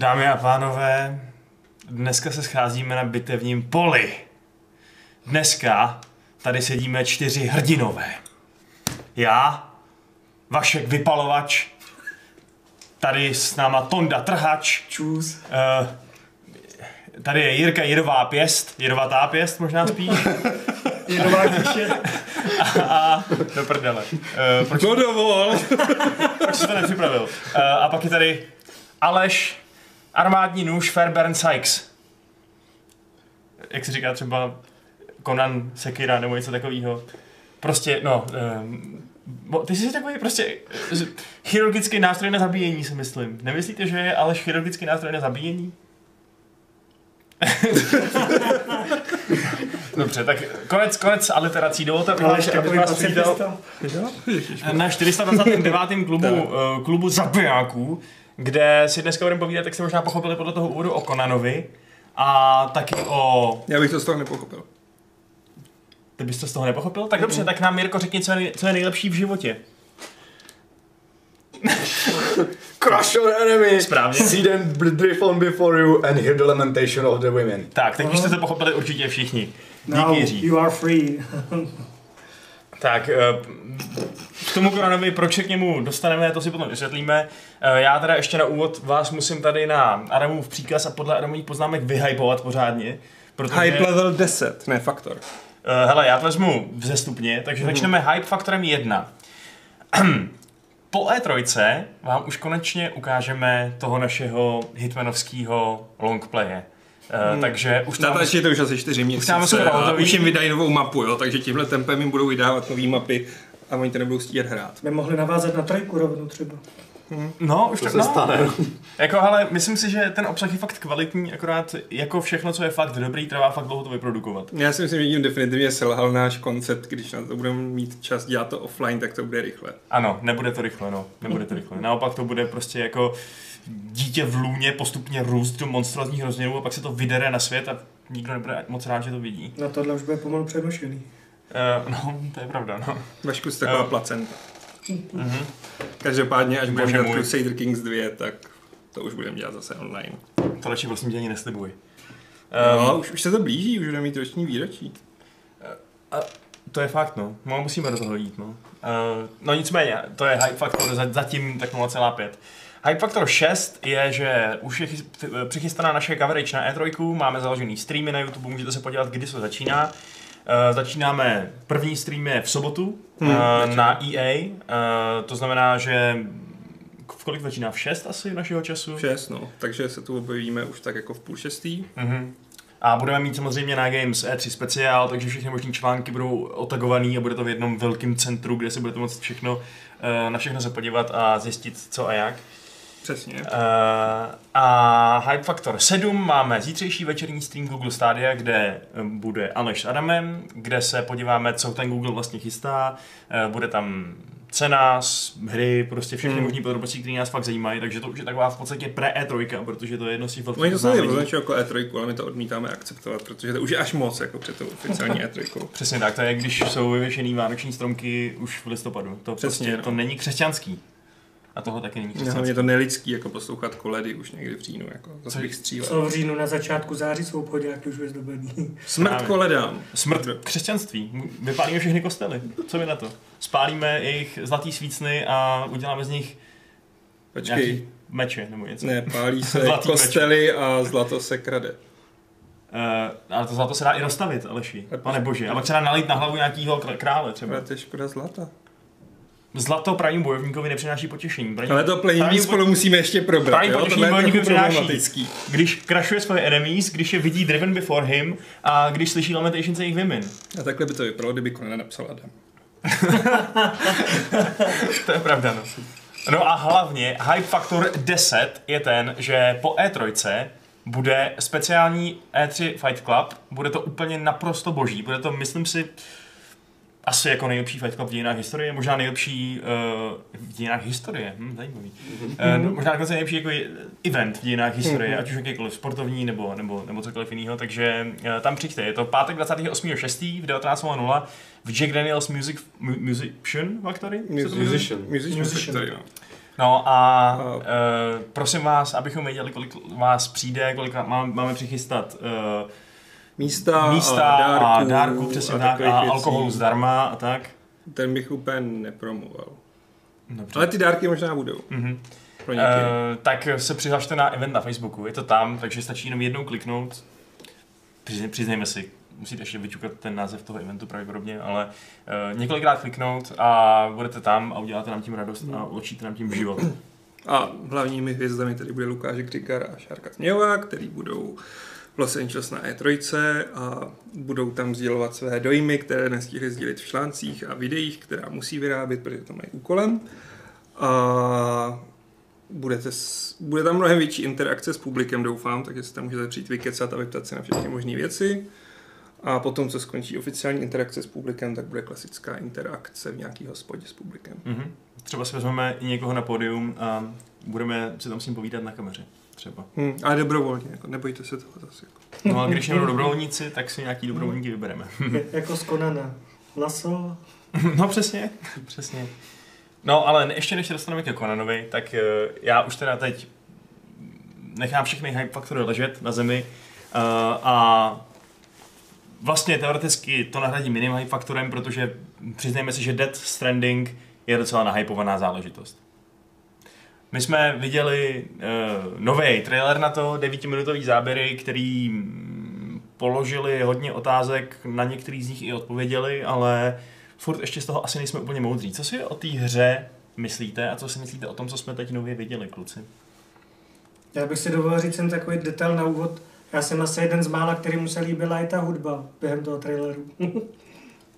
Dámy a pánové, dneska se scházíme na bitevním poli. Dneska tady sedíme čtyři hrdinové. Já, Vašek Vypalovač, tady s náma Tonda Trhač, Čus. uh, tady je Jirka Jirová pěst, Jirovatá pěst možná spíš, Jedová kýše. a do prdele. Uh, proč, No dovol. proč jsi to nepřipravil? Uh, a pak je tady Aleš, armádní nůž Fairbairn Sykes. Jak se říká třeba Conan Sekira nebo něco takového. Prostě, no, um, bo- ty jsi takový prostě eh, chirurgický nástroj na zabíjení, si myslím. Nemyslíte, že je Aleš chirurgický nástroj na zabíjení? Dobře, tak konec, konec aliterací. Dovolte, Ale Aleš, abych vás přivítal na 429. klubu, uh, klubu zabijáků, kde si dneska budeme povídat, jak jste možná pochopili podle toho úvodu o Konanovi a taky o... Já bych to z toho nepochopil. Ty bys to z toho nepochopil? Tak dobře, tak nám Mirko řekni, co je, co je nejlepší v životě. Crush your enemy! Správně. See them drift on before you and hear the lamentation of the women. Tak, teď už jste to pochopili určitě všichni. Díky Now Jiří. you are free. Tak, eh, k tomu Konanovi, proč se k němu dostaneme, to si potom vysvětlíme. Eh, Já teda ještě na úvod vás musím tady na Adamův příkaz a podle Adamových poznámek vyhypovat pořádně. Protože... Hype level 10, ne faktor. Uh, hele, já to vezmu vzestupně, takže začneme hype faktorem 1. po E3 vám už konečně ukážeme toho našeho hitmanovského longplaye. Uh, Takže už tam... Natáčí to už asi 4 měsíce. super a už jim vydají novou mapu, jo, takže tímhle tempem jim budou vydávat nové mapy a oni to nebudou stíhat hrát. Jsme mohli navázat na trojku rovnou třeba. No, už To tak se no. stane. Jako, ale myslím si, že ten obsah je fakt kvalitní, akorát jako všechno, co je fakt dobrý, trvá fakt dlouho to vyprodukovat. Já si myslím, že tím definitivně selhal náš koncept, když na to budeme mít čas dělat to offline, tak to bude rychle. Ano, nebude to rychle, no. Nebude to rychle. Naopak to bude prostě jako dítě v lůně postupně růst do monstrózních rozměrů a pak se to vydere na svět a nikdo nebude moc rád, že to vidí. Na tohle už bude pomalu přenošený. Uh, no, to je pravda, no. Vašku jsi taková Jo. placenta. Mhm. Každopádně, až budeme dělat. Crusader Kings 2, tak to už budeme dělat zase online. To radši vlastně tě ani neslibuj. No, Um, už, už se to blíží, už budeme mít roční výročí. to je fakt, no. No, musíme do toho jít, no. Uh, no nicméně, to je hype factor za- zatím tak 0,5. Hype Factor 6 je, že už je přichystaná naše coverage na E3, máme založený streamy na YouTube, můžete se podívat, kdy to začíná. Uh, začínáme, první stream je v sobotu Hmm, uh, na EA, uh, to znamená, že v kolik začíná? V 6 asi našeho času? 6, no. Takže se tu objevíme už tak jako v půl šestý. Mhm. A budeme mít samozřejmě na Games E3 speciál, takže všechny možné články budou otagovaný a bude to v jednom velkém centru, kde se budete moct všechno, eh, na všechno se podívat a zjistit co a jak. Přesně. Eh, a Hype Factor 7 máme zítřejší večerní stream Google Stadia, kde eh, bude Aleš s Adamem, kde se podíváme, co ten Google vlastně chystá. Eh, Bude tam cena, hry, prostě všechny Hmm. možné podrobnosti, které nás fakt zajímají, takže to už je taková v podstatě pre-E3, protože to je jedno z těch velkých Oni to se označují jako E3, ale my to odmítáme akceptovat, protože to už je až moc jako před tou oficiální E3. Přesně tak, to je, když jsou vyvěšený vánoční stromky už v listopadu. To Přesně, prostě, no. to není křesťanský. A tohle taky není křesťanský. je to nelidský jako poslouchat koledy už někdy v říjnu, jako zase bych střílel. Co v říjnu na začátku září jsou obchodáky už vyzdobený. Smrt Právě. koledám. Smrt křesťanství. Vypálíme všechny kostely. Co mi na to? Spálíme jejich zlatý svícny a uděláme z nich Počkej, nějaký meče nebo něco. ne, pálí se kostely a zlato se krade. Uh, ale to zlato se dá i rozstavit, Aleši. Pane bože. A pak se dá nalít na hlavu nějakýho kr- krále třeba. Ale to je škoda zlata. Zlato pravým bojovníkovi nepřináší potěšení. Pravým, Ale to plnění spolu musíme ještě probrat, Právě jo? Tohle je bojovníkovi přináší. Když krašuje svoje enemies, když je vidí driven before him a když slyší lamentations jejich women. A takhle by to vypadalo, kdyby Conan napsal Adam. To je pravda, no. No a hlavně hype faktor 10 je ten, že po E3 bude speciální E3 Fight Club, bude to úplně naprosto boží, bude to, myslím si, asi jako nejlepší Fight Club v dějinách historie, možná nejlepší uh, v dějinách historie, hm, zajímavý. Uh, no, možná dokonce nejlepší jako event v dějinách historie, ať už jakýkoliv sportovní nebo, nebo, nebo cokoliv jiného, takže uh, tam přijďte. Je to pátek 28.6. v 19.00 v Jack Daniels Music, Mu- Musician Factory? Musician. Musician. Factory, no. No a A- uh, prosím vás, abychom věděli, kolik vás přijde, kolik máme, máme přichystat uh, Místa, místa a dárků, a dárku, přesně a tak, a alkoholu zdarma a tak. Ten bych úplně nepromoval. Dobře. Ale ty dárky možná budou. Mhm. Pro. Uh, tak se přihlašte na event na Facebooku, je to tam, takže stačí jenom jednou kliknout. Přiznej, přiznejme si, musíte ještě vyčukat ten název toho eventu pravděpodobně, ale uh, několikrát kliknout a budete tam a uděláte nám tím radost a ulečíte nám tím život. A hlavními hvězdami tady bude Lukáš Krikar a Šárka Směhová, který budou Los Angeles na E3 a budou tam sdělovat své dojmy, které nestihli sdělit v článcích a videích, která musí vyrábět, protože to mají úkolem. A budete bude tam mnohem větší interakce s publikem, doufám, takže se tam můžete přijít vykecat a vyptat se na všechny možné věci. A potom, co skončí oficiální interakce s publikem, tak bude klasická interakce v nějaký hospodě s publikem. Mhm. Třeba si vezmeme i někoho na pódium a budeme si tam s ním povídat na kameře. Třeba. Hmm, ale dobrovolně, jako, nebojte se toho zase. Jako. No a když nebudou dobrovolníci, tak si nějaký dobrovolníky vybereme. Je- jako z Konana. Laso. No přesně, přesně. No ale ne- ještě než se dostaneme ke Conanovi, tak eh, já už teda teď nechám všechny hype faktory ležet na zemi uh, a vlastně teoreticky to nahradí minim hype faktorem, protože přiznejme si, že Death Stranding je docela nahypovaná záležitost. My jsme viděli uh, nový trailer na to, devítiminutový záběry, který mm, položili hodně otázek, na některý z nich i odpověděli, ale furt ještě z toho asi nejsme úplně moudří. Co si o té hře myslíte a co si myslíte o tom, co jsme teď nově viděli, kluci? Já bych si dovolil říct jen takový detail na úvod. Já jsem asi jeden z mála, kterým se líbila i ta hudba během toho traileru.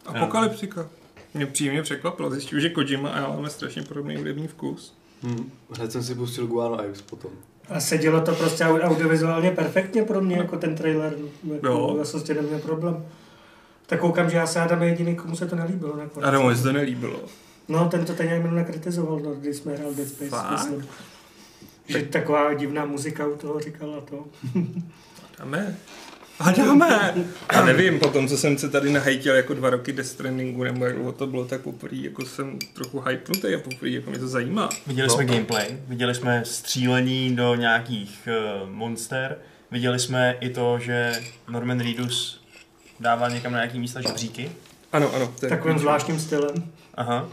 Apokalyptika. Mě příjemně překvapilo, zjistil, že Kojima a já máme strašně podobný hudební vkus. Hm. Hned jsem si pustil Guano X potom. A sedělo to prostě au- audiovizuálně perfektně pro mě, jako ten trailer. Jako, Jo. Já jsem s tím neměl problém. Tak koukám, že já se Adam je jediný, komu se to nelíbilo. Nakonec. Adamu se to nelíbilo. No, ten to teď nějak minule kritizoval, no, když jsme hráli Dead Space, Fakt? myslím. Že taková divná muzika u toho říkala to. Dáme. A dáme! Já nevím, po tom, co jsem se tady nahejtil jako dva roky Death Strandingu, nebo jak dlouho to bylo, tak poprvé jako jsem trochu hypnutý a poprvé jako mě to zajímá. Viděli No. jsme gameplay, viděli jsme střílení do nějakých uh, monster, viděli jsme i to, že Norman Reedus dává někam na nějaký místa žebříky. Ano, ano. To je Takovým zvláštním stylem. Aha. Uh,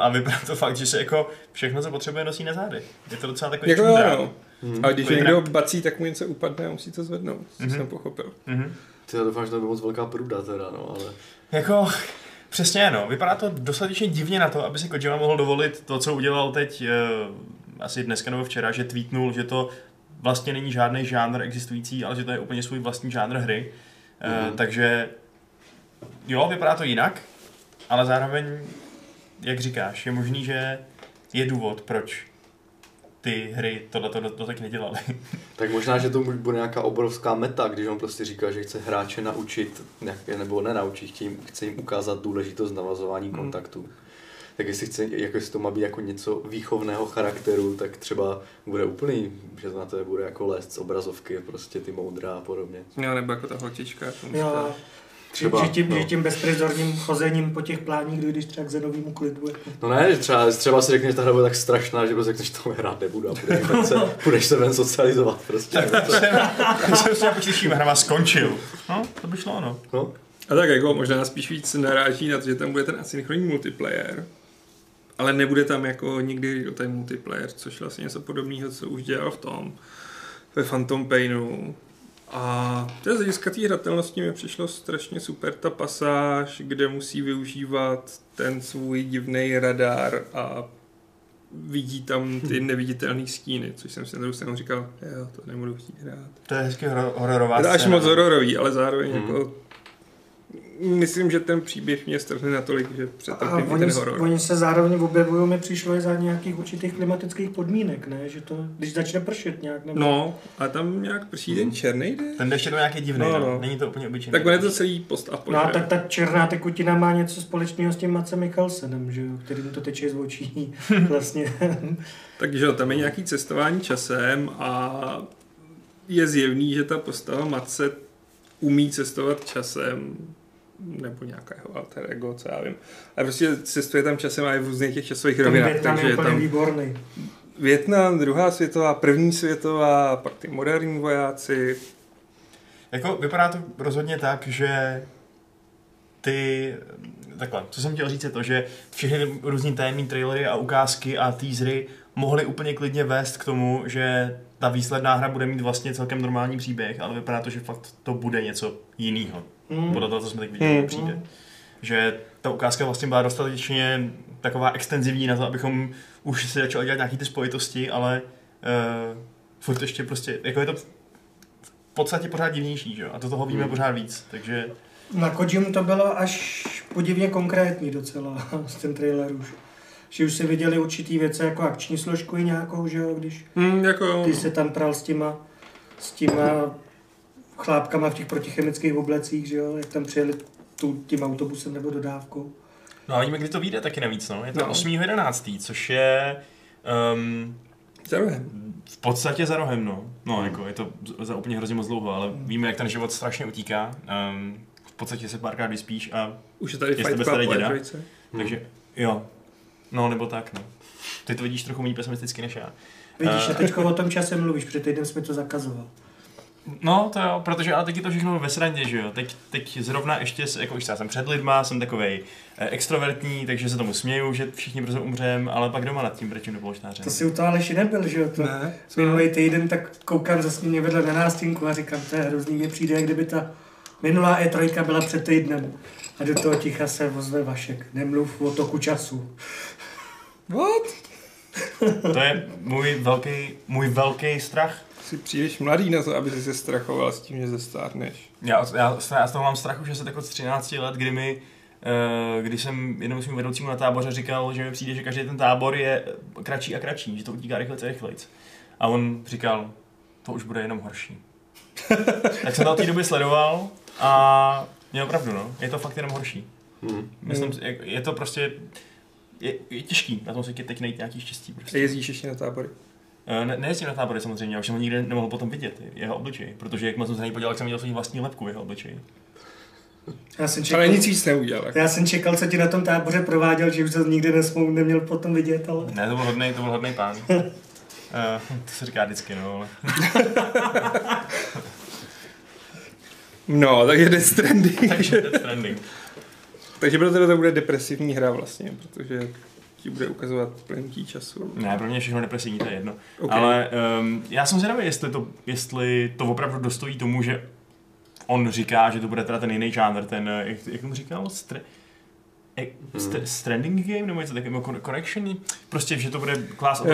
a vypadá to fakt, že se jako všechno, co potřebuje, nosí na zádech. Je to docela takový Jako. Ano. Hm. A když někdo bací, tak mu něco upadne a musí to zvednout, co Mhm. jsem pochopil. Mhm. Ty já doufám, že to nebude moc velká pruda teda, no, ale... Jako, přesně no, vypadá to dostatečně divně na to, aby si Kojima mohl dovolit to, co udělal teď, uh, asi dneska nebo včera, že tweetnul, že to vlastně není žádný žánr existující, ale že to je úplně svůj vlastní žánr hry. Uh, Mhm. takže jo, vypadá to jinak, ale zároveň, jak říkáš, je možný, že je důvod, proč ty hry tohle to doteď nedělaly. Tak možná, že to bude nějaká obrovská meta, když on prostě říká, že chce hráče naučit, nebo nenaučit, chce jim, chce jim ukázat důležitost navazování kontaktů. Tak jestli, chce, jako jestli to má být jako něco výchovného charakteru, tak třeba bude úplný, že to na to bude jako lézt z obrazovky, prostě ty moudra a podobně. Jo, nebo jako ta holčička. Jo, Třeba, že, tím, no. že tím bezprizorním chozením po těch pláních dojdeš třeba k zenovému klidu. Jako. No ne, že třeba, třeba si řekneš, že ta hra bude tak strašná, že prostě řekneš, že to hrát nebudu a půjdeš, se, půjdeš se ven socializovat prostě. jsem s nějakým těším, hra má skončil. No, to by šlo, no. No, A tak jako možná spíš víc naráží na to, že tam bude ten asynchronní multiplayer, ale nebude tam jako nikdy ten multiplayer, což je vlastně něco podobného, co už dělal v tom, ve Phantom Painu. A to je z hlediska té hratelnosti mi přišlo strašně super ta pasáž, kde musí využívat ten svůj divný radar a vidí tam ty neviditelné stíny, což jsem si na druhou stranu říkal, jo, to nebudu chtít hrát. To je hezky hor- hororová až moc hororový, ale zároveň Mhm. jako myslím, že ten příběh mě strhne natolik, že přetrpím oni, ten horor. oni se zároveň objevují, mi přišlo i za nějakých určitých klimatických podmínek, ne? Že to, když začne pršet nějak, nebo... No, a tam nějak prší ten černý jde? Ten dešť je to nějaký divný, No, no, no. Není to úplně obyčejný. Tak on je to celý post a No a tak ta černá tekutina má něco společného s tím Macem Mikkelsenem, že jo, kterým to teče z očí vlastně. Takže jo, tam je nějaký cestování časem a je zjevný, že ta postava Matce umí cestovat časem nebo nějaká jeho alter ego, co já vím. A prostě cestuje tam časem a je v různých těch časových rovinách, Větnam takže je úplně tam výborný. Větnam, druhá světová, první světová, pak ty moderní vojáci. Jako vypadá to rozhodně tak, že ty, takhle, co jsem chtěl říct je to, že všechny různý témní trailery a ukázky a teasery mohly úplně klidně vést k tomu, že ta výsledná hra bude mít vlastně celkem normální příběh, ale vypadá to, že fakt to bude něco jiného. Hmm. Podle toho, co jsme teď viděli, Hmm. přijde. Že ta ukázka vlastně byla dostatečně taková extenzivní na to, abychom už si začali dělat nějaký ty spojitosti, ale uh, furt ještě prostě, jako je to v podstatě pořád divnější, že jo? A do toho víme Hmm. pořád víc, takže Na Kojimu to bylo až podivně konkrétní docela z ten trailer už. Že už si viděli určitý věci jako akční složku i nějakou, že jo, když Hmm, jako, ty se tam pral s těma, s těma chlápkama v těch protichemických oblecích, že jo, jak tam přijeli tu, tím autobusem nebo dodávkou. No a víme, kdy to vyjde taky navíc, no. Je to No. no. 8.11., což je um, za rohem. v podstatě za rohem, no. No, jako je to za úplně hrozně moc dlouho, ale víme, jak ten život strašně utíká. Um, v podstatě se párkrát vyspíš a Už je tady Fight po děda? E3. Hmm. takže jo. No, nebo tak, no. Ty to vidíš trochu méně pesimisticky než já. Vidíš, Eh. a teďko o tom čase mluvíš, před týden jsme to zakazoval. No, to jo, protože ale teď je to všechno ve srandě, že jo. Teď, teď zrovna ještě, jako už já jsem před lidma, jsem takovej eh, extrovertní, takže se tomu směju, že všichni brzo umřem, ale pak doma nad tím brečím do polštáře. To si u toho Aleši nebyl, že jo? To, Ne? Minulý týden tak koukám zase mě vedle na nástěnku a říkám, to je hrozný, mě přijde, jak kdyby ta minulá E3 byla před týdnem. A do toho ticha se ozve Vašek, nemluv o toku času. What? To je můj velký, můj velký strach. Jsi příliš mladý na to, aby si se strachoval s tím, že zestárneš. Já, já, já z toho mám strach už asi tak od 13 let, kdy mi eh, když jsem jednomu svým vedoucímu na táboře říkal, že mi přijde, že každý ten tábor je kratší a kratší, že to utíká rychlejc a rychlejc. A on říkal, to už bude jenom horší. tak jsem to od té doby sledoval a měl pravdu, no. Je to fakt jenom horší. Hmm. Myslím, si, jak- je to prostě, je, je těžký na tom světě teď najít nějaký štěstí. A Prostě. jezdíš ještě na tábory. Eh, Ne, nejezdím na tábory samozřejmě, já už jsem ho nikdy nemohl potom vidět, jeho obličej, protože jak jsem se na něj podíval, jak jsem viděl svůj vlastní lepku v jeho obličeji. Já jsem čekal, Ale nic víc neudělal. já jsem čekal, co ti na tom táboře prováděl, že už to nikdy nesmou, neměl potom vidět, ale... Ne, to byl hodný, to byl hodný pán. Uh, to se říká vždycky, no, ale... No, tak je Death Stranding. Takže Death Stranding. Takže pro tebe to bude depresivní hra vlastně, protože ti bude ukazovat plynutí času. Ne, pro mě všechno depresivní, to je jedno. Okay. Ale um, já jsem zvědavý, jestli to, jestli to opravdu dostojí tomu, že on říká, že to bude teda ten jiný žánr, ten, eh, jak, jak mu říkal, stre, jak, st- stranding game, nebo něco takového, con- connection, prostě, že to bude klás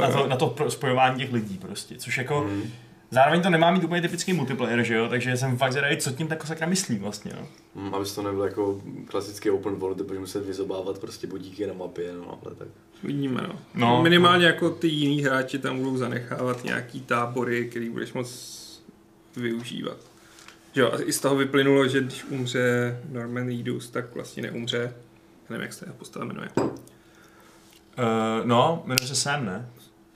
na, to, na to spojování těch lidí prostě, což jako, Hmm. Zároveň to nemá mít úplně typický multiplayer, že jo, takže jsem fakt zvědavý, co tím tako sakra myslí vlastně, no. Hmm, aby to nebylo jako klasický open world, to budeš muset vyzobávat prostě bodíky na mapě, no, ale tak. Vidíme, no. No, no. Minimálně jako ty jiný hráči tam budou zanechávat nějaký tábory, který budeš moc využívat. Že jo, a i z toho vyplynulo, že když umře Norman Reedus, tak vlastně neumře. Já nevím, jak se ta postava jmenuje. Uh, no, jmenuje se Sam, ne?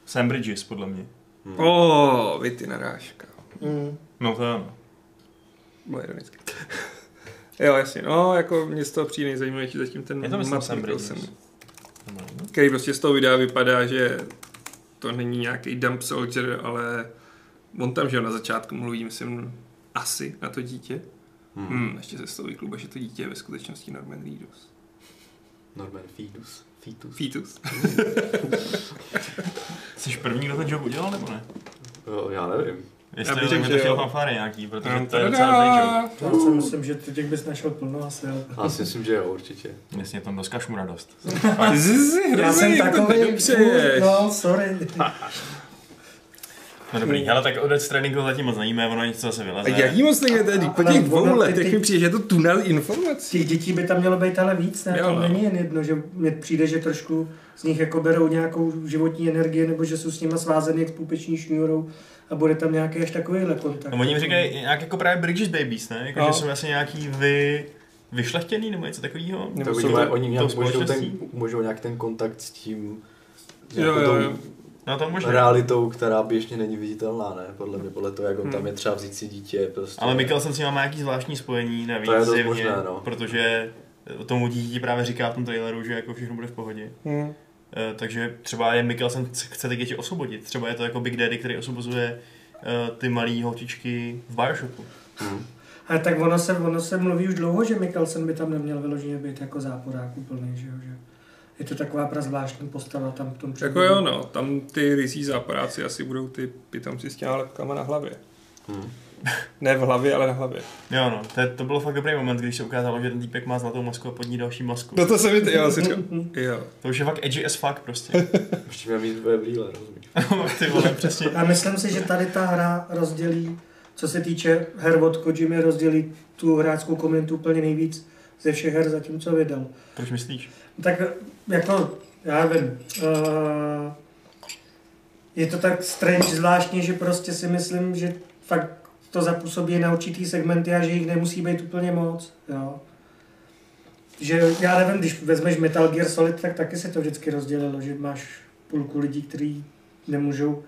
Sam Bridges, podle mě. Hmm. O, vy ty narážka. Mm. No to ano. Bylo ironicky. jo, jasně. No, jako mě z toho přijde nejzajímavější zatím ten Je to myslím Sam. No. který prostě z toho videa vypadá, že to není nějaký dump soldier, ale on tam, že jo, na začátku mluví, myslím, asi na to dítě. Hmm. Hmm, ještě se z toho vykluba, že to dítě je ve skutečnosti Norman Reedus. Norman Fetus. Fetus. Fetus. Jsi první, kdo ten joke udělal, nebo ne? Jo, já nevím. Jestli bych tak řekl, by to že chtěl fanfáry nějaký, protože Tam, to je docela dobrý joke. Já si myslím, že těch bys našel plno asi. Já si myslím, že jo, určitě. Jasně, tam doskaž mu radost. Ty Já jsem takový, no, sorry. No dobrý, ale tak o Death Strandingu zatím moc nevíme, ono něco zase A vyleze. jaký moc není tady? Po těch dvou letech mi přijde, že je to tunel informací. Těch dětí by tam mělo být ale víc, ne? Jo, To není jen jedno, že mně přijde, že trošku z nich jako berou nějakou životní energii, nebo že jsou s nima svázeny jak s půpeční šňůrou a bude tam nějaký až takovýhle kontakt. No oni říkají nějak jako právě Bridges Babies, ne? Jako, No. že jsou asi nějaký vy... vyšlechtěný nebo něco takového? Nebo Tak jsou oni, to- mají- oni nějak umožňují ten, umožňují nějak ten kontakt s tím, s Jo, jo, jo. No to možná. realitou, která běžně není viditelná, ne? Podle mě, podle toho, jak on Hmm. tam je třeba vzít si dítě, prostě. Ale Mikkelsen s ním má nějaký zvláštní spojení, navíc To je dost zjevně, možné, no. protože tomu dítě právě říká v tom traileru, že jako všechno bude v pohodě. Hmm. Eh, takže třeba je Mikkelsen chce chce ty děti osvobodit. Třeba je to jako Big Daddy, který osvobozuje eh, ty malé holčičky v Bioshocku. Hmm. Ale tak ono se, ono se mluví už dlouho, že Mikkelsen by tam neměl vyloženě být jako záporák úplný, že jo, že je to taková prazvláštní postava tam v tom Jako jo, no, tam ty rizí západáci asi budou ty pitomci s těma lepkama na hlavě. Hmm. Ne v hlavě, ale na hlavě. Jo no, to, je- to bylo fakt dobrý moment, když se ukázalo, že ten týpek má zlatou masku a pod ní další masku. No to se mi, já si říkal, jo. To už je fakt edgy as fuck prostě. Ještě měl mít dvoje brýle, rozumíš? ty vole, přesně. A myslím si, že tady ta hra rozdělí, co se týče her od Kojimy, rozdělí tu hráčskou komunitu úplně nejvíc ze všech her zatím, co vydal. Proč myslíš? Tak jako, já nevím, uh, je to tak strange zvláštně, že prostě si myslím, že fakt to zapůsobí na určitý segmenty a že jich nemusí být úplně moc, jo. Že já nevím, když vezmeš Metal Gear Solid, tak taky se to vždycky rozdělilo, že máš půlku lidí, kteří nemůžou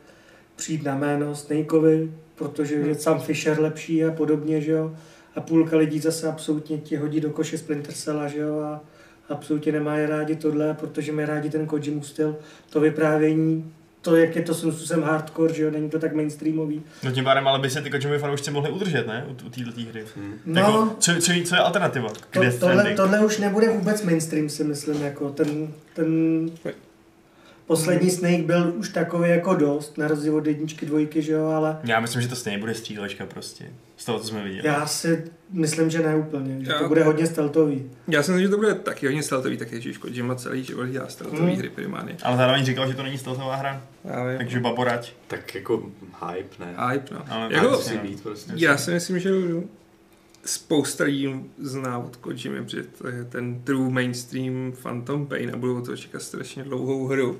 přijít na jméno Snakeovi, protože je Sam Fisher lepší a podobně, že jo. A půlka lidí zase absolutně ti hodí do koše Splinter Cella, že jo. A absolutně nemají rádi tohle, protože mají rádi ten Kojimu styl, to vyprávění, to, jak je to svým způsobem hardcore, že jo, není to tak mainstreamový. No tím pádem, ale by se ty Kojimi fanoušci mohli udržet, ne? U, u této hry. Hmm. No, Jako, co, co, co, je alternativa to, tohle, tohle už nebude vůbec mainstream, si myslím, jako ten, ten poslední Snake byl už takový jako dost, na rozdíl od jedničky, dvojky, že jo, ale Já myslím, že to stejně bude střílečka prostě. Z toho, co jsme viděli. já si myslím, že ne úplně, že Já- to bude hodně stealthový. Já si myslím, že to bude taky hodně stealthový, tak ježíš Kojima celý život dělá stealthový Hmm. hry primárně. Ale zároveň říkal, že to není stealthová hra. Já vím. Takže baborať. Tak jako hype, ne? Hype, no. Ale Jako, Musí být prostě. já si myslím, že spousta lidí zná od Kojimy, protože to je ten true mainstream Phantom Pain a budou to čekat strašně dlouhou hru.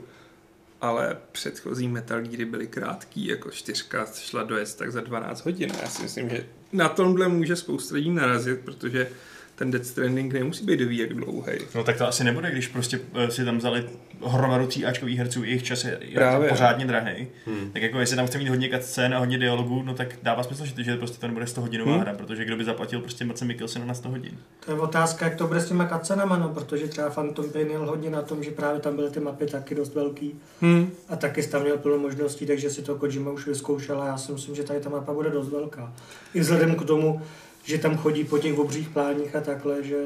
Ale předchozí Metal Geary byly krátký, jako čtyřka šla dojet tak za 12 hodin. Já si myslím, že na tomhle může spousta lidí narazit, protože ten Death Stranding nemusí být doví jak dlouhý. No tak to asi nebude, když prostě eh, si tam vzali hromadu tříáčkových herců, jejich čas je, Právě. pořádně drahý. Hmm. Tak jako jestli tam chce mít hodně cutscén a hodně dialogů, no tak dává smysl, že, že prostě to nebude 100 hodinová Hmm. hra, protože kdo by zaplatil prostě Mace Mikkelsena na 100 hodin. To je otázka, jak to bude s těma kacenama, no, protože třeba Phantom Pain jel hodně na tom, že právě tam byly ty mapy taky dost velký Hmm. a taky tam měl plno možností, takže si to Kojima už vyzkoušel a já si myslím, že tady ta mapa bude dost velká. I vzhledem k tomu, že tam chodí po těch obřích pláních a takhle, že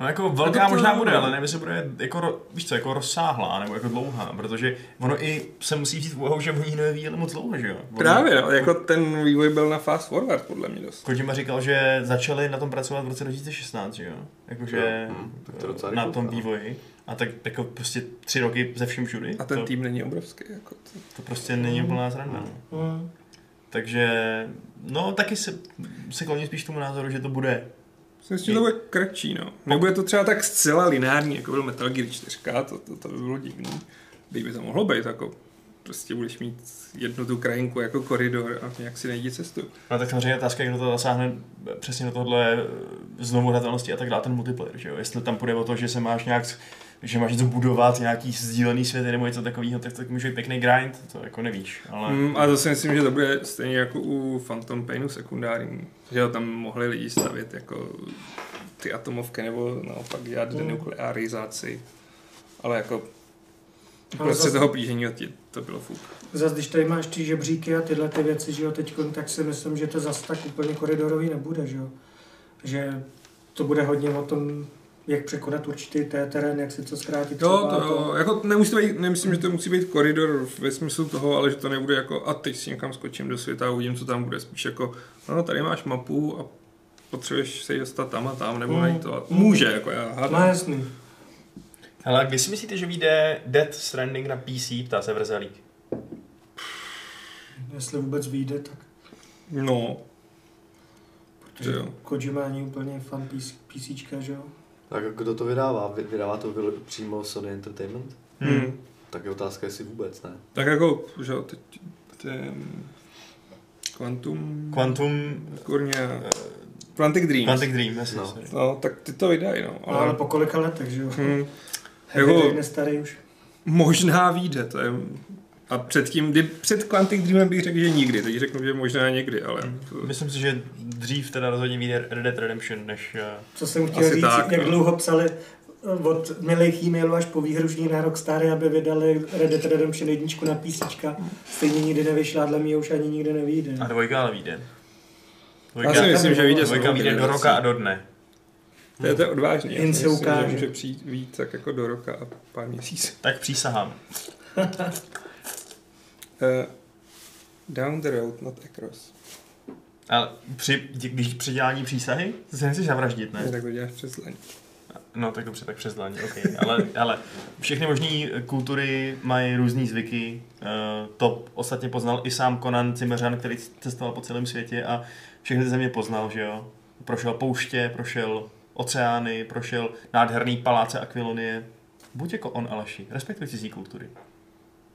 No jako velká Jako to- možná bude, ale nevím, jestli bude jako, víš co, jako rozsáhlá nebo jako dlouhá, protože ono i se musí vzít v úvahu, že oni nevyvíjeli moc dlouho, že jo? Oni- Právě, no, jako ten vývoj byl na fast forward, podle mě dost. Kojima říkal, že začali na tom pracovat v roce 2016, že jo? Jakože hm, tak to je docela na rychle, tom no. vývoji. A tak jako prostě tři roky ze vším všudy. A ten to, tým není obrovský. Jako to. to prostě není úplná sranda. no. hm, Takže, no taky se, se kloním spíš tomu názoru, že to bude. Myslím že to bude kratší, no. Nebude to třeba tak zcela lineární, jako byl Metal Gear 4, to, to, to by bylo divný. Kdyby to mohlo být, jako prostě budeš mít jednu tu krajinku jako koridor a nějak si najdi cestu. No tak samozřejmě otázka, jak do toho zasáhne přesně do tohle znovu hratelnosti a tak dále ten multiplayer, že jo? Jestli tam půjde o to, že se máš nějak že máš něco budovat, nějaký sdílený svět nebo něco takového, tak to může být pěkný grind, to jako nevíš, ale... Mm, a zase myslím, že to bude stejně jako u Phantom Painu sekundární. Že tam mohli lidi stavět jako ty atomovky nebo naopak dělat Mm. denuklearizaci. Ale jako Ale prostě zase- toho plížení ti to bylo fuk. Zase, když tady máš ty žebříky a tyhle ty věci, že jo, teď, tak si myslím, že to zase tak úplně koridorový nebude, že jo. Že to bude hodně o tom, jak překonat určitý té terén, jak si to zkrátit. Jo, třeba to, jo. jako nemusí to být, nemyslím, že to musí být koridor ve smyslu toho, ale že to nebude jako a teď si někam skočím do světa a uvidím, co tam bude. Spíš jako, no tady máš mapu a potřebuješ se dostat tam a tam, nebo Mm. najít to. A může, jako já No hádám. jasný. Hele, kdy si myslíte, že vyjde Death Stranding na PC, ptá se Vrzelík. Jestli vůbec vyjde, tak No, protože Jo. Kojima není úplně fan PC, PCčka, že jo. Tak kdo to vydává? Vy- Vydává to přímo Sony Entertainment? hmm. Tak je otázka, jestli vůbec, ne? tak jako, že jo, teď ten Quantum, Quantum... kurně, eh, Quantic Dreams. Quantic Dream, jasně, No. No, tak ty to vydají, no. Ale, ale po kolika letech, že jo. hmm, jako- starý už. možná vyjde, to je A předtím, kdy, před Quantic Dreamem bych řekl, že nikdy, teď řeknu, že možná někdy, ale... Myslím si, že dřív teda rozhodně vyjde Red Dead Redemption, než... eh, Co jsem chtěl Asi říct, tak, jak no. dlouho psali eh, od milých e-mailů až po výhružní na Rockstary, aby vydali Red Dead Redemption jedničku na PC. Stejně nikdy nevyšla, dle mě už ani nikdy nevyjde. A dvojka ale vyjde. Já si myslím, že vyjde dvojka vyjde do roka a do dne. To je to odvážný. Jen si se myslím, ukáže. že může přijít víc tak jako do roka a pár měsíců. Tak přísahám. Uh, down the road, not across. Ale při, když při dělání přísahy, to se nechceš zavraždit, ne? Ne? Tak to děláš přes leň. No tak dobře, tak přes dlaň, okay. ale, ale všechny možné kultury mají různé zvyky. Eh, To ostatně poznal i sám Conan Zimmeran, který cestoval po celém světě a všechny ty země poznal, že jo. Prošel pouště, prošel oceány, prošel nádherný paláce Aquilonie. Buď jako on, Aleši, respektuj cizí kultury.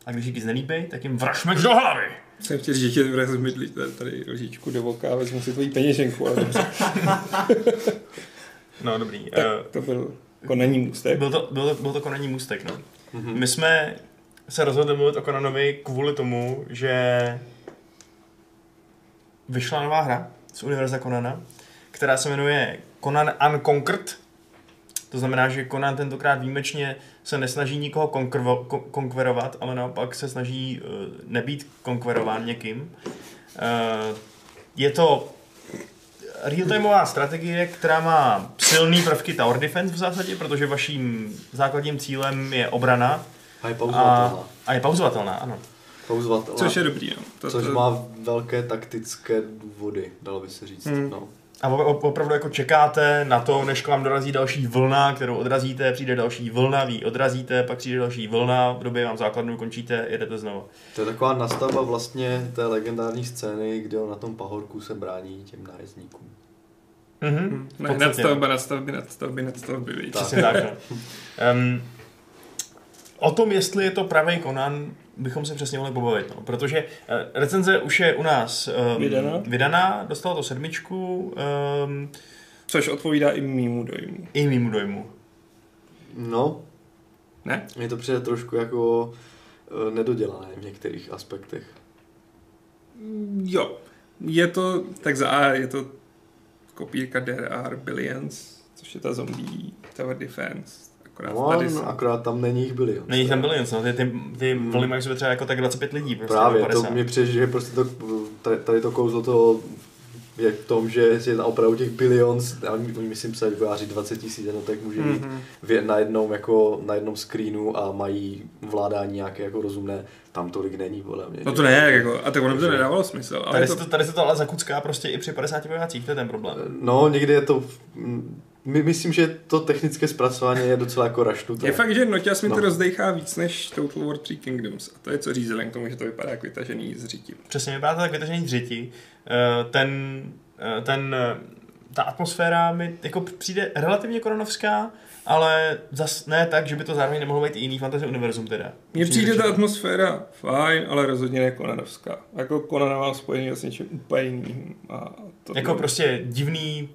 A když jim nelíbej, tak jim vrašmeš do hlavy. Jsem chtěl říct, že tě vezmi tady lžičku do voka a vezmu si tvoji peněženku, ale dobře. No dobrý. Tak Eh, to byl konání můstek. Byl to, byl to, byl to konání můstek, no. My jsme se rozhodli mluvit o Conanovi kvůli tomu, že vyšla nová hra z univerza Conana, která se jmenuje Conan Unconquered. To znamená, že Conan tentokrát výjimečně se nesnaží nikoho konkurvo- ko- konkverovat, ale naopak se snaží uh, nebýt konkverován někým. Uh, je to real-timeová strategie, která má silný prvky tower defense v zásadě, protože vaším základním cílem je obrana A je a, pauzovatelná. a je pauzovatelná, ano. Pauzovatelná. Což je dobrý, no. To, Což to, má velké taktické důvody, dalo by se říct. Hmm. No. A opravdu jako čekáte na to, než k vám dorazí další vlna, kterou odrazíte, přijde další vlna, vy odrazíte, pak přijde další vlna, v době vám základnu končíte, jedete znovu. To je taková nastavba vlastně té legendární scény, kde on na tom pahorku se brání těm nájezdníkům. Mhm. Hm, podstatě. nadstavba, nadstavby, nadstavby, nadstavby, víš. Tak. Přesně tak. no. Um, o tom, jestli je to pravý Conan, bychom se přesně mohli pobavit, no. protože uh, recenze už je u nás um, Vydaná? vydaná, dostala to sedmičku, um, Což odpovídá i mýmu dojmu. i mýmu dojmu. No, Ne? mně to přijde trošku jako eh, nedodělané v některých aspektech. Jo. Je to, tak za A je to kopírka There Are Billions, což je ta zombie Tower Defense. Akorát No, tady no, akorát tam není jich byli. Není tam byli, no, ty, ty, ty Hmm. vlny mají třeba jako tak 25 lidí. Prostě, Právě, to 50. mě přijde, že prostě to, tady, tady to kouzlo to je v tom, že je tam opravdu těch bilions, a oni, oni myslím se vyváří 20 tisíc jednotek může být Mhm. v, na, jednom, jako, na jednom screenu a mají vládání nějaké jako rozumné, tam tolik není podle mě. No to ne, jako, a tak ono by to nedávalo smysl. Ale Tady, to, se to, tady se to ale zakucká prostě i při 50 vojácích, to je ten problém. No, někdy je to, my, myslím, že to technické zpracování je docela jako raštuté. je fakt, že Noťas mi to No. rozdejchá víc než Total War Three Kingdoms. A to je co říct, vzhledem k tomu, že to vypadá jako vytažený z řiti. Přesně, vypadá to tak vytažený dřiti. Eh, Ten, eh, ten, eh, ta atmosféra mi jako přijde relativně koronovská, ale zas ne tak, že by to zároveň nemohlo být i jiný fantasy univerzum teda. Mně přijde ta atmosféra fajn, ale rozhodně ne Konanovská. Jako Konana mám spojený s něčím úplně jiným. A to Jako prostě divný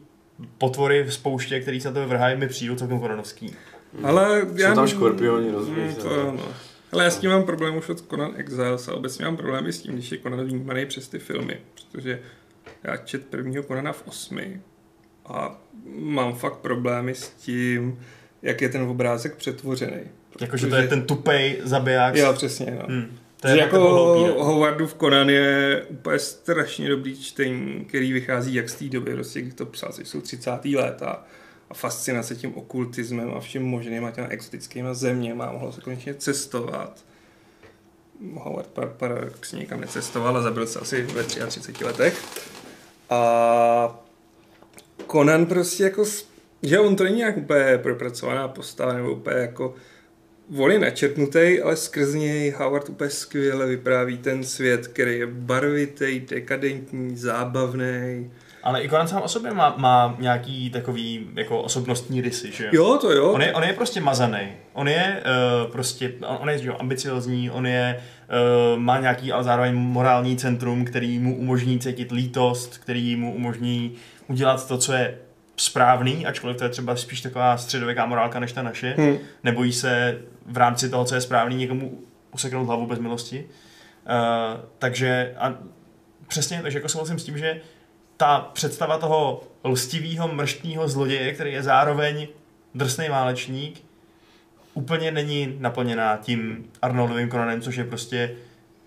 potvory v spouště, který se na tebe vrhají, mi přijdou celkem koronovský. Ale Jsou tam škorpioni, rozumíš, Mm, no. to, no. Ale já s tím mám problém už od Conan Exiles a obecně mám problémy s tím, když je Conan vnímaný přes ty filmy, protože já čet prvního Conana v osmi a mám fakt problémy s tím, jak je ten obrázek přetvořený. Jakože to je ten tupej zabiják. Jo, přesně, no. Hmm. To je jako? Howardův Conan je úplně strašně dobrý čtení, který vychází jak z té doby, prostě, kdy to psal, což jsou 30. léta a fascinace tím okultismem a všem možným a těma exotickýma zeměma a mohlo se konečně cestovat. Howard par- paradoxně nikam necestoval a zabil se asi ve 33 letech. A Conan prostě jako, že on to není nějak úplně propracovaná postava nebo úplně jako On je načrtnutý, ale skrz něj Howard úplně skvěle vypráví ten svět, který je barvitý, dekadentní, zábavný. Ale i Conan sám o sobě má, má nějaký takový jako osobnostní rysy, že jo? Jo, to jo. On je, on je prostě mazaný. On je uh, prostě, on, on je že jo, ambiciozní, on je, uh, má nějaký ale zároveň morální centrum, který mu umožní cítit lítost, který mu umožní udělat to, co je správný, ačkoliv to je třeba spíš taková středověká morálka než ta naše. Hm. Nebojí se v rámci toho, co je správný, někomu useknout hlavu bez milosti. Uh, takže a přesně, takže jako souhlasím s tím, že ta představa toho lstivého, mrštního zloděje, který je zároveň drsný válečník, úplně není naplněná tím Arnoldovým Conanem, což je prostě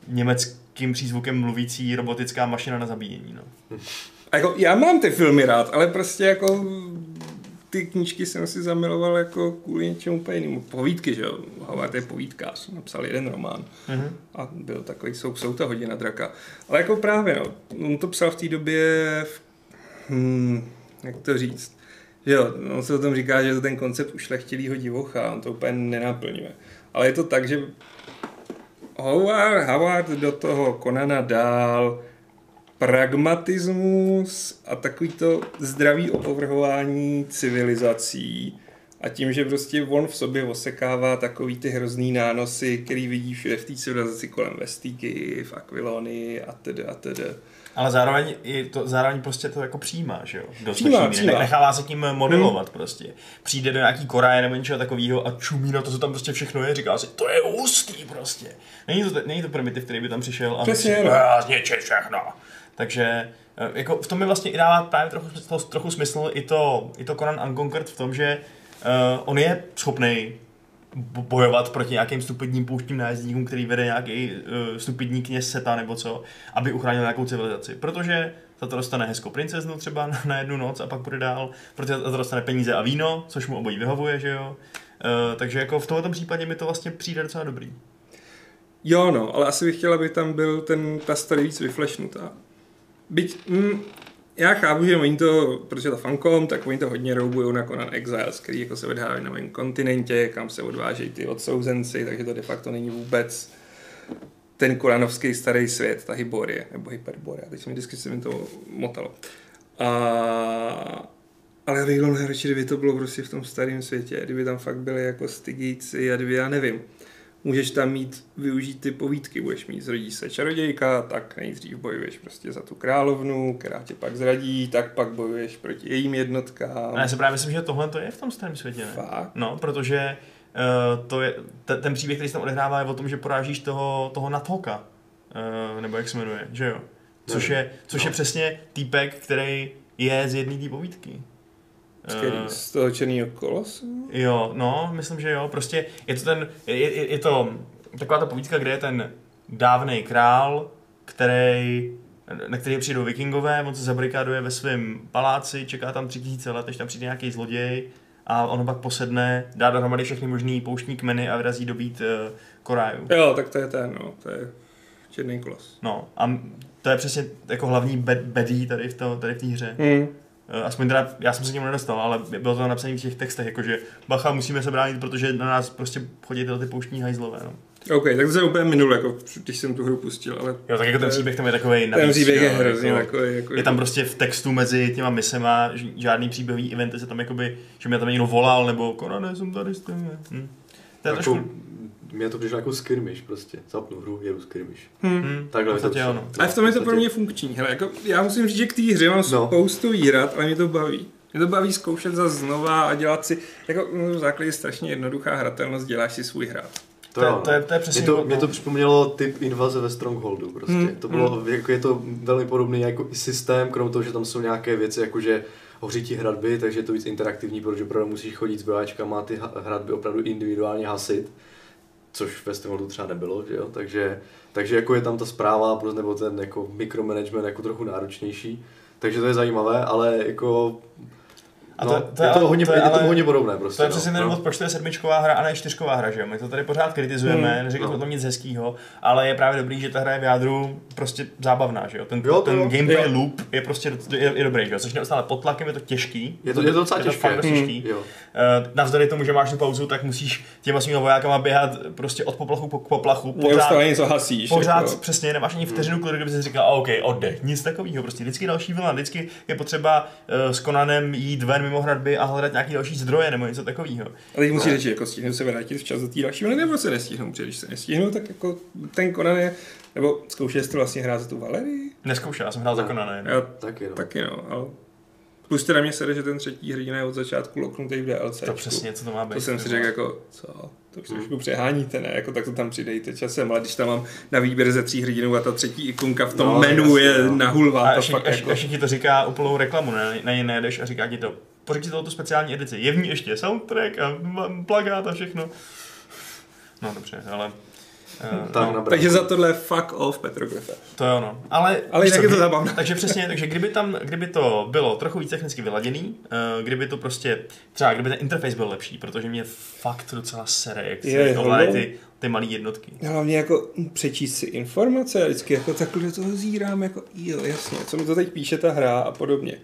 německým přízvukem mluvící robotická mašina na zabíjení. No. A jako, já mám ty filmy rád, ale prostě jako ty knížky jsem si zamiloval jako kvůli něčemu úplně jinému. Povídky, že jo? Howard je povídkář, napsal jeden román Mm-hmm. a byl takový, jsou, jsou to hodina draka. Ale jako právě, no, on to psal v té době, v, hmm, jak to říct, že jo, on se o tom říká, že je to ten koncept ušlechtilýho divocha, on to úplně nenaplňuje. Ale je to tak, že Howard, Howard do toho Konana dál pragmatismus a takový to zdravý opovrhování civilizací a tím, že prostě on v sobě osekává takový ty hrozný nánosy, který vidí všude v té civilizaci kolem Vestíky, v Aquilony a tedy a tedy. Ale zároveň, i to, zároveň prostě to jako přijímá, že jo? Dost Přijímá, přijímá. Nechává se tím modelovat hmm. prostě. Přijde do nějaký Koreje nebo něčeho takového a čumí na to, co tam prostě všechno je. Říká si, to je hustý prostě. Není to, není to primitiv, který by tam přišel a Přesně, myslel, no. "Já zničit všechno. Takže eh, jako v tom mi vlastně i dává právě trochu, trochu smysl i to, i to Conan Unconquered v tom, že uh, on je schopný bojovat proti nějakým stupidním pouštním nájezdníkům, který vede nějaký uh, stupidní kněz Seta nebo co, aby uchránil nějakou civilizaci. Protože za to dostane hezkou princeznu třeba na, jednu noc a pak bude dál, protože za to dostane peníze a víno, což mu obojí vyhovuje, že jo. Uh, takže jako v tomto případě mi to vlastně přijde docela dobrý. Jo, no, ale asi bych chtěl, aby tam byl ten, ta story víc vyflešnutá. Byť, mm, já chápu, že oni to, protože to fankom, tak oni to hodně roubujou na Conan Exiles, který jako se odhrávají na novém kontinentě, kam se odvážejí ty odsouzenci, takže to de facto není vůbec ten koranovský starý svět, ta Hyborie, nebo Hyperborea, teď se mi vždycky se mi to motalo. A, ale já bych byl nejradši, kdyby to bylo prostě v tom starém světě, kdyby tam fakt byly jako stygíci a kdyby, já nevím, můžeš tam mít, využít ty povídky, budeš mít, zrodí se čarodějka, tak nejdřív bojuješ prostě za tu královnu, která tě pak zradí, tak pak bojuješ proti jejím jednotkám. A já si právě myslím, že tohle to je v tom starém světě, ne? Fakt? No, protože uh, to je, te, ten příběh, který se tam odehrává, je o tom, že porážíš toho, toho Nathoka, uh, nebo jak se jmenuje, že jo? Což je, což No. je přesně týpek, který je z jedné té povídky. Z, který, Eh, z toho černého kolosu? Jo, no, myslím, že jo. Prostě je to ten, je, je, je to taková ta povídka, kde je ten dávný král, který, na který přijdou vikingové, on se zabrikáduje ve svém paláci, čeká tam tři tisíce let, než tam přijde nějaký zloděj a on ho pak posedne, dá dohromady všechny možný pouštní kmeny a vyrazí dobít uh, Koráju. Jo, tak to je ten, no, to je černý kolos. No a to je přesně jako hlavní bed, bedí tady v, to, tady v té hře. Hmm. Eh, Aspoň teda, já jsem se k němu nedostal, ale bylo to napsané v těch textech, jakože bacha, musíme se bránit, protože na nás prostě chodí tyhle ty pouštní hajzlové. No. OK, tak to jsem úplně minul, jako, když jsem tu hru pustil, ale Jo, tak jako ten příběh tam je takový ten příběh je hrozně jako, takový, jako, Je tam prostě v textu mezi těma misema žádný příběhový eventy se tam jakoby, že mě tam někdo volal, nebo Konane, jsem tady s tím. Hm. To je Jako, trošku... mě to přišlo jako skirmish prostě. Zapnu hru, jedu skirmish. Hm, Takhle v to přišlo. no. Ale v tom je to pro mě funkční. Hele, jako, já musím říct, že k té hře mám No. spoustu výrad, ale mě to baví. Mě to baví zkoušet za znova a dělat si, jako no, v základě je strašně jednoduchá hratelnost, děláš si svůj hrad. To je- no. to je- to je přesně Mě to, mě to připomnělo typ invaze ve Strongholdu prostě. Hmm, To bylo, jako je to velmi podobný jako i systém, krom toho, že tam jsou nějaké věci, jako že hoří ti hradby, takže je to víc interaktivní, protože opravdu musíš chodit s bojáčkama a ty hradby opravdu individuálně hasit, což Strongholdu třeba nebylo, že jo? Takže, takže jako je tam ta zpráva, plus nebo ten jako mikromanagement jako trochu náročnější. Takže to je zajímavé, ale jako A no, to- to je je, to ale- hodně, to je je to ale- hodně podobné prostě. To je no. přesně ten no. důvod, proč to je sedmičková hra a ne čtyřková hra, že jo? My to tady pořád kritizujeme, Hmm, neříkáme no. o tom nic hezkýho, ale je právě dobrý, že ta hra je v jádru prostě zábavná, že jo? Ten, Jo, to ten jo. gameplay Jo. loop je prostě je, je dobrý, že jo? Což neustále pod tlakem je to těžký. Je to, je to docela je to těžké. těžký. Jo. Uh, navzdory tomu, že máš tu pauzu, tak musíš těma svými vojákama běhat prostě od poplachu po poplachu. Pořád, Neustále něco hasíš. pořád jako. přesně nemáš ani vteřinu, klidu, kdyby si říkal, OK, oddech, nic takového, prostě vždycky další vlna, vždycky je potřeba uh, s Konanem jít ven mimo hradby a hledat nějaký další zdroje nebo něco takového. A teď musíš říct, jako stihnout se vrátit včas do té další vlny, nebo se nestihnou, protože když se nestihnou, tak jako ten Conan je, nebo zkoušel jsi to vlastně hrát za tu Valerii? Neskoušel, já jsem hrál za Ne. Konana. Jo, Taky no. taky no, ale Plus teda mě sere, že ten třetí hrdina je od začátku loknutý v DLC. To přesně, co to má být. To jsem si řekl jako, co? To už trošku přeháníte, ne? Jako tak to tam přidejte časem, ale když tam mám na výběr ze tří hrdinů a ta třetí ikonka v tom No, menu jasně, je no. na hulvá, A to ještě, jako... ti to říká úplnou reklamu, ne, na ní nejedeš a říká ti to, pořiď si tu speciální edici, je v ní ještě soundtrack a plagát a všechno. No dobře, ale... Uh, Tam no, Takže za tohle fuck off Petroglyph. to je ono. Ale, Ale jinak je to zábavné. Takže přesně, takže kdyby tam, kdyby to bylo trochu víc technicky vyladěný, uh, kdyby to prostě, třeba kdyby ten interface byl lepší, protože mě fakt docela sere, jak se ovládají jo. ty, ty malé jednotky. Hlavně jako přečíst si informace, a vždycky jako takhle do toho zírám, jako jo, jasně, co mi to teď píše ta hra a podobně.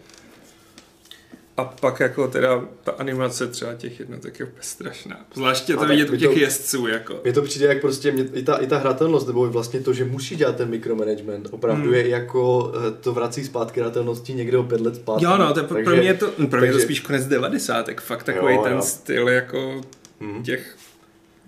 A pak jako teda ta animace třeba těch jednotek je úplně strašná. Zvláště to vidět u těch to- jezdců, jako. Mně to přijde jak prostě, mě, i, ta, i ta hratelnost, nebo vlastně to, že musí dělat ten mikromanagement, opravdu Hmm. je jako, eh, to vrací zpátky hratelnosti někde o pět let zpátky. Jo, no, to je, pro Takže- mě je to, pro mě je to takže- spíš konec 90. Fakt takový Jo, ten jo. styl jako Hm. těch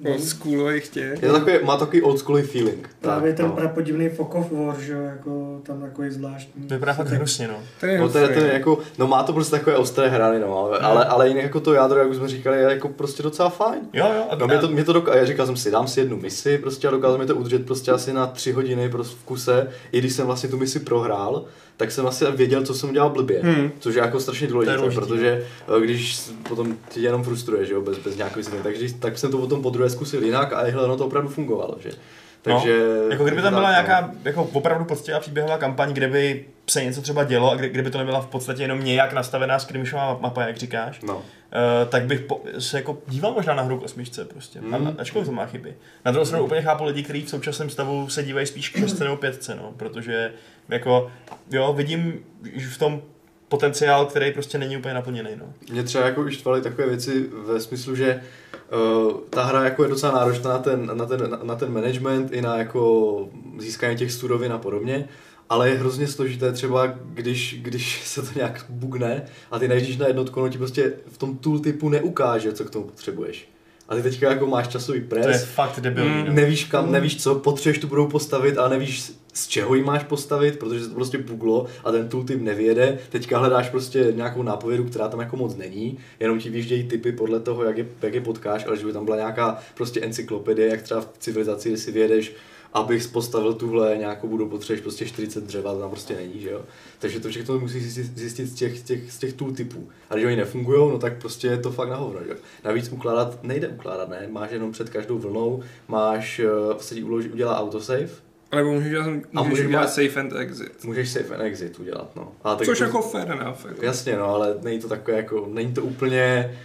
oldschoolových těch. Je to takový, má takový old schooly feeling. Právě tak, ten no. prapodivný Fog of War, že jo, jako tam takový zvláštní. Vypadá fakt hnusně, no. Ten je No to je, to je jako, no má to prostě takové ostré hrany, no, ale, ale, ale jinak jako to jádro, jak už jsme říkali, je jako prostě docela fajn. Jo, jo. A, No mě to, mě to doká- já říkal jsem si, dám si jednu misi prostě a dokázal mi to udržet prostě asi na tři hodiny prostě v kuse, i když jsem vlastně tu misi prohrál, tak jsem asi věděl, co jsem udělal blbě, Hmm. což je jako strašně důležité, protože eh, když potom tě jenom frustruje, že jo, bez, bez nějakého vysvětlení, takže tak jsem to potom po druhé zkusil jinak a hele, ono to opravdu fungovalo, že. Takže, Jako kdyby tam tak, byla no. nějaká jako opravdu poctivá příběhová kampaň, kde by se něco třeba dělo a kdy, kdyby to nebyla v podstatě jenom nějak nastavená skirmishová mapa, jak říkáš, No. uh, tak bych po, se jako díval možná na hru k osmičce prostě. Mm. Mm. A, ačkoliv to má chyby. Na druhou stranu úplně chápu lidi, kteří v současném stavu se dívají spíš k šestce nebo pětce, no, protože jako, jo, vidím že v tom potenciál, který prostě není úplně naplněný, no. Mě třeba jako už štvaly takové věci ve smyslu, že uh, ta hra jako je docela náročná na ten, na, ten, na, na ten management i na jako získání těch surovin a podobně, ale je hrozně složité třeba, když, když se to nějak bugne a ty najíždíš na jednotku, ono ti prostě v tom tooltipu neukáže, co k tomu potřebuješ. A ty teďka jako máš časový To je pres, fakt debilní, Mm, nevíš kam, nevíš co, potřebuješ tu budou postavit a nevíš z čeho ji máš postavit, protože se to prostě buglo a ten tooltip nevyjede. Teďka hledáš prostě nějakou nápovědu, která tam jako moc není, jenom ti vyjíždějí typy podle toho, jak je, jak je potkáš, ale že by tam byla nějaká prostě encyklopedie, jak třeba v civilizaci, kde si vyjedeš, abych postavil tuhle nějakou budu potřebuješ prostě 40 dřeva, to tam prostě není, že jo. Takže to všechno musíš zjistit, z těch, z těch, z těch tooltipů. A když oni nefungují, no tak prostě je to fakt na hovno, že jo. Navíc ukládat, nejde ukládat, ne, máš jenom před každou vlnou, máš, uh, se ti uloží, udělá autosave, A nebo můžeš, dělat- A můžeš můžeš udělat dělat- safe and exit. můžeš save and exit udělat, no. A tak Což to- jako fair enough. Jako. Jasně, no, ale není to takové jako, není to úplně,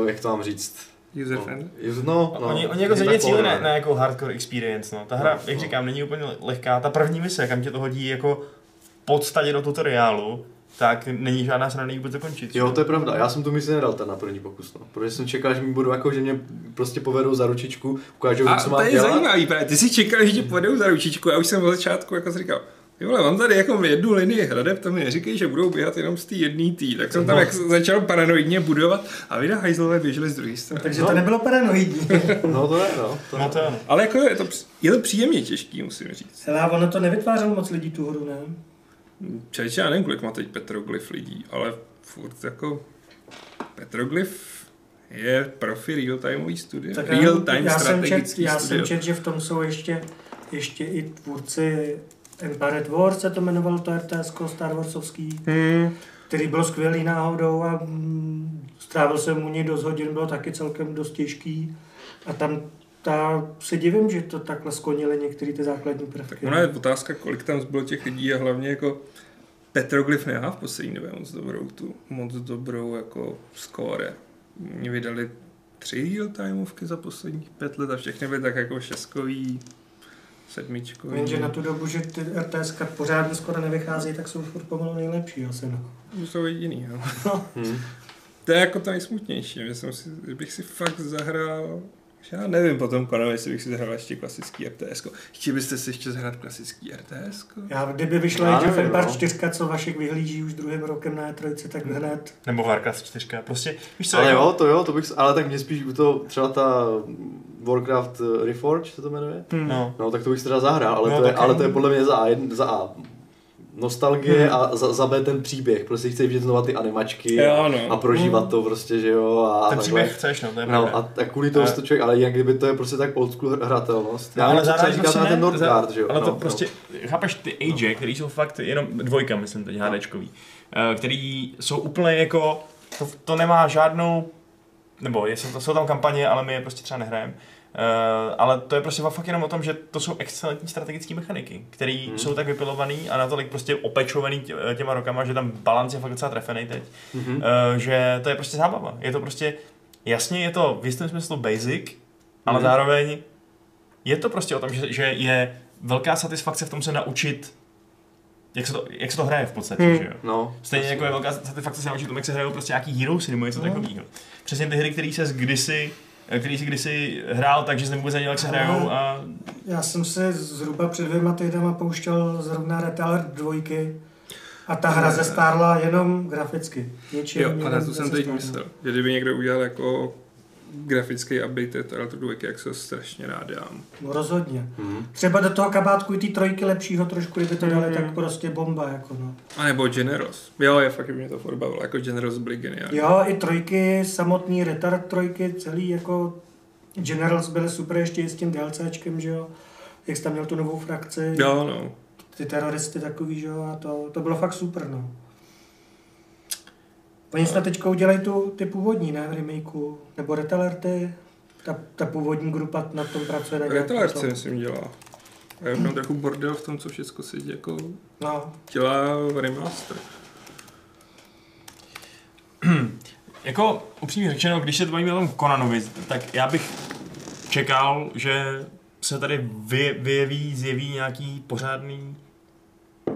uh, jak to mám říct, User no, friendly. no, no, oni, oni jako tak cíli na, pohodlné. na jako hardcore experience, no. Ta hra, No, jak no. říkám, není úplně lehká. Ta první mise, kam tě to hodí jako v podstatě do tutoriálu, tak není žádná srana ji vůbec dokončit. Jo, to je pravda. Já jsem tu misi nedal ten na první pokus, no. Protože jsem čekal, že mi budou jako, že mě prostě povedou za ručičku, ukážou, A co to mám je dělat. zajímavý, právě. Ty si čekal, že ti pojedou za ručičku. Já už jsem od začátku jako si říkal, Jo, ale mám tady jako jednu linii hradeb, to mi neříkej, že budou běhat jenom z té jedné tý. Tak jsem tam No. jak začal paranoidně budovat a vy na hajzlové běželi z druhé strany. Takže No. to nebylo paranoidní. No to je, no. To No to ano. Ale jako je to, je to příjemně těžký, musím říct. Hele, a ono to nevytvářelo moc lidí tu hru, ne? Čeče, já nevím, kolik má teď Petroglyph lidí, ale furt jako Petroglyph je profi real-timeový studio. Tak Real-time já jsem čet, strategický já jsem čet, že v tom jsou ještě, ještě i tvůrci Empire Wars se to jmenovalo, to RTS Star Warsovský, Hmm, který byl skvělý náhodou a mm, strávil jsem u něj dost hodin, bylo taky celkem dost těžký. A tam ta, se divím, že to takhle sklonili některé ty základní prvky. ona je otázka, kolik tam zbylo těch lidí a hlavně jako Petroglyph nemá v poslední době moc dobrou tu, moc dobrou jako skóre. Mě vydali tři real-timeovky za posledních pět let a všechny byly tak jako šestkový, sedmičkový. Jenže na tu dobu, že ty RTS pořádně skoro nevycházejí, tak jsou furt pomalu nejlepší asi. No. To jsou jediný, jo. Hmm. To je jako to nejsmutnější, že, jsem si, že bych si fakt zahrál, já nevím potom, konec, jestli bych si zahrál ještě klasický RTS. -ko. Chtěli byste si ještě zahrát klasický RTS? -ko? Já, kdyby vyšla Age of Empires no. 4, co Vašek vyhlíží už druhým rokem na E3, tak hned. Nebo Warcraft 4. Prostě, víš co, Ale jako- jo, to jo, to bych, ale tak mě spíš u to třeba ta Warcraft eh, Reforged se to jmenuje. Hmm. No. No, tak to bych si teda zahrál, ale, No, to, je, ale to je podle mě za A, za A nostalgie a za, za B ten příběh. Prostě chci vidět znova ty animačky Jo, no. a prožívat to prostě, že jo. A Ten takhle. příběh chceš, no, to je No a, a kvůli tomu Ale- to člověk, ale jinak kdyby to je prostě tak old school hratelnost. No, Já ale ale zároveň říkáte prostě na ten za- že jo. Ale to no, prostě, chápeš, ty age, který jsou fakt jenom dvojka, myslím teď, HDčkový, eh, který jsou úplně jako, to, to nemá žádnou, nebo je, to, jsou tam kampaně, ale my je prostě třeba nehrajeme. Uh, ale to je prostě fakt jenom o tom, že to jsou excelentní strategické mechaniky, které Hmm. hmm. jsou tak vypilovaný a natolik prostě opečovaný tě, těma rokama, že tam balans je fakt docela trefený teď, Mhm. uh, že to je prostě zábava. Je to prostě, jasně je to v jistém smyslu basic, ale Mhm. zároveň je to prostě o tom, že, že je velká satisfakce v tom se naučit, jak se to, jak se to hraje v podstatě, Hmm. že jo. No, Stejně jako je velká satisfakce se naučit tomu, jak se hrajou prostě nějaký Heroesy nebo něco No. takového. Přesně ty hry, které se kdysi který si kdysi hrál tak, že jsem vůbec nevěděl, jak se hrajou a Já jsem se zhruba před dvěma týdnama pouštěl zrovna Retailer dvojky a ta hra zestárla jenom graficky. Něčím Jo, ale to jsem teď myslel. Že kdyby někdo udělal jako grafický update teda tu dvojky, jak se ho strašně rád dám. No, rozhodně. Mhm. Třeba do toho kabátku i ty trojky lepšího trošku, kdyby to dali, Mhm. tak prostě bomba, jako no. A nebo Generos. Jo, je fakt, mě to furt bavilo, jako Generos byly geniální. Jo, i trojky, samotný retard trojky, celý jako Generals byly super ještě i s tím DLCčkem, že jo. Jak jsi tam měl tu novou frakci, Jo, no. ty teroristy takový, že jo, a to, to bylo fakt super, no. Oni snad teďka udělají tu, ty původní, ne, v remakeu, nebo Retalerty, ta, ta původní grupa na tom pracuje. na tom. myslím dělá. A je tam trochu bordel v tom, co všechno si jako No, dělá remaster. jako upřímně řečeno, když se bavíme o tom Conanovi, tak já bych čekal, že se tady vy, vyjeví, zjeví nějaký pořádný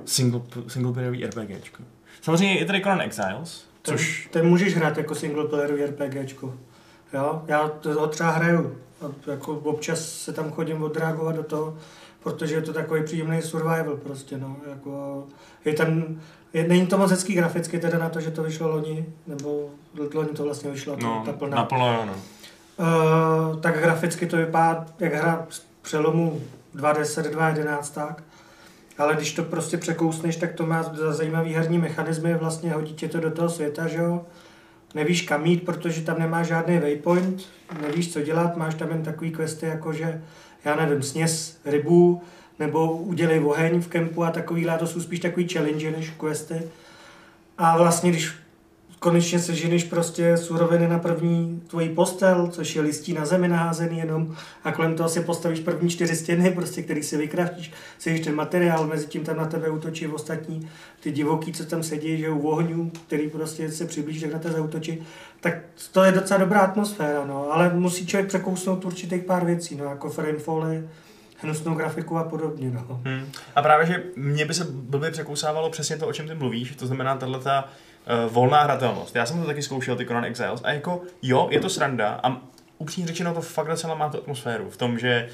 single, singleplayerový RPGčko. Samozřejmě je tady Conan Exiles, Což... což Ten můžeš hrát jako single playerový RPGčko. Jo, já to třeba hraju. Jako občas se tam chodím odreagovat do toho, protože je to takový příjemný survival prostě, no. Jako, je tam, je, není to moc hezký graficky teda na to, že to vyšlo loni, nebo loni to vlastně vyšlo, no, ta plná. naplno jo, no. Uh, tak graficky to vypadá jak hra z přelomu 2.10, 2.11 tak. Ale když to prostě překousneš, tak to má za zajímavý herní mechanismy, vlastně hodí tě to do toho světa, že jo. Nevíš kam jít, protože tam nemá žádný waypoint, nevíš co dělat, máš tam jen takový questy jako, že já nevím, sněz rybu, nebo udělej oheň v kempu a takovýhle, to jsou spíš takový challenge než questy. A vlastně, když konečně seženeš prostě suroviny na první tvojí postel, což je listí na zemi naházený jenom a kolem toho si postavíš první čtyři stěny, prostě, který si vykraftíš, sežeš ten materiál, mezi tím tam na tebe útočí ostatní ty divoký, co tam sedí, že u ohňů, který prostě se přiblíží, tak na tebe zautočí, tak to je docela dobrá atmosféra, no, ale musí člověk překousnout určitých pár věcí, no, jako framefally, hnusnou grafiku a podobně, no. Hmm. A právě, že mě by se blbě překousávalo přesně to, o čem ty mluvíš, to znamená tahle ta uh, volná hratelnost. Já jsem to taky zkoušel, ty Conan Exiles, a jako jo, je to sranda a upřímně řečeno to fakt docela má tu atmosféru v tom, že eh,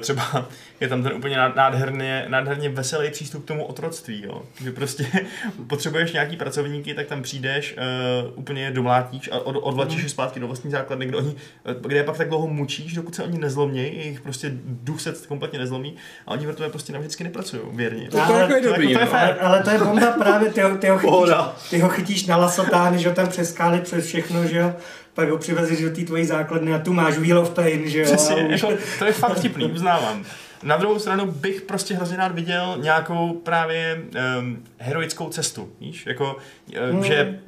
třeba je tam ten úplně ná- nádherně, nádherně veselý přístup k tomu otroctví, jo. Že prostě potřebuješ nějaký pracovníky, tak tam přijdeš, uh, úplně je domlátíš a od, odvlačíš je zpátky do vlastní základny, kde, oni, eh, kde je pak tak dlouho mučíš, dokud se oni nezlomějí, jejich prostě duch se kompletně nezlomí a oni pro tebe prostě navždycky nepracují, věrně. To, to jako je to dobrý, jako to je no. Ale, ale to je bomba právě, ty ho, ty ho, chytíš, ty ho chytíš na lasotány, že jo, tam přes skály, přes všechno, že jo, pak ho přivezeš do té tvojí základny a tu máš Wheel of Pain, že jo. Přesně, už- jako, to je fakt vtipný, uznávám. Na druhou stranu bych prostě hrozně rád viděl nějakou právě um, heroickou cestu, víš, jako, uh, Hmm. že,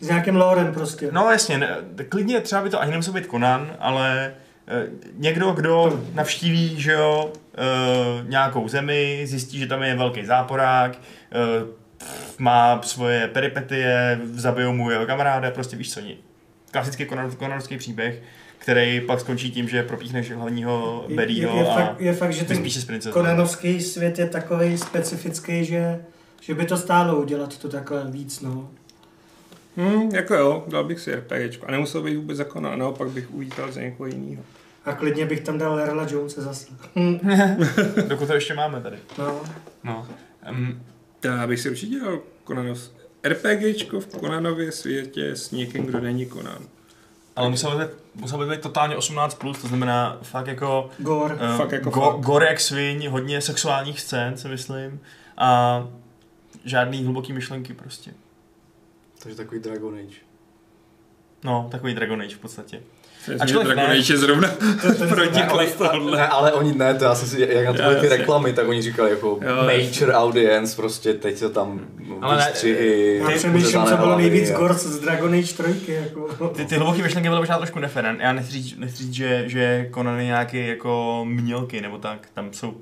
S nějakým lorem prostě. no jasně, ne, klidně třeba by to ani nemusel být Conan, ale uh, někdo, kdo navštíví, že jo, uh, nějakou zemi, zjistí, že tam je velký záporák, uh, má svoje peripetie, zabijou mu jeho kamaráda, prostě víš co, klasický Conan, Conanovský příběh, který pak skončí tím, že propíchneš hlavního je, je, Bedího je, a fakt, je fakt, že ten konanovský svět je takový specifický, že, že by to stálo udělat to takhle víc, no. Hm, jako jo, dal bych si RPGčko. A nemusel bych vůbec jako na, naopak bych uvítal za někoho jiného. A klidně bych tam dal Erla Jonese zase. Dokud to ještě máme tady. No. No. Um, Já bych si určitě dělal Konanos. RPGčko v Konanově světě s někým, kdo není Konan. ale musel by, být, musel by být totálně 18+, plus, to znamená fakt jako... Gore. eh, Fakt jako go, fakt. Gore jak sviň, hodně sexuálních scén, si myslím. A žádný hluboký myšlenky prostě. Takže takový Dragon Age. No, takový Dragon Age v podstatě. Ačkoliv Dragon ne. Age je zrovna proti Ne, ale, ne, ale oni ne, to já jsem si, jak na to byly ty reklamy, tak oni říkali jako Jo, major audience, prostě teď to tam Ale ne, výstřihy, Já Ty přemýšlím, co bylo nejvíc a- gors z Dragon Age 3. Jako. Ty, ty hluboký myšlenky byly možná trošku neferen. Já nechci říct, nechci říct že, že Conan je nějaký jako mělky nebo tak. Tam jsou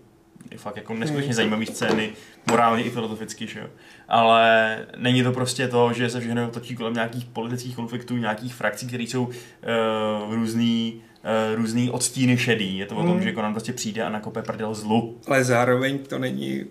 fakt jako neskutečně zajímavé scény, morálně i filozoficky, že jo. Ale není to prostě to, že se všechno točí kolem nějakých politických konfliktů, nějakých frakcí, které jsou uh, různý, uh, různý odstíny šedý. Je to o tom, Hmm. že Conan prostě přijde a nakope prdel zlu. Ale zároveň to není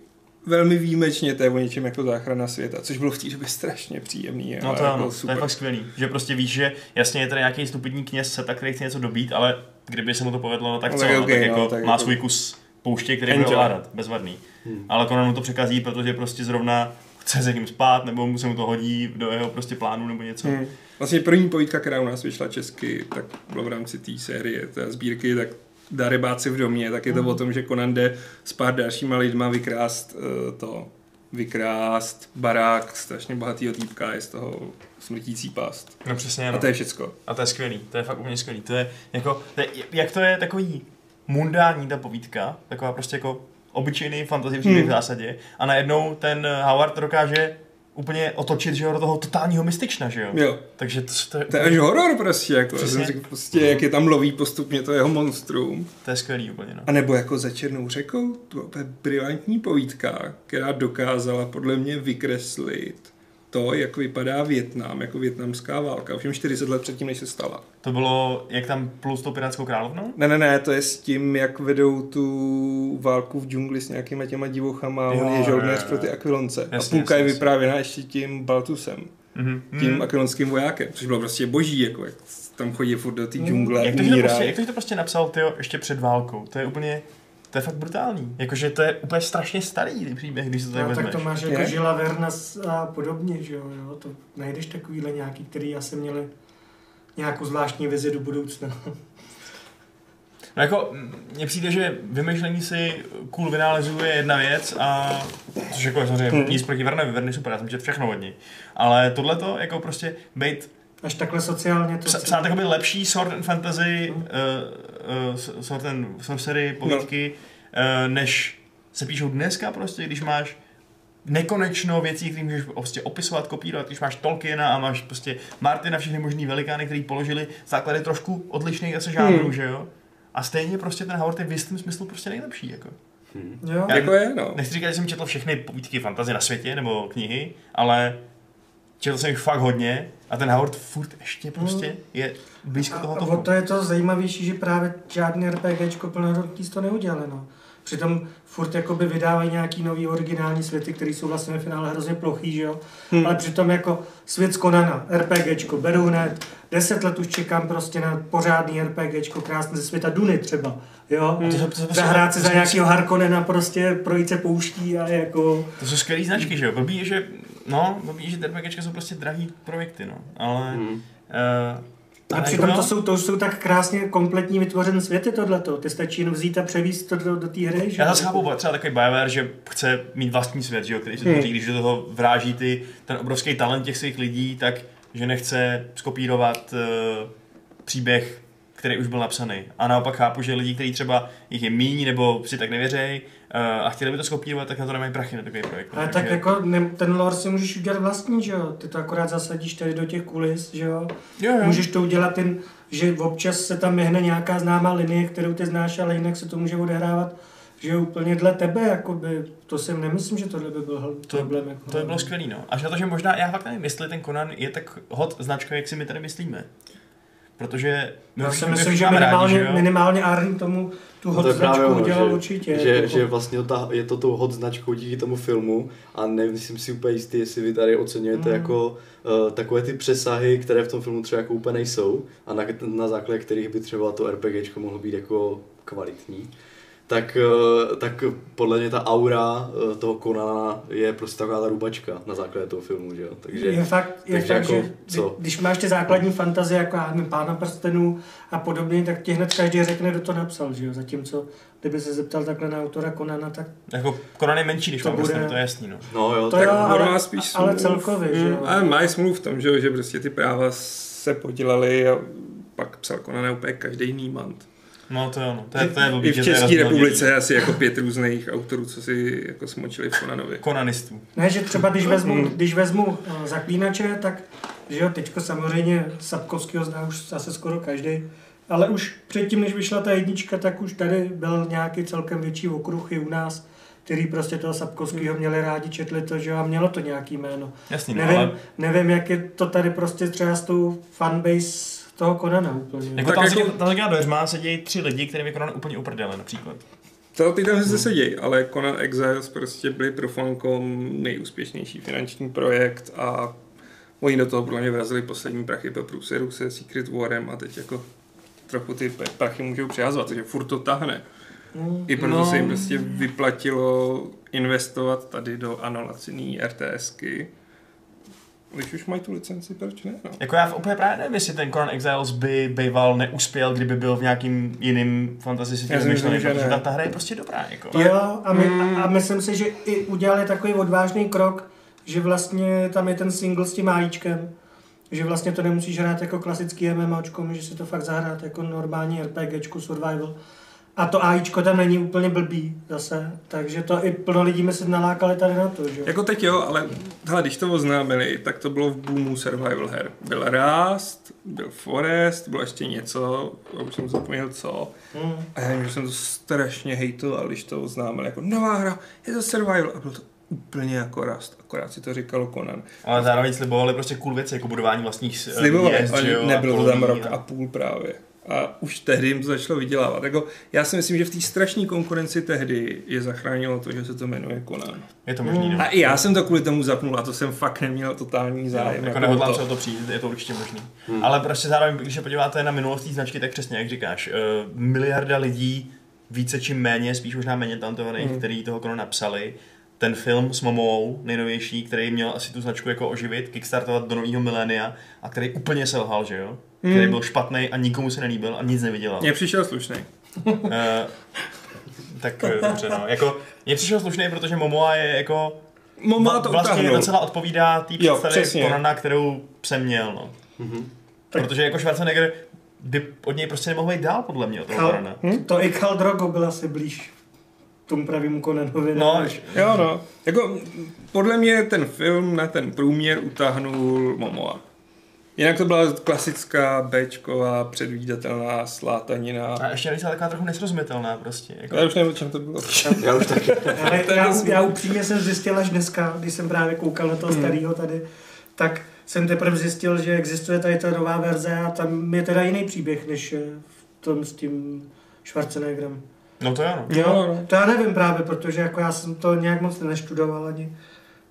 velmi výjimečně, to je o něčem jako záchrana světa, což bylo v té době strašně příjemný. No to, jako ano, to je fakt skvělý, že prostě víš, že jasně je tady nějaký stupidní kněz seta, který chce něco dobít, ale kdyby se mu to povedlo, no tak No co, tak no, okay, tak, no, jako tak má jako- svůj kus pouště, který bude ovládat, bezvadný. Hmm. Ale Conan mu to překazí, protože prostě zrovna chce s někým spát, nebo mu se mu to hodí do jeho prostě plánu nebo něco. Hmm. Vlastně první povídka, která u nás vyšla česky, tak bylo v rámci té série, té sbírky, tak Darebáci v domě, tak je to o tom, že Conan jde s pár dalšíma lidma vykrást uh, to, vykrást barák strašně bohatýho týpka, je z toho smrtící past. No přesně, A to je všecko. A to je skvělý, to je fakt úplně skvělý. To je jako, to je, jak to je takový mundální ta povídka, taková prostě jako obyčejný fantasy příběh Hmm. v zásadě. A najednou ten Howard dokáže úplně otočit, že jo, do toho totálního mystična, že jo. Jo, Takže to, to, je, to je až horor prostě, jako, já Přesně. jsem řekl, prostě, jak je tam loví postupně to jeho monstrum. to je skvělý úplně, no. A nebo jako za Černou řekou, to úplně brilantní povídka, která dokázala podle mě vykreslit to, jak vypadá Větnam, jako větnamská válka, ovšem 40 let předtím, než se stala. To bylo, jak tam plus tou pirátskou královnou? Ne, ne, ne, to je s tím, jak vedou tu válku v džungli s nějakýma těma divochama, Jo, on je žoldnéř pro ty akvilonce. Jasně, a půlka jasně, je jasně. vyprávěna ještě tím Baltusem, Mhm. tím Mhm. akvilonským vojákem, což bylo prostě boží, jako jak tam chodí furt do té Mm. džungle, Jak to, to umírá. prostě, jak to, to prostě napsal tyjo, ještě před válkou? To je úplně, to je fakt brutální. Jakože to je úplně strašně starý ty příběh, když se to tak No, tak vezmeš. to máš jako? Žila Vernas a podobně, že jo, jo, to najdeš takovýhle nějaký, který asi měli nějakou zvláštní vizi do budoucna. No jako, mně přijde, že vymýšlení si cool vynálezů je jedna věc a což jako je samozřejmě Hmm. nic proti Vernovi, Verny super, já jsem četl všechno od něj. Ale tohle to jako prostě být Až takhle sociálně to... psa- psát jakoby lepší sword and fantasy, uh, uh, sword and sorcery, povídky, uh, než se píšou dneska prostě, když máš nekonečno věcí, které můžeš prostě opisovat, kopírovat, když máš Tolkiena a máš prostě Martina, všechny možný velikány, který položili základy trošku odlišných zase žánrů, Hmm. že jo? A stejně prostě ten Howard je v jistém smyslu prostě nejlepší, jako. Hmm. Jo, Já- Jako je, no. Nechci říkat, že jsem četl všechny povídky fantazy na světě, nebo knihy, ale četl jsem jich fakt hodně a ten Howard furt ještě prostě je blízko a, a tohoto. o to je to zajímavější, že právě žádný RPGčko plnohodnotný z to neudělali, no. Přitom furt jakoby vydávají nějaký nový originální světy, které jsou vlastně ve finále hrozně plochý, že jo. Hmm. Ale přitom jako svět z Konana, RPGčko, beru hned, deset let už čekám prostě na pořádný RPGčko, krásné ze světa Duny třeba, jo. Hmm. Zahrát si to za nějakého Harkonnena prostě projít se pouští a jako... To jsou skvělé značky, že jo? Blbý je, že, no, je, že RPGčka jsou prostě drahý projekty, no. Ale, Hmm. uh, A přitom to jsou, to jsou tak krásně kompletní vytvořené světy tohleto. Ty stačí jenom vzít a převíst to do, do té hry, že? Já zase chápu třeba takový BioWare, že chce mít vlastní svět, že jo, který se Hmm. tvoří, když do toho vráží ty, ten obrovský talent těch svých lidí, tak že nechce skopírovat uh, příběh, který už byl napsaný. A naopak chápu, že lidi, kteří třeba jich je míň nebo si tak nevěřejí a chtěli by to skopírovat, tak na to nemají prachy na takový projekt. no. Ale tak jako ne, ten lore si můžeš udělat vlastní, že jo? Ty to akorát zasadíš tady do těch kulis, že jo? jo, jo. Můžeš to udělat ten, že občas se tam myhne nějaká známá linie, kterou ty znáš, ale jinak se to může odehrávat že úplně dle tebe, jakoby, to si nemyslím, že tohle by byl To- problém. Jako, To by bylo skvělý, no. Až na to, že možná, já fakt nevím, jestli ten Conan je tak hot značka, jak si my tady myslíme. Protože my Já si myslím, my že máme rádi, minimálně, že jo? minimálně Arn tomu tu No hot právě značku ono, udělal že- určitě. Že, jako, že vlastně ta, je to tou hot značkou díky tomu filmu a nejsem si úplně jistý, jestli vy tady oceňujete Mm. jako uh, takové ty přesahy, které v tom filmu třeba jako úplně nejsou a na, na základě kterých by třeba to RPGčko mohlo být jako kvalitní. Tak, eh, tak podle mě ta aura eh, toho Konana je prostě taková ta rubačka na základě toho filmu, že jo? Takže, je fakt, je takže fakt jako, že co? když máš ty základní fantazie, jako já nevím, Pána prstenů a podobně, tak ti hned každý řekne, kdo to napsal, že jo? Zatímco, kdyby se zeptal takhle na autora Konana, tak Jako Conan je menší, když To bude- bude... to je jasný, no. No jo, To tak jo, On ale- má spíš ale smluv. celkově, že jo. Mm, ale má smluv v tom, že, jo, že prostě ty práva se podělaly a pak psal Conan úplně každý nímant. No to jo, no. To je, to je blbý, I v České republice je asi jako pět různých autorů, co si jako smočili v Conanovi. Konanistů. Ne, že třeba když vezmu, Mm. když vezmu uh, zaklínače, tak že jo, teďko samozřejmě Sapkovského zná už zase skoro každý, ale už předtím, než vyšla ta jednička, tak už tady byl nějaký celkem větší okruh i u nás, který prostě toho Sapkovského měli rádi, četli to, že jo, a mělo to nějaký jméno. Jasný, no, Nevím, ale nevím, jak je to tady prostě třeba s tou fanbase toho Konana úplně. jako Tak tam, jako- jako... tam dveřma sedějí tři lidi, kterým je Conan úplně uprdele například. To ty tam se sedějí, ale Conan Exiles prostě byli pro Funcom nejúspěšnější finanční projekt a oni do toho podle mě vrazili poslední prachy po průseru se Secret Warem a teď jako trochu ty prachy můžou přihazovat, takže furt to tahne. Mm. I proto No. se jim prostě vyplatilo investovat tady do anolaciný RTSky. Když už mají tu licenci, proč ne? No. Jako já v úplně právě nevím, jestli ten Conan Exiles by býval neuspěl, kdyby byl v nějakým jiným fantasy světě že protože ne. ta, hra je prostě dobrá, jako. Jo, a, my, Mm. a, myslím si, že i udělali takový odvážný krok, že vlastně tam je ten single s tím AIčkem, že vlastně to nemusíš hrát jako klasický MMOčko, můžeš si to fakt zahrát jako normální RPGčku, survival. A to AIčko tam není úplně blbý zase, takže to i plno lidí myslím nalákali tady na to, že jo. Jako teď jo, ale hele, když to oznámili, tak to bylo v boomu survival her. Byl Rust, byl Forest, bylo ještě něco, a už jsem zapomněl co. Mm. A já vím, že jsem to strašně hejtoval, když to oznámili jako nová hra, je to survival. A bylo to úplně jako Rust, akorát si to říkalo Conan. Ale zároveň slibovali prostě cool věci, jako budování vlastních eh, Slibovali, měst, že jo, ale nebylo to tam rok a půl právě. A už tehdy jim to začalo vydělávat. Jako, já si myslím, že v té strašné konkurenci tehdy je zachránilo to, že se to jmenuje Conan. Je to možný, Mm. no. A i já jsem to kvůli tomu zapnul a to jsem fakt neměl totální zájem. jako o nehodlám to. se o to přijít, je to určitě možný. Hmm. Ale prostě zároveň, když se podíváte na minulost té značky, tak přesně jak říkáš, uh, miliarda lidí, více či méně, spíš možná méně talentovaných, Hmm. hmm. který toho Conan napsali, ten film s Momou, nejnovější, který měl asi tu značku jako oživit, kickstartovat do nového milénia a který úplně selhal, že jo? Hmm. Který byl špatný a nikomu se nelíbil a nic nevydělal. Mně přišel slušný. Uh, tak eh, dobře, no. Jako, mně přišel slušný, protože Momoa je jako Momo to vlastně utáhnul. docela odpovídá té Jo, představě. Conana, kterou jsem měl, no. Mhm. Tak- Protože jako Schwarzenegger by od něj prostě nemohl jít dál, podle mě, od toho Conana. To i Khal Drogo byl asi blíž tomu pravému Conanovi. No, než- Jo, no. Jako, podle mě ten film na ten průměr utáhnul Momoa. Jinak to byla klasická Bčková, předvídatelná slátanina. A ještě navíc taková trochu nesrozumitelná prostě. Jako. Já už nevím, o čem to bylo. Já už taky. Ale já, já upřímně jsem zjistil až dneska, když jsem právě koukal na toho Hmm. starého tady, tak jsem teprve zjistil, že existuje tady ta nová verze a tam je teda jiný příběh, než eh, v tom s tím Schwarzeneggerem. No to jo, no. Jo, no. To já nevím právě, protože jako já jsem to nějak moc neštudoval ani.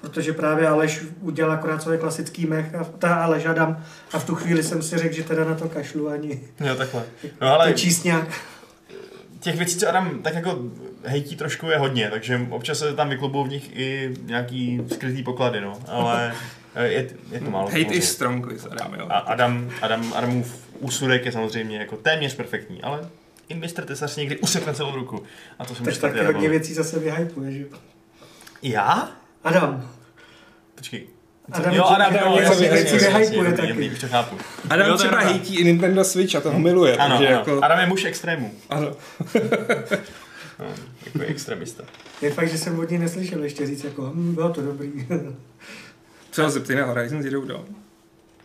Protože právě Aleš udělal akorát svůj klasický mech a ta Aleš Adam a v tu chvíli jsem si řekl, že teda na to kašlu ani Jo, takhle. No ale to číst nějak. těch věcí, co Adam tak jako hejtí trošku je hodně, takže občas se tam vyklubou v nich i nějaký skrytý poklady, no. Ale eh, je, je to málo. Hate samozřejmě. is strong, quiz, Adam, jo. A Adam, Adam, Adamův úsudek je samozřejmě jako téměř perfektní, ale i mistr Tesař někdy usekne celou ruku. A to se Tak taky i hodně věcí zase vyhypuje, že jo. Já? Adam. Počkej. Adam, jo, Adam, Adam jo, něco taky. už to chápu. Adam Jo, to je třeba hejtí i Nintendo Switch a to ho miluje. Ano, takže ano. Jako, Adam je muž extrému. ano. No, jako extremista. Je fakt, že jsem od něj neslyšel ještě říct, jako, hm, bylo to dobrý. Třeba zeptej na Horizon Zero Dawn.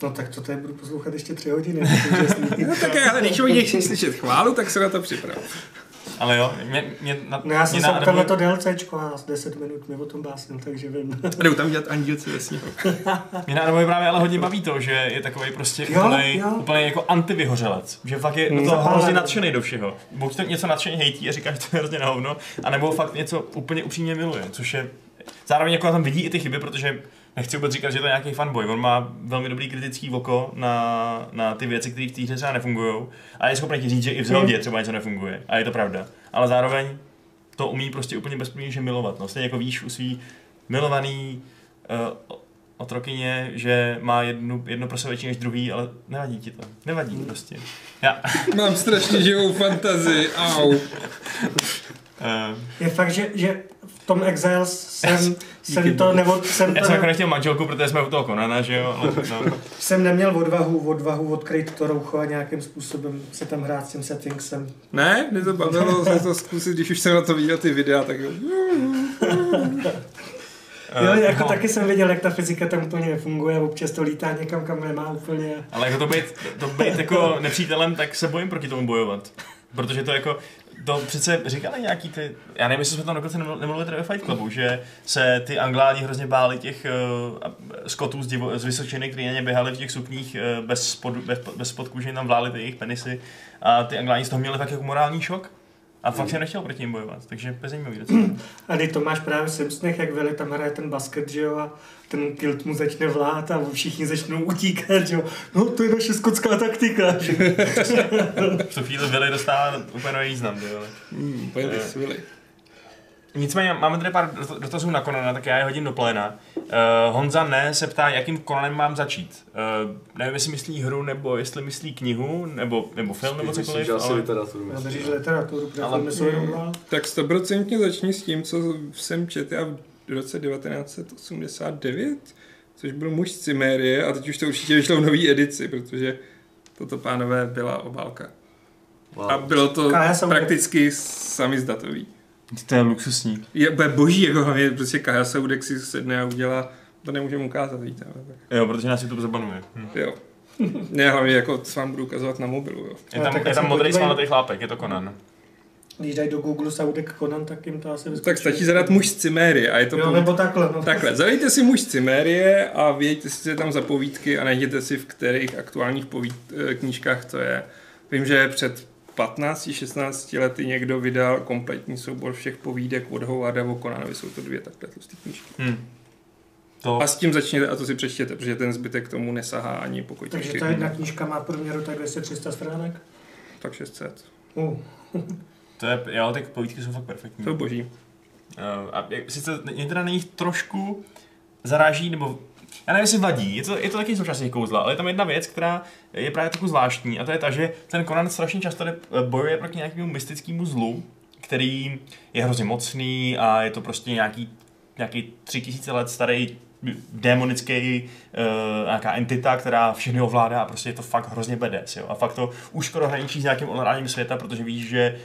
no tak to tady budu poslouchat ještě tři hodiny. No tak ale když budeš slyšet chválu, tak se na to připrav. Ale jo, mě, mě, na, No já jsem se na ptal na to DLCčko a z 10 minut mi o tom básnil, takže vím. A jdou tam dělat andílci ve sněhu. Mě na Adamovi právě ale hodně baví to, že je takový prostě Jo, úplnej, jo. úplnej jako antivyhořelec. Že fakt je do Hmm. toho Zapálený. hrozně nadšený do všeho. Buď to něco nadšeně hejtí a říká, že to je hrozně na hovno, anebo fakt něco úplně upřímně miluje, což je Zároveň jako tam vidí i ty chyby, protože nechci vůbec říkat, že to je nějaký fanboy. On má velmi dobrý kritický oko na, na ty věci, které v té hře třeba nefungují. A je schopný ti říct, že i v Zeldě třeba něco nefunguje. A je to pravda. Ale zároveň to umí prostě úplně bezpodmínečně milovat. No, stejně jako víš u svý milovaný uh, otrokyně, že má jednu, jedno prso větší než druhý, ale nevadí ti to. Nevadí prostě. Já, Mám strašně živou fantazii, au. uh, Je fakt, že, že tom Exiles jsem, jsem to, nebo jsem já to jsem jako ne, nechtěl manželku, protože jsme u toho Konana, že jo, ale no. jsem neměl odvahu, odvahu odkryt to roucho a nějakým způsobem se tam hrát s tím settingsem. Ne, mě to bavilo se to zkusit, když už jsem na to viděl ty videa, tak jo. Jo, Eh, jako no. taky jsem viděl, jak ta fyzika tam úplně nefunguje, občas to lítá někam, kam nemá úplně. Ale jako to být, to být jako nepřítelem, tak se bojím proti tomu bojovat. Protože to jako, to přece říkali nějaký ty, já nevím, jestli jsme tam dokonce nemluvili, tady ve Fight Clubu, že se ty angláni hrozně báli těch uh, skotů z, divo, z Vysočiny, kteří na ně běhali v těch sukních uh, bez, spod, bez, bez spodku, že jim tam vláli ty jejich penisy a ty angláni z toho měli tak jako morální šok. A fakt jsem nechtěl proti ním bojovat, takže bezajímavý docela. A teď to máš právě v Simpsonech, jak Veli tam hraje ten basket, že jo, a ten kilt mu začne vlát a všichni začnou utíkat, že jo. No to je naše skotská taktika, V tu chvíli Billy dostává úplně nový význam, ty ty svily. Nicméně máme tady pár dot- dotazů na Konana, tak já je hodím do pléna. Uh, Honza ne se ptá, jakým Konanem mám začít. Uh, nevím, jestli myslí hru, nebo jestli myslí knihu, nebo, nebo film, nebo Myslím, cokoliv, že asi ale... literaturu myslím. říct literaturu, protože Ale- ale... jsou. Tak stoprocentně začni s tím, co jsem četl já v roce 1989, což byl muž z Cimérie a teď už to určitě vyšlo v nové edici, protože toto pánové byla obálka. Wow. A bylo to prakticky samizdatový. To je luxusní. Je bude boží, jako hlavně prostě Kaja Saudek si sedne a udělá, to nemůžeme ukázat, víte. ale tak. Jo, protože nás YouTube zabanuje. Hm. Jo. Ne, hlavně jako co vám budu ukazovat na mobilu, jo. Je tam, tak je tam modrý podívej- svalnatý chlápek, je to Conan. Když dají do Google Saudek Conan, tak jim to asi vyskočí. Tak stačí zadat muž z Cimérie a je to Jo, povíd- nebo takhle. No. Takhle, zadejte si muž z Cimérie a vědějte si, co je tam za povídky a najděte si, v kterých aktuálních povíd, eh, knížkách to je. Vím, že před 15-16 lety někdo vydal kompletní soubor všech povídek od Howarda o Conanovi, jsou to dvě takhle tlusté knížky. Hm. To, A s tím začněte a to si přečtěte, protože ten zbytek tomu nesahá ani pokud Takže ta jedna knížka má průměru tak 200-300 stránek. Tak 600. Uh. to je, jo, ty povídky jsou fakt perfektní. To je boží. Uh, a sice mě teda na nich trošku zaráží, nebo já nevím, jestli vadí, je to, je to taky součástí kouzla, ale je tam jedna věc, která je právě trochu zvláštní a to je ta, že ten Conan strašně často jde- bojuje proti nějakému mystickému zlu, který je hrozně mocný a je to prostě nějaký, nějaký tři tisíce let starý démonický uh, nějaká entita, která všechny ovládá a prostě je to fakt hrozně badass, jo. A fakt to už skoro hraničí s nějakým ovládáním světa, protože víš, že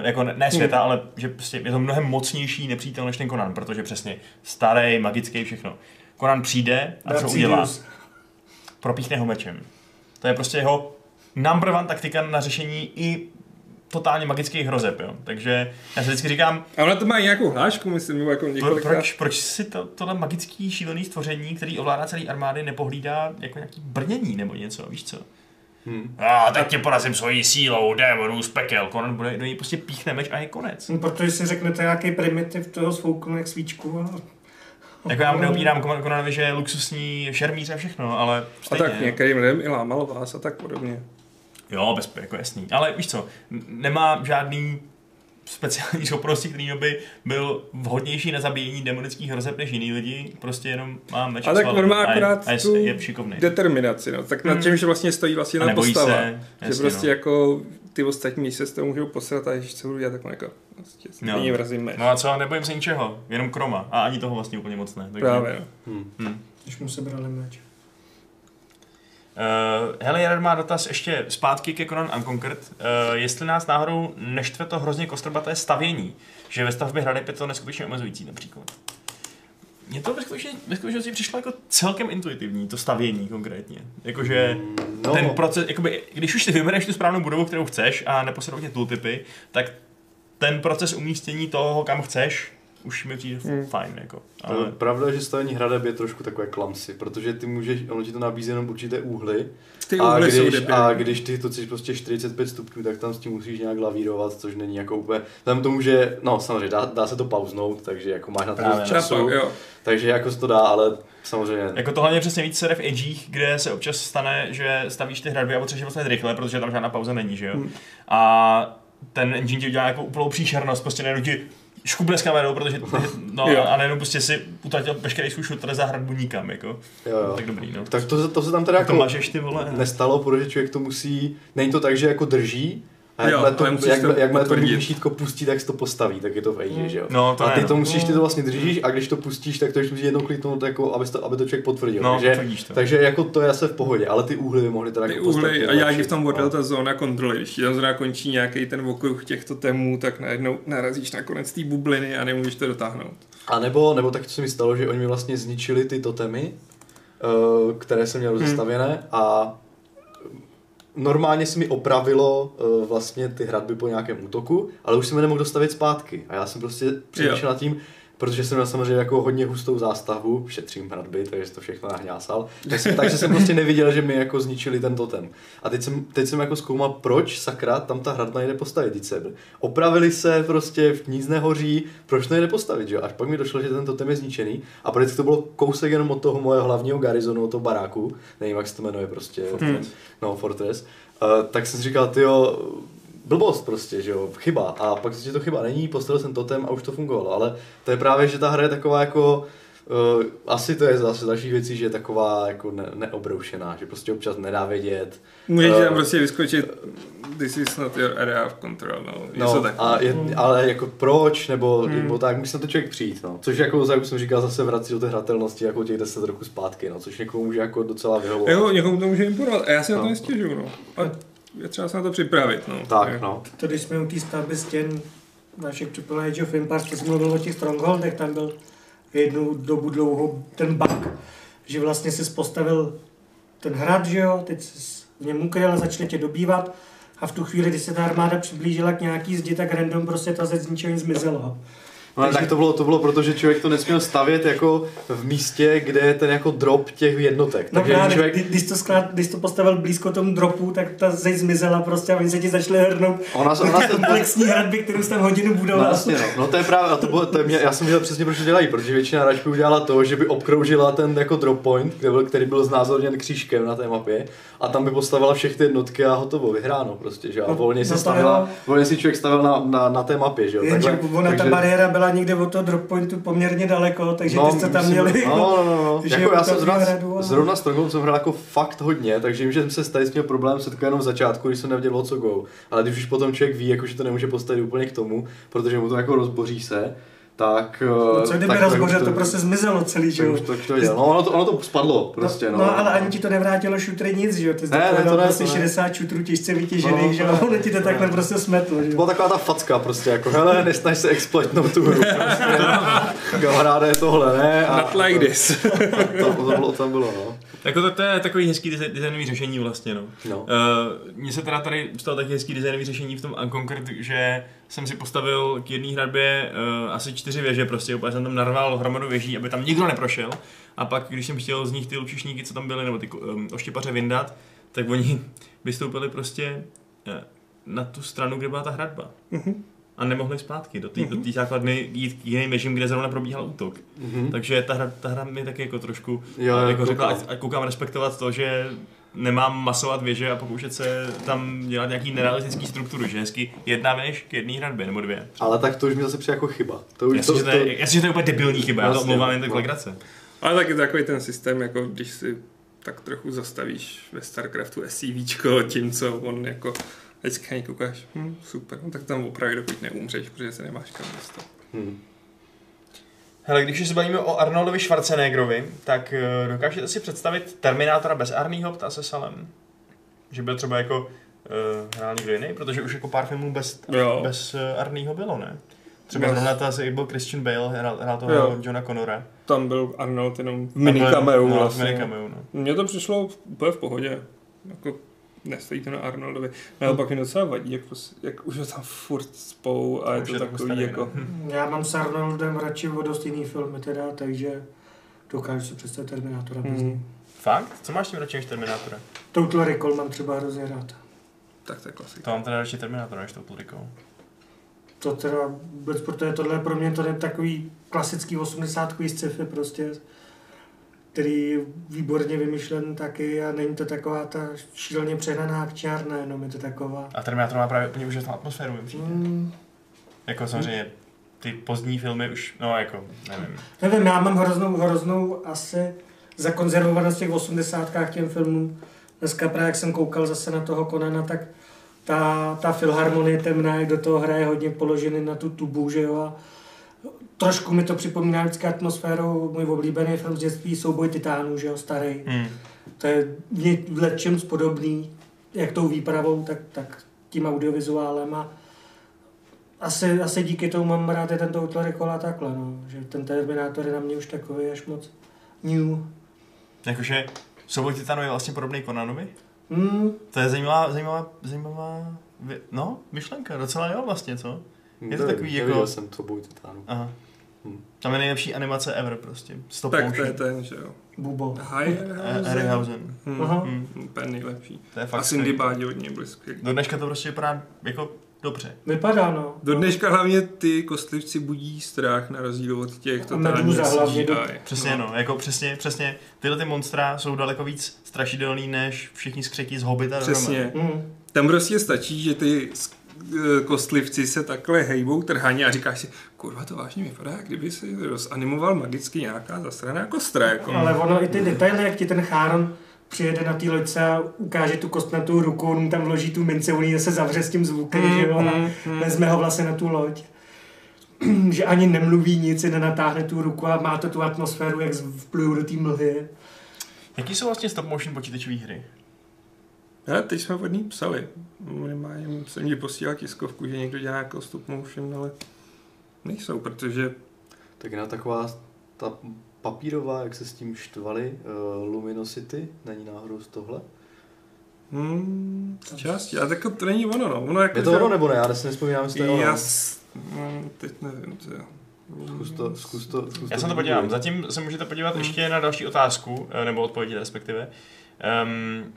uh, jako ne, ne světa, Hmm. ale že prostě je to mnohem mocnější nepřítel než ten Conan, protože přesně starý, magický, všechno. Conan přijde a co udělá? Propíchne ho mečem. To je prostě jeho number one taktika na řešení i totálně magických hrozeb, jo. Takže já si vždycky říkám, A ona to má nějakou hlášku, myslím, nebo jako pro, několika... proč, proč si to, tohle magický šílený stvoření, který ovládá celý armády, nepohlídá jako nějaký brnění nebo něco, víš co? Hm. A teď tě porazím svojí sílou, démonů z pekel. Conan bude do něj prostě píchne meč a je konec. No, Protože si řeknete nějaký primitiv toho svouknu jak svíčku. A... Jako já mu neopírám Conanovi, že je luxusní šermíř a všechno, ale A stejně. tak některým lidem i lámal vás a tak podobně. Jo, bez, jako jasný. Ale víš co, nemá žádný speciální schopnosti, který by byl vhodnější na zabíjení demonických hrozeb než jiný lidi, prostě jenom má meč A tak on má a je- akorát a je, tu je šikovný. determinaci, no. Tak na Hmm. čemž vlastně stojí vlastně A na postava. se, že jasně, prostě no. jako ty ostatní se z toho můžou posrat a ještě co budu dělat, tak jako prostě Jo. stejně vrazím meč. No a co, nebojím se ničeho, jenom kroma. A ani toho vlastně úplně moc ne. Takže, Právě, no. Hm. Hm. Když mu sebrali meč. Uh, hele, Jared má dotaz ještě zpátky ke Conan Unconquered. Uh, jestli nás náhodou neštve to hrozně kostrbaté stavění, že ve stavbě hradeb je to neskutečně omezující například. Mně to ve skutečnosti, ve skutečnosti přišlo jako celkem intuitivní, to stavění konkrétně. Jakože No, ten proces, jakoby, když už si vybereš tu správnou budovu, kterou chceš a neposedou tě tooltipy, tak ten proces umístění toho, kam chceš, už mi přijde Hmm. fajn. Jako. Ale pravda je, že stavení hradeb je trošku takové klamsy, protože ty můžeš, ono ti to nabízí jenom určité úhly Ty a úhly jsou když, debilní. a když ty to chceš prostě 45 stupňů, tak tam s tím musíš nějak lavírovat, což není jako úplně, tam tomu, že, no samozřejmě dá, dá se to pauznout, takže jako máš na to Času, jo. Takže jako se to dá, ale samozřejmě jako tohle je přesně víc se v edgích, kde se občas stane, že stavíš ty hradby a potřebuješ je vlastně rychle, protože tam žádná pauza není, že jo. Hmm. A ten engine ti udělá jako úplnou příšernost, prostě najednou ti škubne s kamerou, protože, no Jo. a nejenom prostě si utratil veškerý svůj šutr za hradbu nikam, jako. Jo, jo. Tak dobrý, no. Tak to, se- to se tam teda To jako mažeš ty vole. nestalo, protože člověk to musí, není to tak, že jako drží, a Jo, jakmile to, musíš jak, to jakmile to myšítko pustí, tak se to postaví, tak je to v Age, že jo. No, to a ty ne, to no. musíš, ty to vlastně držíš a když to pustíš, tak to už musí jednou kliknout, jako, aby, to, aby to člověk potvrdil. No, takže, to. takže jako to je asi v pohodě, ale ty úhly by mohly teda Ty jako úhly, a já když tam odjel ta zóna kontroly, když tam zrovna končí nějaký ten okruh těchto temů, tak najednou narazíš na konec té bubliny a nemůžeš to dotáhnout. A nebo, nebo tak, co se mi stalo, že oni mi vlastně zničili ty totemy, eh, které jsem měl Hmm. zastavěné a normálně se mi opravilo eh, vlastně ty hradby po nějakém útoku, ale už jsem je nemohl dostavit zpátky. A já jsem prostě přemýšlel nad tím, protože jsem měl samozřejmě jako hodně hustou zástavbu, šetřím hradby, takže to všechno nahňásal, tak jsem, takže jsem prostě neviděl, že mi jako zničili ten totem. A teď jsem, teď jsem jako zkoumal, proč sakra tam ta hradba nejde postavit. Teď se opravili se prostě, nic nehoří, proč to nejde postavit, že jo? Až pak mi došlo, že ten totem je zničený a protože to bylo kousek jenom od toho mojeho hlavního garizonu, od toho baráku, nevím, jak se to jmenuje prostě, Fortress. no Fortress, uh, tak jsem si říkal, tyjo, blbost prostě, že jo, chyba. A pak zjistil, že to chyba není, postavil jsem totem a už to fungovalo. Ale to je právě, že ta hra je taková jako, uh, asi to je zase další věcí, že je taková jako ne, neobroušená, že prostě občas nedá vědět. Můžeš Eh, tam prostě vyskočit, this is not your area of control, no, No, takového. a je, ale jako proč, nebo, Hmm. nebo tak, musí na to člověk přijít, no. Což jako, jak jsem říkal, zase vrací do té hratelnosti jako těch 10 roků zpátky, no. Což někomu může jako docela vyhovovat. Jo, někomu to může imponovat a já si na to No. nestěžuju, no. A je třeba se na to připravit, no. Tak, no. To, když jsme u té stavby stěn našich Triple Age of Empires, to mluvil o těch Strongholdech, tam byl jednu dobu dlouho ten bug, že vlastně si postavil ten hrad, že jo, teď jsi v něm ukryl, začne tě dobývat a v tu chvíli, kdy se ta armáda přiblížila k nějaký zdi, tak random prostě ta zeď z ničeho nic zmizela. No, ale tak to bylo, to bylo proto, že člověk to nesměl stavět jako v místě, kde je ten jako drop těch jednotek. No Takže právě, člověk, kdy- když to, sklad, když to postavil blízko tomu dropu, tak ta zeď zmizela prostě a oni se ti začali hrnout ona, ona se, komplexní hradby, kterou jsi tam hodinu No budoval. jasně, no. no to je právě, a to bylo, to je mě, já jsem věděl přesně, proč to dělají, protože většina hráčů udělala to, že by obkroužila ten jako drop point, kde byl, který byl znázorněn křížkem na té mapě a tam by postavila všechny ty jednotky a hotovo, vyhráno prostě, že a No, volně si no to stavila, volně si člověk stavil na, na, na té mapě, že jo. Takhle- ona ta takže- bariéra byla někde od toho drop pointu poměrně daleko, takže ty jste tam myslím- měli No, no, no, no. že Jako já jsem zrovna, hradu a- zrovna s Stronghold jsem hrál jako fakt hodně, takže vím, že jsem se tady s měl problém setkal jenom v začátku, když jsem nevěděl o co go. Ale když už potom člověk ví, jako, že to nemůže postavit úplně k tomu, protože mu to jako rozboří se, tak... No, co kdyby rozbořil, už to prostě zmizelo celý, že jo? to, to dělal. No, ono to, ono to spadlo prostě, no. no, no, ale ani ti to nevrátilo šutry nic, že jo? Ty jsi Ne, ne, to ne, prostě to ne. 60 šutrů těžce vytěžených, No, že to jo? Ono ti to takhle prostě smetlo, že To jo? byla taková ta facka prostě, jako hele, nesnaž se exploitnout tu hru. Prostě, kamaráde, je tohle, ne? A Not like this. to, to, to, bylo, tam bylo, no. Jako to, to je takový hezký design- designový řešení vlastně, no. no. Uh, Mně se teda tady stalo taky hezký designový řešení v tom Unconquered, že jsem si postavil k jedné hradbě uh, asi čtyři věže, prostě úplně jsem tam narval hromadu věží, aby tam nikdo neprošel. A pak, když jsem chtěl z nich ty lučišníky, co tam byly, nebo ty um, oštěpaře vyndat, tak oni vystoupili prostě uh, na tu stranu, kde byla ta hradba. A nemohli zpátky do té té základny jít k jiným věžím, kde zrovna probíhal útok. Mhm. Takže ta hra, ta hra mi taky jako trošku Jo, jo, jo, jako řekla, koukám. ať, ať koukám respektovat to, že nemám masovat věže a pokoušet se tam dělat nějaký nerealistický strukturu, že hezky jedna věž k jedné hradbě nebo dvě. Ale tak to už mi zase přijde jako chyba. To už Jasně, to, že to, je, jasně, že to je úplně debilní chyba, já to Jasně, omlouvám jen tak no. legrace. Ale taky takový ten systém, jako když si tak trochu zastavíš ve StarCraftu SCVčko tím, co on jako vždycky koukáš, hm, super, no tak tam opravdu dokud neumřeš, protože se nemáš kam dostat. Hmm. Hele, když se bavíme o Arnoldovi Schwarzeneggerovi, tak eh, dokážete si představit Terminátora bez Arního ptá se Salem? Že byl třeba jako uh, hrál někdo jiný, protože už jako pár filmů bez, Jo. bez uh, Arního bylo, ne? Třeba Bez- zrovna to asi byl Christian Bale, hrál, hrál toho Jo. Johna Connora. Tam byl Arnold jenom v Tam mini byl- cameo no, vlastně. v mini cameo, no. Mně to přišlo úplně v pohodě. Jako nestojí to na Arnoldovi. Naopak mi docela vadí, jak, prostě, jak už ho tam furt spou a je to takový starý, jako... no. Já mám s Arnoldem radši o dost jiný filmy teda, takže dokážu si představit Terminátora bez něj. Hmm, Fakt? Co máš tím radši než Terminátora? Total Recall mám třeba hrozně rád. tak to je klasika. To mám teda radši Terminátora než Total Recall. To teda vůbec, protože tohle pro mě to je takový klasický 80 sci-fi prostě, který je výborně vymyšlen taky a není to taková ta šíleně přehnaná akčárna, jenom je to taková. A Terminátor má právě úplně úžasnou atmosféru, mi přijde. Mm, Jako samozřejmě ty pozdní filmy už, no jako, nevím. Nevím, já mám hroznou, hroznou asi zakonzervovanost těch osmdesátkách těm filmům. Dneska právě, jak jsem koukal zase na toho Konana, tak ta, ta filharmonie temná, jak do toho hraje hodně položený na tu tubu, že jo, a trošku mi to připomíná vždycky atmosféru, můj oblíbený film z dětství, Souboj titánů, že jo, starý. Hmm. To je v v lecčem podobný, jak tou výpravou, tak, tak tím audiovizuálem a asi, asi díky tomu mám rád je tento útvar kola takhle, no. že ten Terminátor je na mě už takový až moc new. Jakože Souboj Titanu je vlastně podobný Conanovi? Hmm, To je zajímavá, zajímavá, zajímavá, vy- no, myšlenka, docela jo vlastně, co? Je to takový neviděl jako- jsem to boj titánů. Aha. Hmm. Tam je nejlepší animace ever prostě. Stop Tak to je motion. ten, že jo. Bubo. Eh, Harryhausen. Hmm. Hmm. Úplně nejlepší. To je A fakt Cindy skvělý. Bádi od něj byly skvělý. Do dneška to prostě vypadá jako dobře. Vypadá, no. Do dneška hlavně ty kostlivci budí strach na rozdíl od těch A totálních hlavně do- CGI. Přesně no. jako přesně, přesně. Tyhle ty monstra jsou daleko víc strašidelný než všichni skřeky z Hobbita. dohromady. Přesně. Hmm. Tam prostě stačí, že ty kostlivci se takhle hejbou trhaně a říkáš si, kurva to vážně vypadá, jak kdyby si rozanimoval magicky nějaká zasraná kostra. Jako. Ale ono i ty detaily, jak ti ten Cháron přijede na té loďce a ukáže tu kostnatou ruku, on mu tam vloží tu mince, on ji zase zavře s tím zvukem, Mm, že jo, a mm, mm. vezme ho vlastně na tu loď. že ani nemluví nic, jen natáhne tu ruku a má to tu atmosféru, jak vplují do té mlhy. Jaký jsou vlastně stop motion počítačové hry? Ale teď jsme od ní psali. Minimálně jsem mi posílal tiskovku, že někdo dělá jako stop motion, ale nejsou, protože Tak na taková ta papírová, jak se s tím štvali, uh, Luminosity, není náhodou z tohle? hmm, části, ale tak to není ono, no. ono jako, Je to že- ono nebo ne? Já si nespomínám, jestli to je ono. Já s... no, teď nevím, co je. Zkus to, zkus to, zkus Já se na to podívám. Zatím se můžete podívat ještě na další otázku, eh, nebo odpovědi respektive. Um,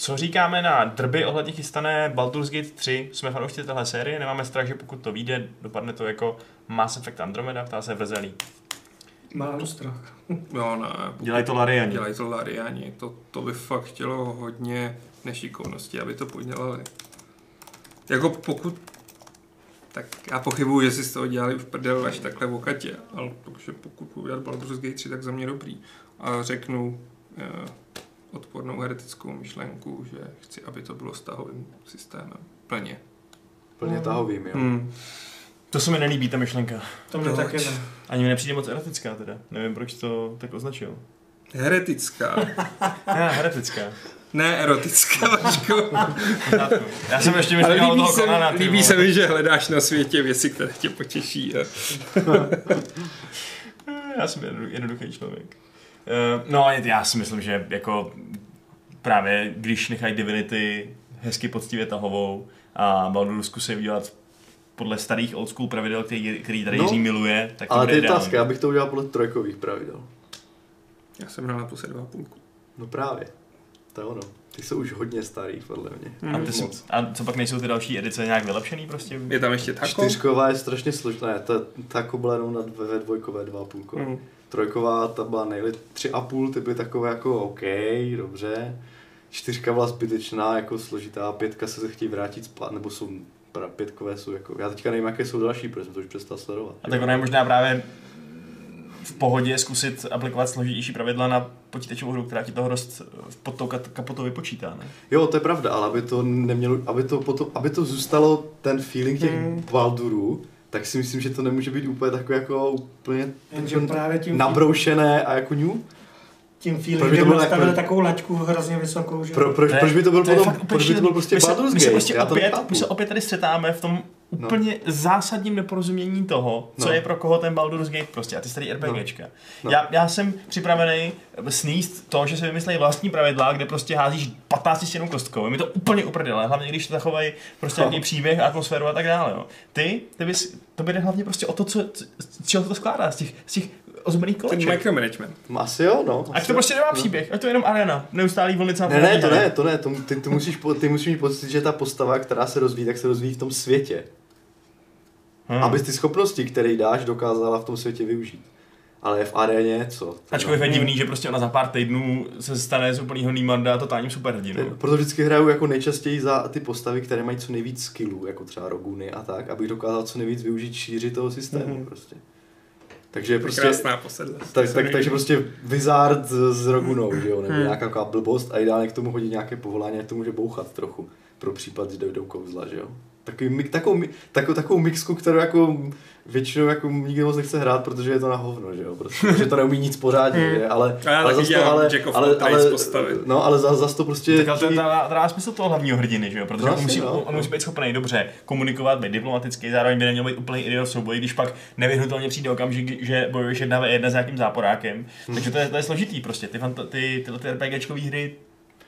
co říkáme na drby ohledně chystané Baldur's Gate 3? Jsme fanoušci téhle série, nemáme strach, že pokud to vyjde, dopadne to jako Mass Effect Andromeda, ptá se Vrzelý. Mám strach. Jo, ne. Dělají to Lariani. Dělají to Lariani. To, to by fakt chtělo hodně nešikovnosti, aby to podělali. Jako pokud... Tak já pochybuju, jestli z toho dělali už prdel až takhle v okatě, ale takže pokud udělat Baldur's Gate 3, tak za mě dobrý. A řeknu eh, odpornou heretickou myšlenku, že chci, aby to bylo stahovým systémem. Plně. Plně tahovým, jo. Hmm. To se mi nelíbí, ta myšlenka. To mě taky ne. Ani mi nepřijde moc erotická teda. Nevím, proč to tak označil. Heretická. Ne, heretická. ne erotická, Vašku. Já jsem ještě myslel líbí, toho se, Konana, ty líbí vole. se mi, že hledáš na světě věci, které tě potěší. A... Já jsem jednodu- jednoduchý člověk. Uh, no, já si myslím, že jako právě když nechají Divinity hezky poctivě tahovou a Baldur zkusí udělat podle starých old school pravidel, který, který tady No, Jiří miluje, tak to Ale bude ty ideální. otázka, já bych to udělal podle trojkových pravidel. Já jsem hrál naposled dva půlku. No právě. To je ono. Ty jsou už hodně starý, podle mě. A, ty jsou, a co pak nejsou ty další edice nějak vylepšený prostě? Je tam ještě tako? Čtyřková je strašně složitá, ta, ta byla jenom na dvě, ve dvojkové dva a půlko. Mm. Trojková, ta byla nejli tři a půl, ty byly takové jako OK, dobře. Čtyřka byla zbytečná, jako složitá, pětka se chtějí vrátit spát, nebo jsou, pětkové jsou jako, já teďka nevím, jaké jsou další, protože jsem to už přestal sledovat. A tak ono je možná právě v pohodě zkusit aplikovat složitější pravidla na počítačovou hru, která ti toho dost pod tou kapotou vypočítá, ne? Jo, to je pravda, ale aby to nemělo, aby to, potom, aby to zůstalo ten feeling těch Hmm. Baldurů, tak si myslím, že to nemůže být úplně takové jako úplně Jenže jako právě tím, nabroušené a jako new. tím Proč by feelingem to bylo nastavili tak- takovou laťku hrozně vysokou, že? Pro, proč, To je- proč by to byl To potom, proč by to byl prostě Baldur's my se Gate? prostě opět, my se opět tady střetáme v tom úplně zásadním neporozumění toho, co No. je pro koho ten Baldur's Gate prostě a ty starý RPGčka. No. Já, já jsem připravený sníst to, že si vymyslí vlastní pravidla, kde prostě házíš 15 stěnou kostkou. Je mi to úplně uprdele, hlavně když to zachovají prostě No. nějaký příběh, atmosféru a tak dále. Jo. Ty, ty bys, to by jde hlavně prostě o to, co, z čeho to skládá, z těch, z těch ozbených Ten koleček. micromanagement. Asi jo, no. Ať asi to prostě nemá No. příběh, ať to je jenom arena, neustálý vlnice. Ne, ne, to ne, to ne, to, ty, ty, musíš, ty musíš mít pocit, že ta postava, která se rozvíjí, tak se rozvíjí v tom světě. Hmm. Abys ty schopnosti, které dáš, dokázala v tom světě využít. ale je v aréně co? Ačkoliv je divný, že prostě ona za pár týdnů se stane z úplnýho Nýmanda totálním superhrdinou. Proto vždycky hraju jako nejčastěji za ty postavy, které mají co nejvíc skillů, jako třeba Roguny a tak, abych dokázal co nejvíc využít šíři toho systému Mhm. prostě. Takže prostě... Krásná posedlost. Tak, tak, takže prostě Wizard s, s Rogunou, že jo, nebo Hmm. nějaká taková blbost a ideálně k tomu hodit nějaké povolání, ať to může bouchat trochu, pro případ, že dojdou kouzla, že jo. Takový, takovou, takovou, takovou mixku, kterou jako většinou jako nikdo moc nechce hrát, protože je to na hovno, že jo, prostě, protože to neumí nic pořádně, Hmm. že? ale, ale taky zas to, dělám ale, Jack of ale, ale, no, ale zas, zas to prostě... Tak ale to, to, to dá smysl toho hlavního hrdiny, že jo? Protože No on, musí, jo. on musí být schopný dobře komunikovat, být diplomatický, zároveň by neměl být úplný idiot v souboji, když pak nevyhnutelně přijde okamžik, že bojuješ jedna ve jedna s nějakým záporákem. Hmm. Takže to je, to je složitý prostě. Ty, fanta- ty, tyhle ty RPGčkové hry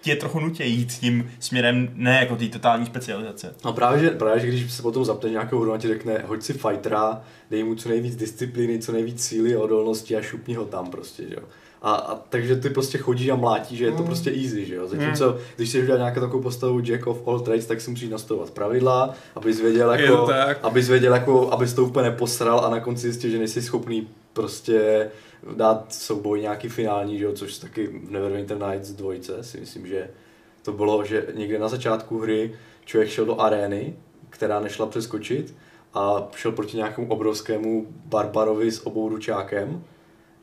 tě trochu nutí jít tím směrem ne jako té totální specializace. No právě, že, právě, že když se potom zapne nějakou hru a ti řekne, hoď si fightera, dej mu co nejvíc disciplíny, co nejvíc síly a odolnosti a šupni ho tam prostě, že jo. A, a takže ty prostě chodíš a mlátíš, že je to Mm. prostě easy, že jo. Zatímco, když si udělat nějakou takovou postavu Jack of all trades, tak si musíš nastavovat pravidla, abys věděl jako, tak. abys věděl jako, abys to úplně posral a na konci zjistil, že nejsi schopný prostě dát souboj nějaký finální, že jo, což taky v Neverwinter Nights 2 si myslím, že to bylo, že někde na začátku hry člověk šel do arény, která nešla přeskočit a šel proti nějakému obrovskému barbarovi s obou ručákem.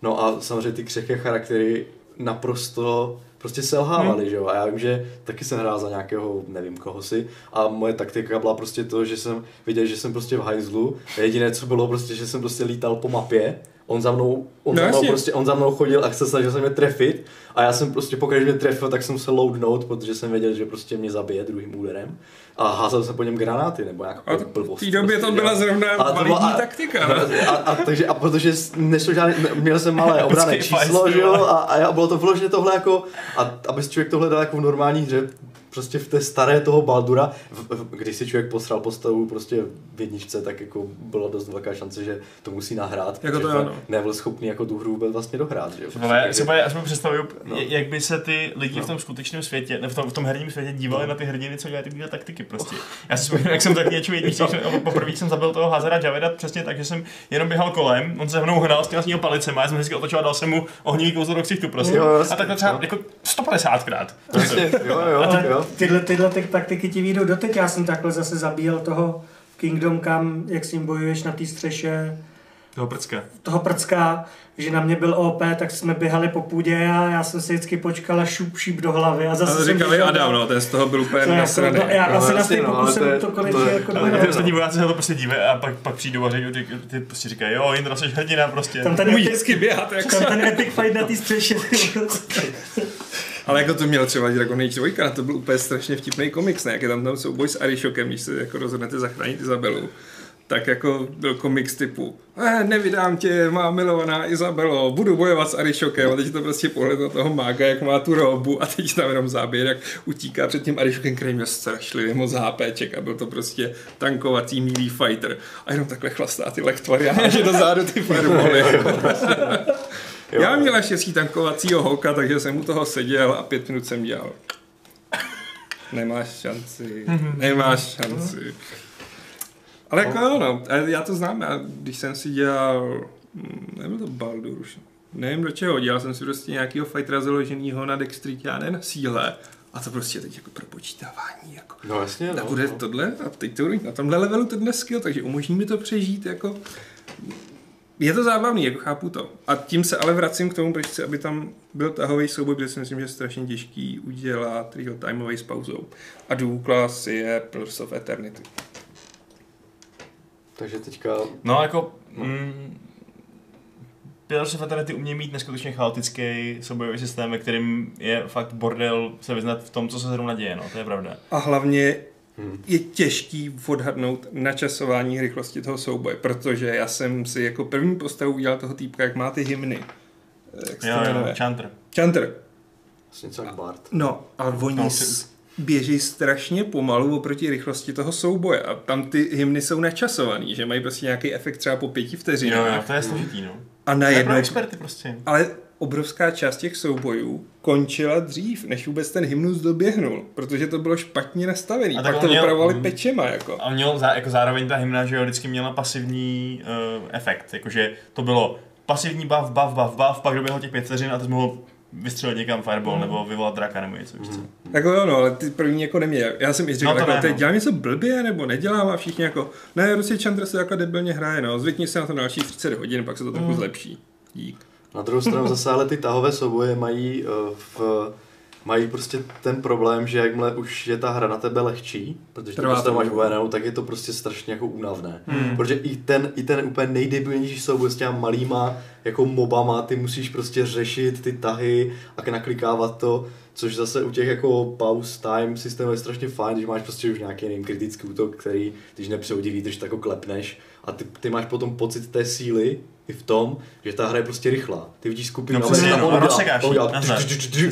No a samozřejmě ty křehké charaktery naprosto prostě selhávali, hmm. že jo. A já vím, že taky jsem hrál za nějakého, nevím koho si, a moje taktika byla prostě to, že jsem viděl, že jsem prostě v hajzlu. A jediné, co bylo prostě, že jsem prostě lítal po mapě, on za mnou, on, No za mnou prostě, on za mnou chodil a se snažil se mě trefit a já jsem prostě pokud mě trefil, tak jsem se loadnout, protože jsem věděl, že prostě mě zabije druhým úderem a házel jsem po něm granáty nebo nějakou A blbost. v té době to prostě, byla jo. zrovna Ale to byla- a- taktika. A, ne? a, a, takže, a protože nešlo žádný, měl jsem malé obrané číslo, že jo, a, a bylo to vložně tohle jako, a aby si člověk tohle dal jako v normální hře, prostě v té staré toho Baldura, v, v, když si člověk posral postavu prostě v jedničce, tak jako byla dost velká šance, že to musí nahrát, Jako to ano. nebyl schopný jako tu hru vůbec vlastně dohrát, že jo. Ale já si já úplně představuju, No. no. jak by se ty lidi No. v tom skutečném světě, ne, v tom, v tom herním světě dívali na ty hrdiny, co dělají tyhle taktiky prostě. Já si vzpomínám, jak jsem taky něčím jedničce, poprvé jsem zabil toho Hazara Javeda přesně tak, že jsem jenom běhal kolem, on se mnou hnal s těma palicema, já jsem vždycky otočil a dal jsem mu ohnivý kouzlo do ksichtu prostě. Jo, a takhle třeba No. jako 150krát. Prostě, jo, jo, Ale jo. Tyhle, tyhle ty taktiky ti vyjdou doteď. Já jsem takhle zase zabíjel toho Kingdom Come, jak s ním bojuješ na té střeše, Toho prcka. toho prcka, že na mě byl OP, tak jsme běhali po půdě a já jsem si vždycky počkal a šup šíp do hlavy. A zase Ale jsem říkali běžel Adam, no, ten z toho byl úplně To jako, nasraný. no, já No, asi na ty no, ale pokusem to je- to, to konečně je- jako dohrát. ty ostatní vojáci se na to prostě dívají a pak, pak přijdou a řeknou, ty, ty prostě říkají, jo, Jindra, jsi hrdina prostě. Tam ten epic, běhat, jako. tam ten epic fight na té střeše. Ale jako to měl třeba Dragon Age 2, to byl úplně strašně vtipný komiks, ne? Jak je tam tam souboj s Arishokem, když se jako rozhodnete zachránit Izabelu. Tak jako byl komiks typu eh, nevydám tě, má milovaná Izabelo, budu bojovat s Arishokem a teď je to prostě pohled na toho mága, jak má tu robu a teď tam jenom záběr, jak utíká před tím Arishokem, který měl strašlivě moc HPček a byl to prostě tankovací milý fighter a jenom takhle chlastá ty lektvary a háže do zádu ty fireboly. Jo. Já měl štěstí tankovacího holka, takže jsem u toho seděl a pět minut jsem dělal. Nemáš šanci, nemáš šanci. Ale jako jo, no, já to znám, já, když jsem si dělal, hm, nebyl to Baldur už, nevím do čeho, dělal jsem si prostě nějakého fightera založeného na dextritě a ne na síle. A to prostě teď jako propočítávání, jako. No jasně, A no. bude no. tohle a teď to na tomhle levelu ten skill, takže umožní mi to přežít, jako je to zábavný, jako chápu to. A tím se ale vracím k tomu, proč chci, aby tam byl tahový souboj, protože si myslím, že je strašně těžký udělat real timeový s pauzou. A Douglas je Pillars of Eternity. Takže teďka, No jako... Mm, Pillars of Eternity umějí mít neskutečně chaotický soubojový systém, ve kterým je fakt bordel se vyznat v tom, co se zrovna děje, no, to je pravda. A hlavně je těžký odhadnout načasování rychlosti toho souboje, protože já jsem si jako první postavu udělal toho týpka, jak má ty hymny. Eh, Jak se Jo, jo, jmenuje? Chanter. Chanter. vlastně něco jak Bart. No, a oni No, s- běží strašně pomalu oproti rychlosti toho souboje a tam ty hymny jsou načasovaný, že mají prostě nějaký efekt třeba po pěti Jo, jo, vteřinách to je složitý, no. a najednou, pro experty prostě. ale obrovská část těch soubojů končila dřív, než vůbec ten hymnus doběhnul, protože to bylo špatně nastavený. A tak pak to měl- opravovali Mhm. pečema, jako. A měl zá, jako zároveň ta hymna, že jo, vždycky měla pasivní uh, efekt, jakože to bylo pasivní buff, buff, buff, buff, pak doběhl těch pět vteřin a jsi mohl vystřelit někam fireball Mhm. nebo vyvolat draka nebo něco, víš co. Jako jo, no, ale ty první jako neměl. Já jsem i říkal, No to jako, ne, no. dělám něco blbě, nebo nedělám a všichni jako, ne, prostě Chandra se jako debilně hraje, no, zvykni se na to další 30 hodin, pak se to trochu Mm. zlepší. Dík. Na druhou stranu zase ale ty tahové souboje mají uh, v mají prostě ten problém, že jakmile už je ta hra na tebe lehčí, protože ty Trvá prostě to máš vojenou, tak je to prostě strašně jako únavné. Hmm. Protože i ten, i ten úplně nejdebilnější souboj s těma malýma jako mobama, ty musíš prostě řešit ty tahy a naklikávat to, což zase u těch jako pause time systémů je strašně fajn, když máš prostě už nějaký nevím, kritický útok, který, když nepřehodí výdrž, tak ho klepneš a ty, ty máš potom pocit té síly i v tom, že ta hra je prostě rychlá. Ty vidíš skupinu No a tam no, udělá-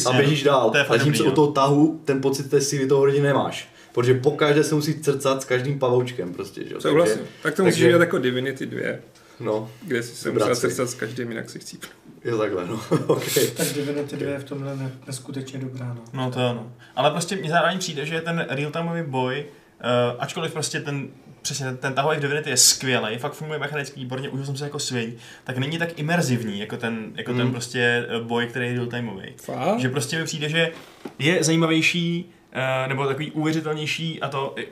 a běžíš dál. to je fakt Zatímco dobrý, u toho tahu ten pocit té síly toho hodně nemáš. Protože po každé se musí crcat s každým pavoučkem prostě, že jo. Souhlasím. Tak to musíš dělat jako Divinity 2, No, kde si se musel srdcat s každým, jinak si chcípl. je takhle, no. okay. Tak Divinity 2 je v tomhle ne, neskutečně dobrá. No. No to ano. Ale prostě mně zároveň přijde, že ten real-timeový boj, uh, ačkoliv prostě ten přesně ten, ten tahový v Divinity je skvělý, fakt funguje mechanicky výborně, užil jsem se jako sviň, tak není tak imerzivní jako ten, jako Hmm. ten prostě eh, boj, který je real-timeový. Fakt? Že prostě mi přijde, že je zajímavější, uh, nebo takový uvěřitelnější a to, eh,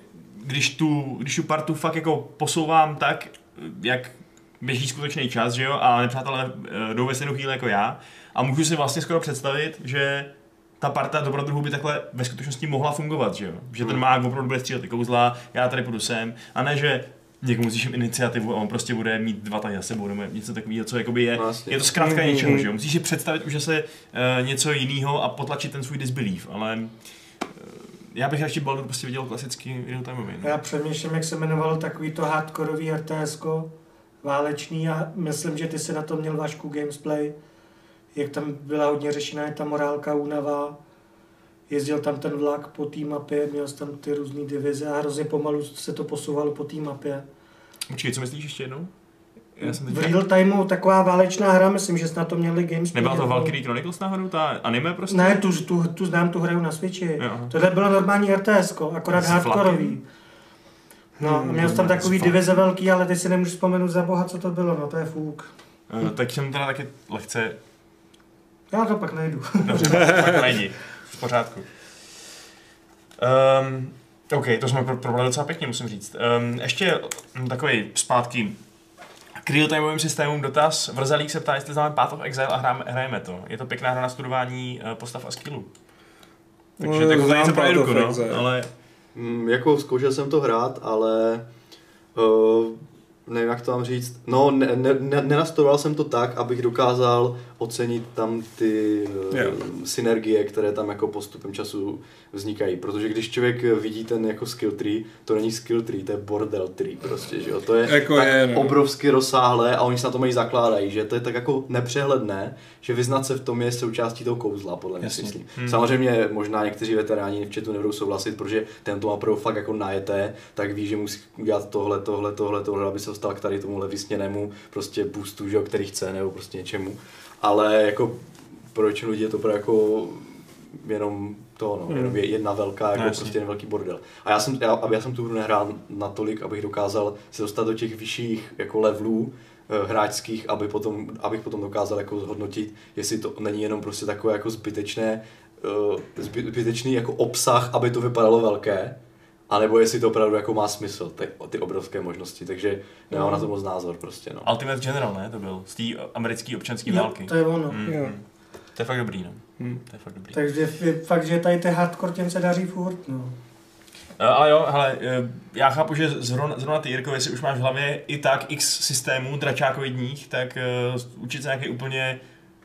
když tu, když tu partu fakt jako posouvám tak, eh, jak běží skutečný čas, že jo, a nepřátelé eh, jdou ve stejnou chvíli jako já a můžu si vlastně skoro představit, že ta parta dobrodruhů by takhle ve skutečnosti mohla fungovat, že jo? Že ten Hmm. mák opravdu bude střílet ty kouzla, já tady půjdu sem, a ne, že někomu zíším iniciativu a on prostě bude mít dva tahy za sebou, nebo něco takového, co jakoby je, jasně. je to zkrátka Mhm. něčeho, že jo? Musíš si představit už zase uh, něco jiného a potlačit ten svůj disbelief, ale uh, já bych radši Baldur prostě viděl klasický real-timeový. No. Já přemýšlím, jak se jmenovalo takový to hardkorový RTS, válečný a myslím, že ty se na to měl Vašku Gamesplay, jak tam byla hodně řešená je ta morálka únava, jezdil tam ten vlak po té mapě, měl tam ty různé divize a hrozně pomalu se to posouvalo po té mapě. Počkej, co myslíš ještě jednou? Já jsem V real timeu taková válečná hra, myslím, že na to měli Gamesplay. Nebyla to jako- Valkyrie Chronicles náhodou, ta anime prostě? Ne, tu, tu, tu znám, tu hraju na Switchi. Aha. Tohle bylo normální RTS, akorát S hardkorový. No, a měl jsi tam takový divize velký, ale teď si nemůžu vzpomenout za boha, co to bylo, no to je fůk. Uh, tak jsem teda taky lehce... Já to pak najdu. Dobře, tak, tak najdi. V pořádku. Um, OK, to jsme pro- probrali docela pěkně, musím říct. Um, ještě mm, takový zpátky k real-timeovým systémům dotaz. Vrzalík se ptá, jestli známe Path of Exile a hráme, hrajeme to. Je to pěkná hra na studování uh, postav a skillů. Takže No, jako to je znám něco pro Jirku, no, ale Mm, jako zkoušel jsem to hrát, ale uh, nevím, jak to mám říct. No, ne, ne, ne, nenastudoval jsem to tak, abych dokázal ocenit tam ty Jo. synergie, které tam jako postupem času vznikají. Protože když člověk vidí ten jako skill tree, to není skill tree, to je bordel tree prostě, že jo. To je Jako tak je, no. obrovsky rozsáhlé a oni se na to mají zakládají, že to je tak jako nepřehledné, že vyznat se v tom je součástí toho kouzla, podle mě myslím. Hmm. Samozřejmě možná někteří veteráni v chatu nebudou souhlasit, protože ten to má pro fakt jako najeté, tak ví, že musí udělat tohle, tohle, tohle, tohle, aby se dostal k tady tomuhle vysněnému prostě boostu, že jo, který chce, nebo prostě něčemu. Ale jako pro většinu lidí je to pro jako jenom to, no, Hmm. jenom je jedna velká, jako No, jasně. prostě jeden velký bordel. A já jsem, já, aby já jsem tu hru nehrál natolik, abych dokázal se dostat do těch vyšších jako levelů, eh, hráčských, aby potom, abych potom dokázal jako zhodnotit, jestli to není jenom prostě takové jako zbytečné, eh, zby- zbytečný jako obsah, aby to vypadalo velké, anebo jestli to opravdu jako má smysl, ty, ty obrovské možnosti, takže nemám na to moc názor prostě, no. Ultimate General, ne, to byl, z té americké občanské války. to je ono. Mm, Jo. mm. To je fakt dobrý, no. Hm. To je fakt dobrý. Takže je fakt, že tady ty hardcore těm se daří furt, no. Eh, Ale jo, hele, eh, já chápu, že zrovna, zrovna ty Jirko, jestli už máš v hlavě i tak x systémů dračákovidních, tak uh, učit se nějaký úplně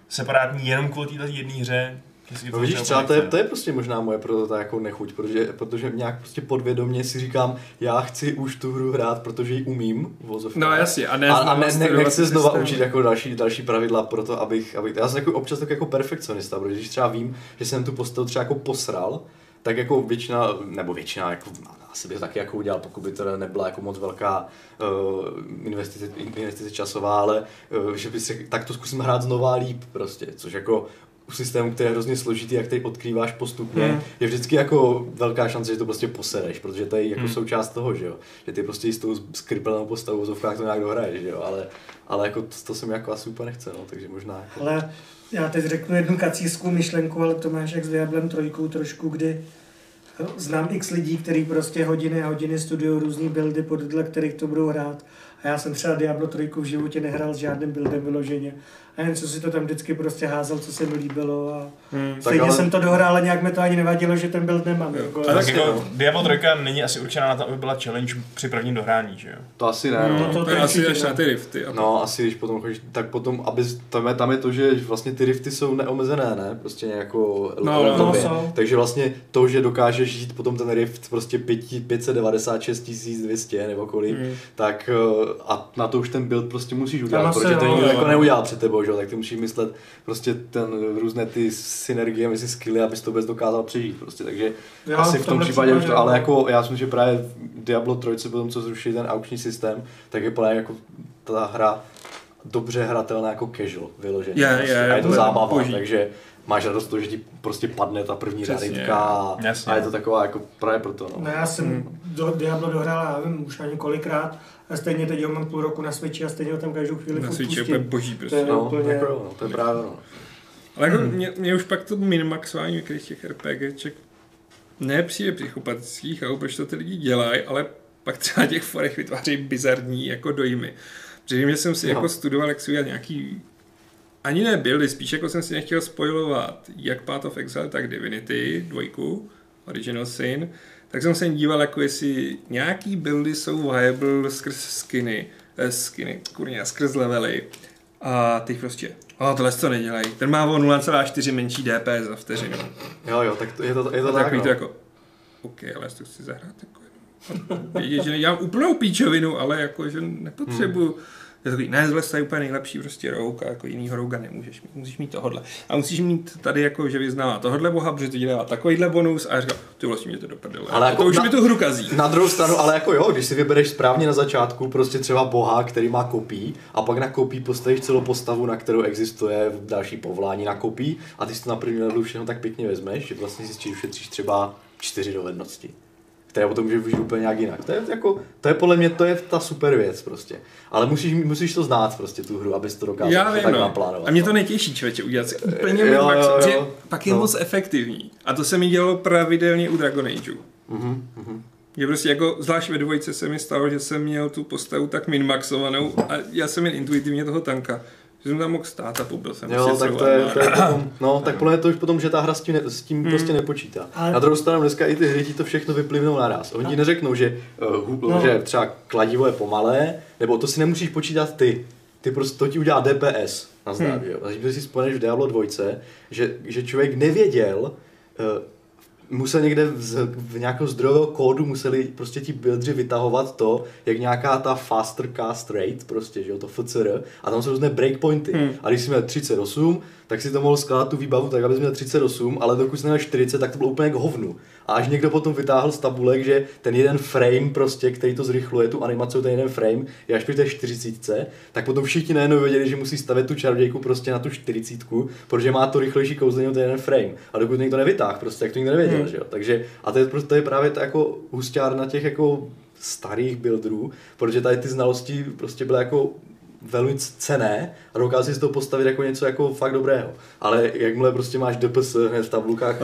separátní jenom kvůli této jedné hře. No to vidíš, třeba to je, to je prostě možná moje proto ta jako nechuť, protože, protože nějak prostě podvědomě si říkám, já chci už tu hru hrát, protože ji umím, v vozovkách. No jasně, a ne a, a znova ne, ne, nechci znova systém. učit jako další, další pravidla pro to, abych, abych, já jsem jako občas tak jako perfekcionista, protože když třeba vím, že jsem tu postavu třeba jako posral, tak jako většina, nebo většina, jako asi bych taky jako udělal, pokud by to nebyla jako moc velká uh, investice, investice časová, ale uh, že by si, tak to zkusím hrát znova líp prostě, což jako u systému, který je hrozně složitý a který odkrýváš postupně, Hmm. je vždycky jako velká šance, že to prostě posereš, protože to je jako Hmm. součást toho, že jo. Že ty prostě s tou skriplenou postavou v to nějak dohraješ, že jo. Ale, ale jako to, to se mi jako asi úplně nechce, no, takže možná jako... Ale já teď řeknu jednu kacířskou myšlenku, ale to máš jak s Diablem trojkou trošku, kdy znám x lidí, kteří prostě hodiny a hodiny studují různý buildy, podle kterých to budou hrát. A já jsem třeba Diablo 3 v životě nehrál s žádným buildem vyloženě. A jen co si to tam vždycky prostě házel, co se mi líbilo. A Hmm. stejně ale- jsem to dohrál, ale nějak mi to ani nevadilo, že ten build nemám. Jako, A tak jako. Diablo 3 není asi určená na to, aby byla challenge při prvním dohrání, že jo? To asi ne, no. No, to- To je asi až ne. na ty rifty. A No, asi když potom chodíš, tak potom, aby, tam je, tam je to, že vlastně ty rifty jsou neomezené, ne? Prostě jako No, no, no, jsou. Takže vlastně to, že dokážeš žít potom ten rift prostě 5, 596 200 nebo kolik, Mm. tak eh, a na to už ten build prostě musíš udělat, protože to nikdo jako neudělá před tebou, že? Jo, tak ty musíš myslet prostě ten různé ty synergie mezi skilly, abys to vůbec dokázal přežít prostě, takže Jo, asi v tom případě už to, ale jako já si myslím, že právě v Diablo 3 potom, co zrušili ten aukční systém, tak je právě jako ta hra dobře hratelná jako casual, vyloženě. Je, prostě. je, a je to to zábava, boží. takže máš radost toho, že ti prostě padne ta první Přesně. raritka a, a je to taková jako právě proto. No. No já jsem Hmm. Do Diablo dohrál, já nevím, už ani kolikrát. A stejně teď ho mám půl roku na Switchi a stejně ho tam každou chvíli na Switchi je úplně boží To je prostě. No, úplně- jako, jo, no, to je právě no. Ale jako mě, mě, už pak to minimaxování některých těch RPGček nepřijde psychopatických, a proč to ty lidi dělají, ale pak třeba těch forech vytváří bizarní jako dojmy. Protože jsem si No. jako studoval, jak si udělat nějaký ani ne buildy, spíš jako jsem si nechtěl spojovat jak Path of Exile, tak Divinity, dvojku, Original Sin, tak jsem se díval, jako jestli nějaký buildy jsou viable skrz skiny, eh, skiny, kurně, skrz levely. A ty prostě, a tohle to nedělají. Ten má o 0,4 menší DPS za vteřinu. Jo, jo, tak to, je to, je to A tak, takový no. to jako, OK, ale já to chci zahrát jako. Vědět, že nedělám úplnou píčovinu, ale jako, že nepotřebuju. Hmm. Je takový, ne, zle je úplně nejlepší prostě rouk a jako jinýho rouga nemůžeš mít, musíš mít tohle. A musíš mít tady jako, že vyznává tohle boha, protože to dělá takovýhle bonus a já říkám, ty vlastně mě to do prdele. Ale jako to už na- mi tu hru kazí. Na druhou stranu, ale jako jo, když si vybereš správně na začátku prostě třeba boha, který má kopí a pak na kopí postavíš celou postavu, na kterou existuje další povolání na kopí a ty si to na první levelu všechno tak pěkně vezmeš, že vlastně si ušetříš třeba čtyři dovednosti které potom můžeš využít úplně nějak jinak. To je, jako, to je podle mě to je ta super věc prostě. Ale musíš, musíš to znát prostě tu hru, abys to dokázal Já vím, tak no. naplánovat. A mě no. to netěší, člověče, udělat si úplně Jo, min-max, jo, jo. pak je No. moc efektivní. A to se mi dělalo pravidelně u Dragon Ageu. Mhm, mhm. Že prostě jako, zvlášť ve dvojce se mi stalo, že jsem měl tu postavu tak minmaxovanou a já jsem jen intuitivně toho tanka, že jsem tam mohl stát a pobil jsem Jo, tak to je, to je potom, no, tak podle to už potom, že ta hra s tím, ne, s tím Hmm. prostě nepočítá. Ale- Na druhou stranu dneska i ty hry ti to všechno vyplivnou naraz. Oni ti neřeknou, že, uh, No. že třeba kladivo je pomalé, nebo to si nemusíš počítat ty. Ty prostě to ti udělá DPS na zdraví. Hmm. Jo. Takže si vzpomeneš v Diablo 2, že, že člověk nevěděl, uh, musel někde z, v nějakého zdrojového kódu museli prostě ti buildři vytahovat to, jak nějaká ta faster cast rate, prostě, že jo, to FCR, a tam jsou různé breakpointy. Hmm. A když jsi měl 38, tak si to mohl skládat tu výbavu tak, abys měl 38, ale dokud jsi neměl 40, tak to bylo úplně k hovnu. A až někdo potom vytáhl z tabulek, že ten jeden frame prostě, který to zrychluje, tu animaci, ten jeden frame, je až při té 40, tak potom všichni najednou věděli, že musí stavět tu čarodějku prostě na tu 40, protože má to rychlejší kouzlení ten jeden frame. A dokud někdo nevytáhl, prostě, jak to nikdo nevěděl, Hmm. že jo. Takže, a to je, prostě- to je právě ta jako husťárna těch jako starých builderů, protože tady ty znalosti prostě byly jako velmi cené a dokázal si to postavit jako něco jako fakt dobrého. Ale jakmile prostě máš DPS hned v tabulkách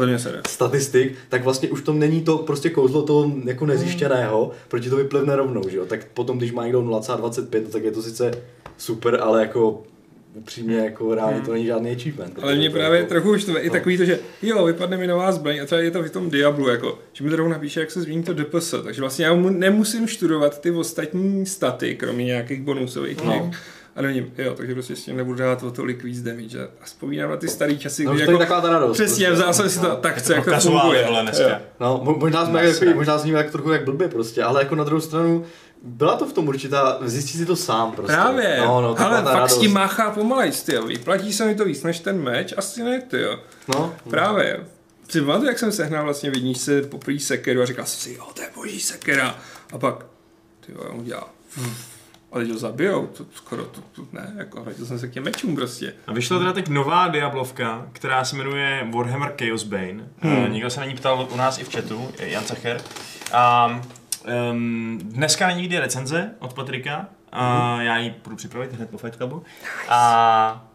statistik, tak vlastně už to není to prostě kouzlo toho jako nezjištěného, proti to vyplivne rovnou, že jo. Tak potom, když má někdo 0,25, tak je to sice super, ale jako upřímně jako reálně to není žádný achievement. Ale mě právě jako, trochu už to i no. takový to, že jo, vypadne mi nová zbraň a třeba je to v tom Diablu, jako, že mi to rovnou napíše, jak se změní to DPS, takže vlastně já mu nemusím studovat ty ostatní staty, kromě nějakých bonusových No. no. A nevím, jo, takže prostě s tím nebudu dát o tolik víc damage. A vzpomínám na ty starý časy, No, kdy jako, taková ta radost. přesně, prostě. vzal jsem si to, tak chce, jak to Kazuály, funguje. dneska. No, mo- možná jsme Nasra. jak, možná zníme jak trochu jak blbě prostě, ale jako na druhou stranu byla to v tom určitá, zjistit si to sám prostě. Právě, No, no, taková ale fakt radost. s tím máchá pomalejc, ty jo. Vyplatí se mi to víc než ten meč? Asi ne, ty jo. No, Právě. Si pamatuju, jak jsem sehnal vlastně v jedničce poprvé sekeru a říkal jsem si, jo, to je boží sekera. A pak, ty jo, on udělá. A A teď ho zabijou, to skoro to, to ne, jako vrátil jsem se k těm mečům prostě. A vyšla teda teď nová Diablovka, která se jmenuje Warhammer Chaos Bane. Hmm. Uh, někdo se na ní ptal u nás i v chatu, Jan Sacher. A um, dneska není nikdy recenze od Patrika. A hmm. já ji budu připravit hned po Fight Clubu. Nice. A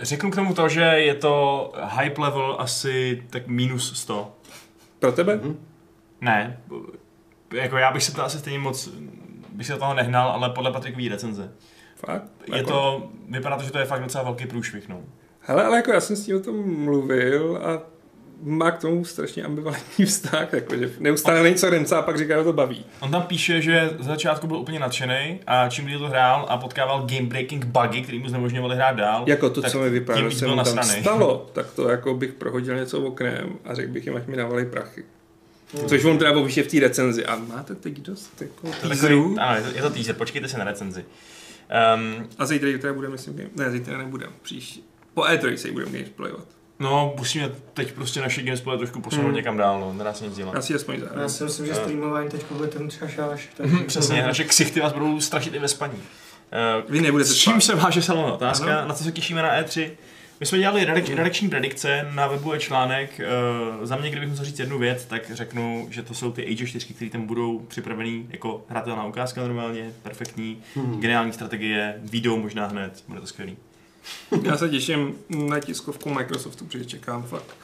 řeknu k tomu to, že je to hype level asi tak minus 100. Pro tebe? Hmm. Ne, jako já bych se to asi stejně moc, bych se do toho nehnal, ale podle Patrikový recenze. Fakt? Je jako... to, vypadá to, že to je fakt docela velký průšvih, no. Hele, ale jako já jsem s tím o tom mluvil a má k tomu strašně ambivalentní vztah, jakože neustále něco remca a pak říká, že to baví. On tam píše, že za začátku byl úplně nadšený a čím díl to hrál a potkával game breaking bugy, který mu znemožňovali hrát dál. Jako to, co mi vypadalo, se mu tam stalo, tak to jako bych prohodil něco oknem a řekl bych jim, ať mi dávali prachy. Hmm. Což on teda popíše v té recenzi. A máte teď dost jako teaserů? Ano, je to, je to teaser, počkejte se na recenzi. Um, a zítra, zítra budeme, myslím, game... ne, zítra nebudeme, příští. Po E3 se budeme gamesplayovat. No, musíme teď prostě naše gamesplay trošku posunout hmm. někam dál, no, nedá se nic dělat. Já si aspoň. Já si myslím, že streamování teď bude ten třašáš. Přesně, naše ksichty vás budou strašit i ve spaní. Uh, Vy nebudete S čím se váže salon otázka, ano. na co se těšíme na E3? My jsme dělali redek, redakční predikce, na webu je článek. Uh, za mě, kdybych musel říct jednu věc, tak řeknu, že to jsou ty Age 4, které tam budou připravený jako hratelná ukázka normálně, perfektní, hmm. geniální strategie, video možná hned, bude to skvělý. Já se těším na tiskovku Microsoftu, protože čekám fakt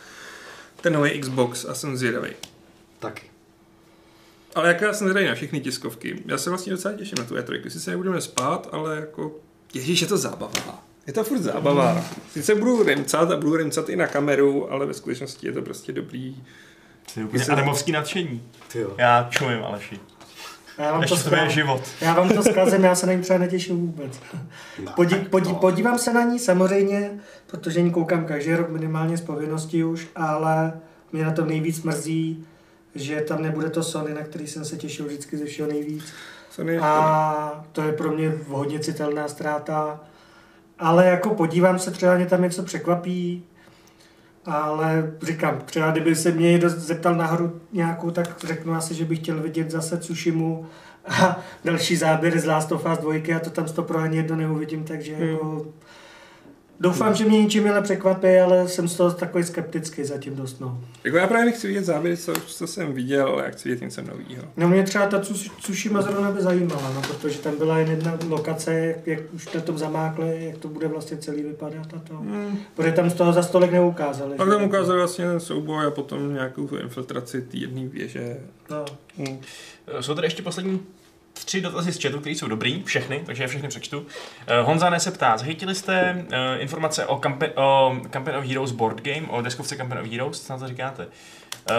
ten nový Xbox a jsem zvědavý. Taky. Ale jako já jsem zvědavý na všechny tiskovky. Já se vlastně docela těším na tu E3. Sice nebudeme spát, ale jako... Ježíš, je to zábava. Je to furt zábava. Sice budu remcat a budu remcat i na kameru, ale ve skutečnosti je to prostě dobrý. To je úplně adamovský nadšení. Já čumím, Aleši. Já vám, to zkazím, život. já vám to zkazím, já se na ní třeba netěším vůbec. Podí, podí, podívám se na ní samozřejmě, protože ní koukám každý rok minimálně z povinností už, ale mě na to nejvíc mrzí, že tam nebude to Sony, na který jsem se těšil vždycky ze všeho nejvíc. Sony a to je pro mě hodně citelná ztráta ale jako podívám se, třeba mě tam něco překvapí, ale říkám, třeba kdyby se mě někdo zeptal na hru nějakou, tak řeknu asi, že bych chtěl vidět zase Tsushimu a další záběr z Last of Us 2 a to tam stopro ani jedno neuvidím, takže hmm. jako Doufám, že mě ničím ale překvapí, ale jsem z toho takový skeptický zatím dost. No. Jako já právě nechci vidět záběry, co, co jsem viděl, ale já chci vidět něco nového. No mě třeba ta Tsushima zrovna by zajímala, no, protože tam byla jen jedna lokace, jak, jak už na tom zamákli, jak to bude vlastně celý vypadat a to. Hmm. Protože tam z toho za stolek neukázali. A tam ukázali vlastně ten souboj a potom nějakou infiltraci té jedné věže. No. Hmm. Jsou tady ještě poslední tři dotazy z chatu, které jsou dobrý, všechny, takže je všechny přečtu. Uh, Honza se ptá, zachytili jste uh, informace o, Campe- o Campaign of Heroes board game, o deskovce Campaign of Heroes, co na to říkáte?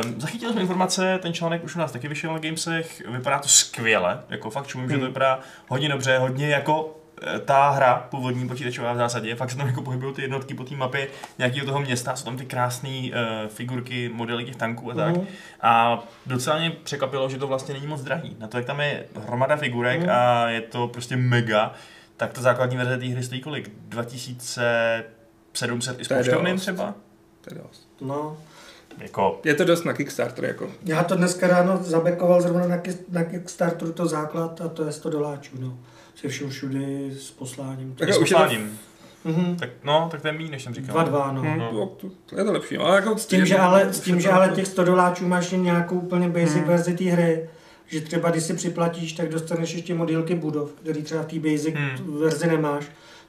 Um, zachytili jsme informace, ten článek už u nás taky vyšel na Gamesech, vypadá to skvěle, jako fakt čumím, hmm. že to hmm. vypadá hodně dobře, hodně jako Eh, ta hra, původní počítačová v zásadě, fakt se tam jako pohybují ty jednotky po té mapě nějakého toho města, jsou tam ty krásné uh, figurky, modely těch tanků a tak. Uh-huh. A docela mě překvapilo, že to vlastně není moc drahý. Na to, jak tam je hromada figurek uh-huh. a je to prostě mega, tak ta základní verze té hry stojí kolik? 2700 i s poštovným třeba? To je dost. No. Jako... Je to dost na Kickstarter, jako. Já to dneska ráno zabekoval zrovna na, na Kickstarteru to základ a to je 100 doláčů, no se všem všudy s posláním. Tak s posláním. Mm-hmm. Tak, no, tak to je méně, než jsem říkal. Dva, dva, no. Mm, no. To, to, je to lepší. Ale jako s tím, že ale, s tím, že ale těch 100 doláčů máš jen nějakou úplně basic mm. verzi té hry, že třeba když si připlatíš, tak dostaneš ještě modelky budov, který třeba v té basic mm. verzi nemáš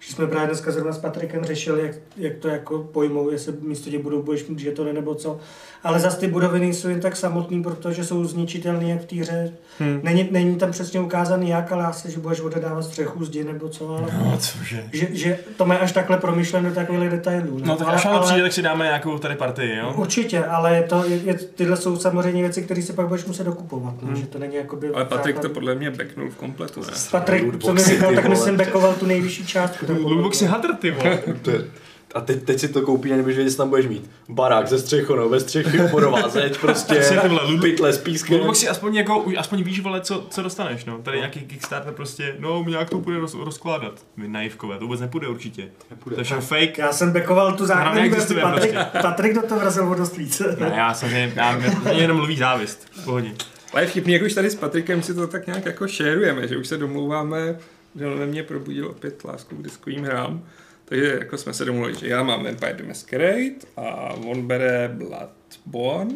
že jsme právě dneska zrovna s Patrikem řešili, jak, jak to jako pojmou, jestli místo těch budov budeš mít to nebo co. Ale zase ty budovy nejsou jen tak samotný, protože jsou zničitelné jak v té hře. Hmm. Není, není, tam přesně ukázaný jak, ale asi, že budeš odedávat střechu zdi nebo co. Ale no, cože. Že, že, to má až takhle promyšleno do takových detailů. No, no tak až ale, přijde, tak si dáme nějakou tady partii, jo? Určitě, ale to, je, je, tyhle jsou samozřejmě věci, které si pak budeš muset dokupovat. No, hmm. že to není jakoby ale Patrik to podle mě backnul v kompletu, ne? Patrik, co mi říkal, tak myslím backoval tu nejvyšší částku. Lootboxy Hunter, ty vole. A teď, teď si to koupí a nebudeš vědět, co tam budeš mít. Barák ze střechy, no, ve střechy, bodová zeď, prostě, pytle s pískem. Lootbox si aspoň, jako, aspoň víš, vole, co, co dostaneš, no. Tady nějaký Kickstarter prostě, no, nějak to bude roz, rozkládat. Vy naivkové, to vůbec nepůjde určitě. Nepůjde. To je všechno fake. Já jsem backoval tu základní Patrik, prostě. Patrik do toho vrazil o dost víc. Ne, já jsem, já, mě jenom mluví závist, v pohodě. Ale je vtipný, jak už tady s Patrikem si to tak nějak jako šerujeme, že už se domlouváme, že on ve mně probudil opět lásku k diskovým hrám. Takže jako jsme se domluvili, že já mám Vampire the Masquerade a on bere Bloodborne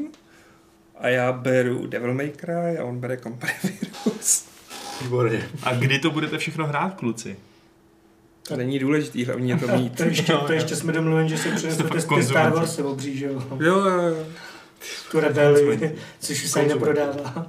a já beru Devil May Cry a on bere Company Virus. Výborně. A kdy to budete všechno hrát, kluci? To není důležitý, hlavně to mít. To ještě, Jo, to jo. ještě jsme domluveni, že si To přinesete ty Star. Wars obří, že jo? Jo. Tu rebeli, což se neprodává.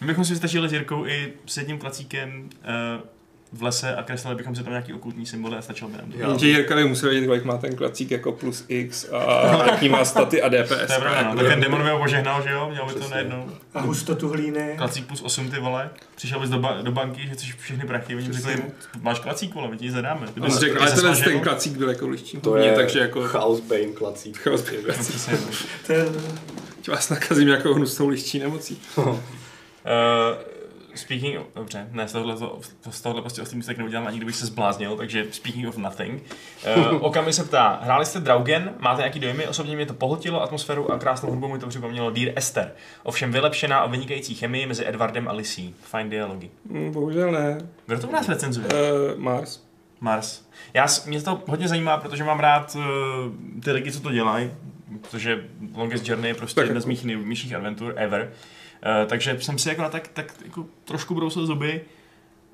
My bychom si stačili s Jirkou i s jedním klacíkem uh, v lese a kreslili bychom si tam nějaký okultní symboly a stačilo by nám to. Jenže Jirka by musel vědět, kolik má ten klacík jako plus X a jaký má staty a DPS. To je pravda, no. Tak ten demon by ho požehnal, že jo? Měl by to najednou. A hustotu hlíny. Klacík plus 8 ty vole. Přišel bys do, ba- do banky, že chceš všechny prachy. Oni řekli, máš klacík, vole, my ti ji zadáme. Ty bys- řekl, ty ale snažil. ten klacík byl jako lištím To je takže jako Chaos Bane klacík. Chaos Bane No, vás nakazím nějakou hnusnou liští nemocí. Speaking of, dobře, ne, z tohohle, to, z tohohle prostě ostatní tak neudělám ani kdybych se zbláznil, takže speaking of nothing. Uh, Okami se ptá, hráli jste Draugen, máte nějaký dojmy, osobně mě to pohltilo atmosféru a krásnou hudbu mi to připomnělo Dear Esther. Ovšem vylepšená o vynikající chemii mezi Edwardem a Lisí. Fajn dialogy. Hm, Bohužel ne. Kdo to u nás recenzuje? Uh, Mars. Mars. Já, mě to hodně zajímá, protože mám rád uh, ty lidi, co to dělají, protože Longest Journey je prostě Tak jedna z mých nejvyšších adventur ever. Uh, takže jsem si jako na tak, tak jako trošku brousil zuby.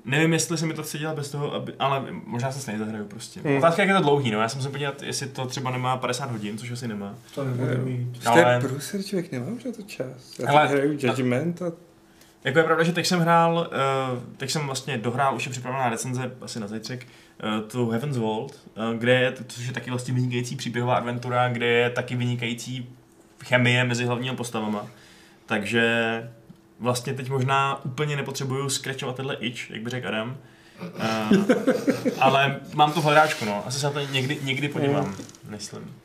Nevím, jestli se mi to chce dělat bez toho, aby, ale možná se stejně zahraju prostě. Hmm. Otázka, jak je to dlouhý, no. Já jsem se podívat, jestli to třeba nemá 50 hodin, což asi nemá. to nebude mít. Jste ale... Průser člověk, nemá už na to čas. Já Ale- hraju Judgment a Jako je pravda, že teď jsem hrál, uh, teď jsem vlastně dohrál, už je připravená recenze, asi na zítřek, uh, tu Heaven's Vault, uh, kde je, což je taky vlastně vynikající příběhová adventura, kde je taky vynikající chemie mezi hlavními postavama. Takže vlastně teď možná úplně nepotřebuju scratchovat tenhle itch, jak by řekl Adam. Uh, ale mám to v hledáčku, no. Asi se na to někdy, někdy podívám, myslím.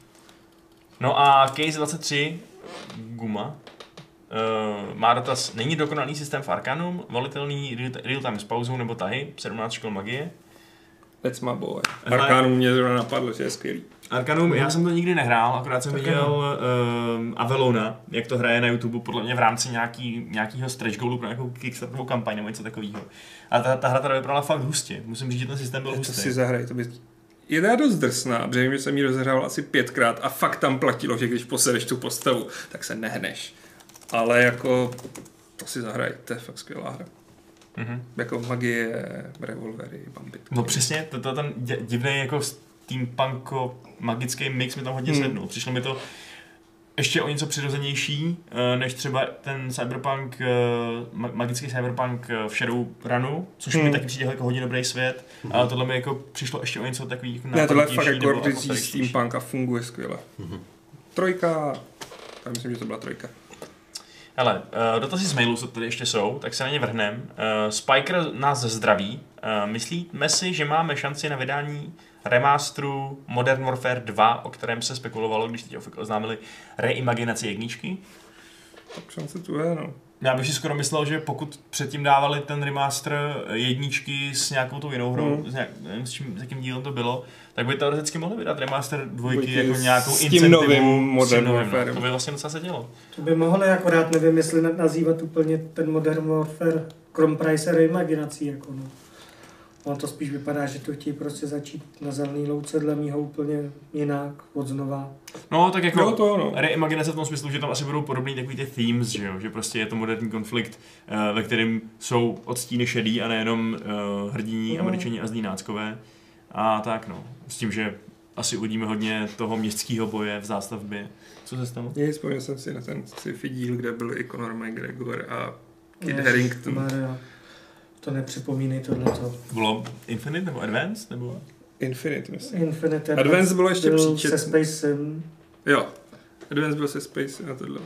No a Case 23, Guma, Uh, má dotaz, není dokonalý systém v Arcanum, volitelný real- real-time s pauzou nebo tahy, 17 škol magie. That's my boy. Arcanum mě zrovna napadlo, že je skvělý. Arcanum, já jsem to nikdy nehrál, akorát jsem viděl uh, Avelona, jak to hraje na YouTube, podle mě v rámci nějaký, nějakého stretch goalu pro nějakou Kickstarterovou kampaň nebo něco takového. A ta, ta hra teda vypadala fakt hustě. Musím říct, že ten systém byl To hustý. si zahraj, to by... Je teda dost drsná, protože vím, že jsem ji rozehrál asi pětkrát a fakt tam platilo, že když posedeš tu postavu, tak se nehneš. Ale jako, to si zahraj, to je fakt skvělá hra. Mhm. Jako magie, revolvery, bambit. No přesně, to, to ten divný jako steampunko magický mix mi tam hodně Hmm. sednul. Přišlo mi to ještě o něco přirozenější, eh, než třeba ten cyberpunk, eh, ma- magický cyberpunk eh, v Shadowrunu, což mi Hmm. taky přijde jako hodně dobrý svět, ale tohle mi jako přišlo ještě o něco takový jako Ne, tohle je fakt jako steampunk a funguje skvěle. Trojka, já myslím, že to byla trojka. Hele, uh, dotazy z mailu, co tady ještě jsou, tak se na ně vrhnem. Uh, Spiker nás zdraví. Uh, myslíme si, že máme šanci na vydání remasteru Modern Warfare 2, o kterém se spekulovalo, když teď oznámili reimaginaci jedničky? Tak šance tu je, no. Já bych si skoro myslel, že pokud předtím dávali ten remaster jedničky s nějakou tou jinou hrou, Mm. s, nějak, nevím, s, čím, s jakým dílem to bylo, tak by teoreticky mohli vydat remaster dvojky, Dvojky jako s nějakou tím incentivu novým s Modern tím novým, Warfarem. No. To by vlastně docela se dělo. To by mohli, akorát nevím, jestli na- nazývat úplně ten Modern Warfare krom Price reimaginací, jako no. Ono to spíš vypadá, že to chtějí prostě začít na zelený louce dle mýho úplně jinak, od znova. No, tak jako... Jo, to jo, no. Reimaginace v tom smyslu, že tam asi budou podobný takový ty themes, že jo? Že prostě je to moderní konflikt, eh, ve kterém jsou odstíny šedý a nejenom uh, hrdiní, Mhm. američani a zlí náckové. A tak no, s tím, že asi uvidíme hodně toho městského boje v zástavbě. Co se stalo? Je, vzpomněl jsem si na ten sci-fi díl, kde byl i Conor McGregor a Kit Ježiš, Harington. Maria. To nepřipomínej tohleto. Bylo Infinite nebo Advanced? Nebo? Infinite, myslím. Infinite Advance bylo ještě byl příčet. se Space Sim. Jo. Advance byl se Space a tohle.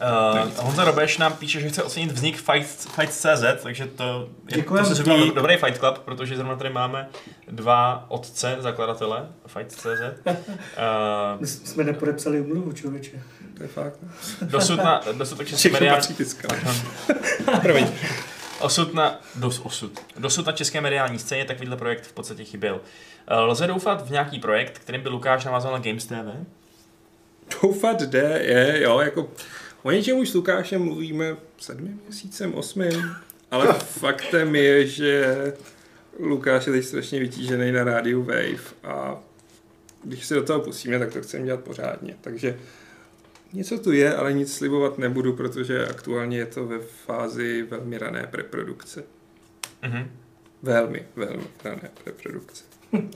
Uh, Honza Robeš nám píše, že chce ocenit vznik Fight, Fight.cz, takže to je Děkujem, to dobrý Fight Club, protože zrovna tady máme dva otce, zakladatele Fight.cz. Uh, My jsme nepodepsali umluvu, člověče. To je fakt. dosud na, dosud na české Všechno mediální. Promiň. Osud na, dos, osud. dosud na české mediální scéně takovýhle projekt v podstatě chyběl. Uh, lze doufat v nějaký projekt, kterým by Lukáš navázal na Games TV? Doufat jde, je, jo, jako O něčem už s Lukášem mluvíme sedmi měsícem, osmým, ale faktem je, že Lukáš je teď strašně vytížený na rádiu Wave a když se do toho pustíme, tak to chceme dělat pořádně. Takže něco tu je, ale nic slibovat nebudu, protože aktuálně je to ve fázi velmi rané preprodukce. Mhm. Velmi, velmi rané preprodukce.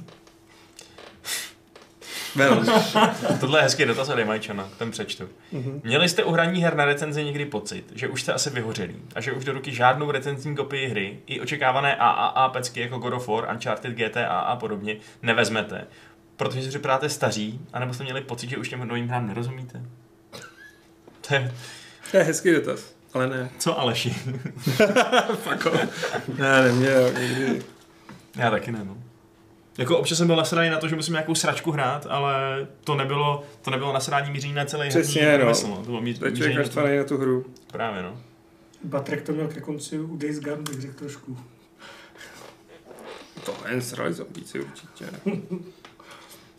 velmi. Tohle je hezký dotaz od Jamajčana, ten přečtu. Mhm. Měli jste u hraní her na recenzi někdy pocit, že už jste asi vyhořelí a že už do ruky žádnou recenzní kopii hry i očekávané AAA pecky jako God of War, Uncharted, GTA a podobně nevezmete, protože si připadáte staří, anebo jste měli pocit, že už těm novým hrám nerozumíte? To je, To je hezký dotaz, ale ne. co Aleši? Fako. Ne, neměl nikdy. Já taky ne, no. Jako občas jsem byl nasraný na to, že musím nějakou sračku hrát, ale to nebylo, to nebylo nasrání míření na celý Přesně, herní no. průmysl, no. To bylo mí, To míření na na tu hru. právě, no. Batrek to měl ke konci u Days Gone, bych řekl trošku. To jen srali zombíci určitě.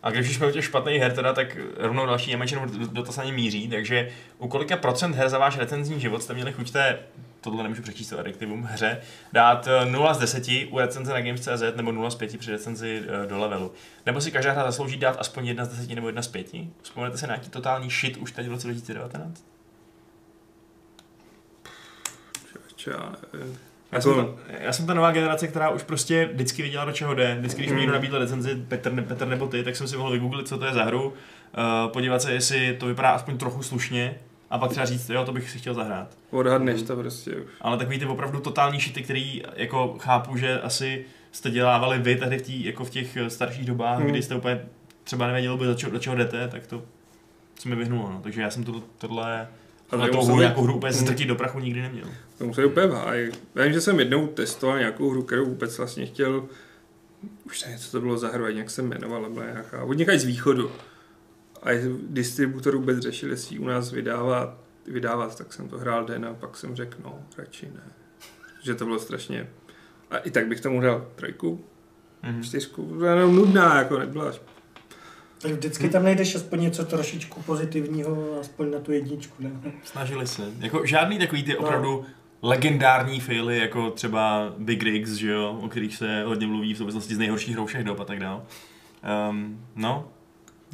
A když už jsme u těch špatných her, teda, tak rovnou další Němečinu dotaz ani míří, takže u kolika procent her za váš recenzní život jste měli chuť té, tohle nemůžu přečíst to adjektivum, hře, dát eh, 0 z 10 u recenze na Games.cz nebo 0 z 5 při recenzi eh, do levelu. Nebo si každá hra zaslouží dát aspoň 1 z 10 nebo 1 z 5? Vzpomenete se na nějaký totální shit už teď v roce 2019? Čo, já jsem, ta, já jsem ta nová generace, která už prostě vždycky věděla, do čeho jde. Vždycky, když mi někdo nabídl recenzi, Petr, ne, Petr nebo ty, tak jsem si mohl vygooglit, co to je za hru, uh, podívat se, jestli to vypadá aspoň trochu slušně a pak třeba říct, jo, to bych si chtěl zahrát. Odhadneš to prostě už. Ale takový ty opravdu totální šity, který jako chápu, že asi jste dělávali vy tady v, tý, jako v těch eh, starších dobách, Hmm. kdy jste úplně třeba nevěděli, do čeho, do čeho jdete, tak to se mi vyhnulo. No. Takže já jsem to, tohle, Ale to hru, jako hru úplně Hmm. ztrtit do prachu nikdy neměl. To musel úplně v háji. Já vím, že jsem jednou testoval nějakou hru, kterou vůbec vlastně chtěl, už nevím, co to bylo za hru, a nějak se jmenovala, byla nějaká, od z východu. A distributor vůbec řešil, jestli ji u nás vydávat, vydávat, tak jsem to hrál den a pak jsem řekl, no, radši ne. Že to bylo strašně, a i tak bych tomu dal trojku, Mhm. čtyřku, nudná, jako nebyla Tak vždycky tam najdeš aspoň něco trošičku pozitivního, aspoň na tu jedničku. Ne? Snažili se. Jako žádný takový ty No. opravdu legendární faily, jako třeba Big Rigs, že jo, o kterých se hodně mluví v souvislosti s nejhorší hrou všech dob a tak dál. Um, no,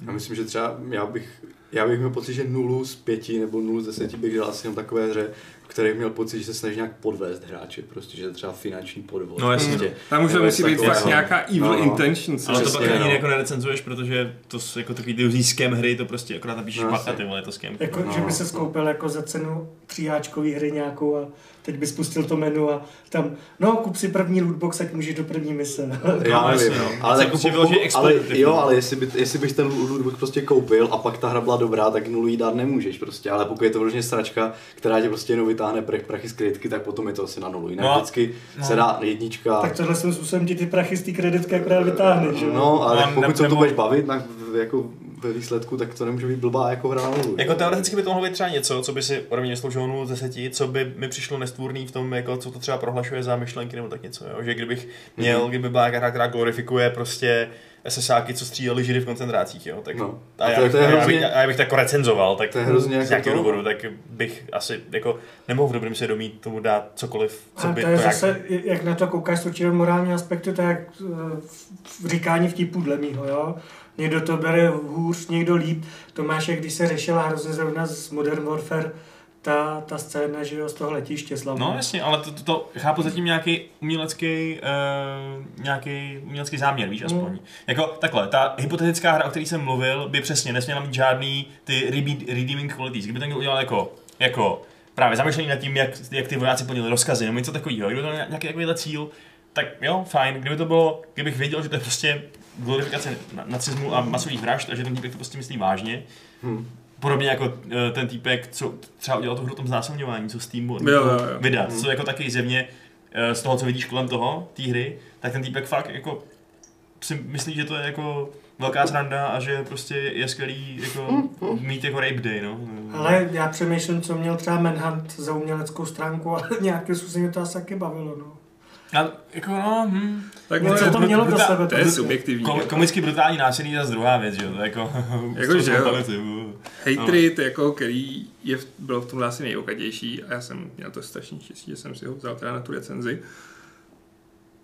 Já myslím, že třeba já bych, já bych měl pocit, že nulu z pěti nebo nulu z deseti bych dal asi jenom takové hře, v kterých měl pocit, že se snaží nějak podvést hráče, prostě, že je třeba finanční podvod. No, jasně, prostě. Tam už musí být fakt nějaká evil No, no. intention. ale to pak ani no. jako nerecenzuješ, protože to jsou jako takový ty scam hry, to prostě akorát napíšeš No, no, jasně. ty vole, je to scam. Jako, No. že by se skoupil jako za cenu tříáčkový hry nějakou a teď by spustil to menu a tam, no, kup si první lootbox, ať můžeš do první mise. Já No, nevím, no. ale, To jako ale, jo, ale jestli, by, jestli bych ten lootbox prostě koupil a pak ta hra byla dobrá, tak nulu jí dát nemůžeš prostě, ale pokud je to vyloženě sračka, která tě prostě jenom vytáhne prach, prachy z kreditky, tak potom je to asi na nulu. Jinak No, vždycky no. se dá jednička. Tak tohle jsem způsobem ti ty prachy z té kreditky akorát vytáhneš, že jo? No, ale No, pokud se to budeš bavit, tak jako ve výsledku, tak to nemůže být blbá jako hra na nulu. Jako teoreticky by to mohlo být třeba něco, co by si ode mě sloužilo 0 z 10, co by mi přišlo nestvůrný v tom, jako, co to třeba prohlašuje za myšlenky nebo tak něco. Jo? Že kdybych měl, Mhm. kdyby byla nějaká hra, která glorifikuje prostě SSáky, co stříleli židy v koncentrácích, jo? Tak, No. a, A já, to bych, to je a já, bych, hrozně- a já bych to jako recenzoval, tak To je hrozně z jako nějakého to- důvodu, tak bych asi jako nemohl v dobrém svědomí tomu dát cokoliv, co A by to je to jak- zase, jak na to koukáš z určitého morální aspektu, tak jak eh, v- v říkání vtipů dle mýho, jo. Někdo to bere hůř, někdo líp. To máš, jak když se řešila hrozně zrovna z Modern Warfare ta, ta scéna, že jo, z toho letiště slavného. No jasně, ale to, to, to chápu zatím nějaký umělecký, uh, nějaký umělecký záměr, víš, aspoň. Mm. Jako takhle, ta hypotetická hra, o které jsem mluvil, by přesně nesměla mít žádný ty redeem- redeeming qualities. Kdyby to někdo udělal jako, jako právě zamýšlení nad tím, jak, jak ty vojáci plnili rozkazy, nebo něco takového, kdyby to měl nějaký takovýhle cíl, tak jo, fajn. Kdyby to bylo, kdybych věděl, že to je prostě glorifikace na- nacismu a masových vražd a že ten týpek to prostě myslí vážně, Hm. Podobně jako eh, ten týpek, co třeba udělal tu hru o tom znásilňování, co s tím Jo, jo, jo. vydat, Hmm. co jako taky zjevně eh, z toho, co vidíš kolem toho, té hry, tak ten týpek fakt jako si myslí, že to je jako velká sranda a že prostě je skvělý jako mít jako rape day, no. Ale já přemýšlím, co měl třeba Manhunt za uměleckou stránku, ale nějakým způsobem mě to asi taky bavilo, no. A, jako, no, hm. Tak ale to mělo pro sebe. to je subjektivní. Kom, jako. komicky brutální násilí je druhá věc, že jo, to jako... Jako, že jo. Hatred, jako, který je, v- byl v tomhle asi nejokadější a já jsem měl to strašně štěstí, že jsem si ho vzal teda na tu recenzi.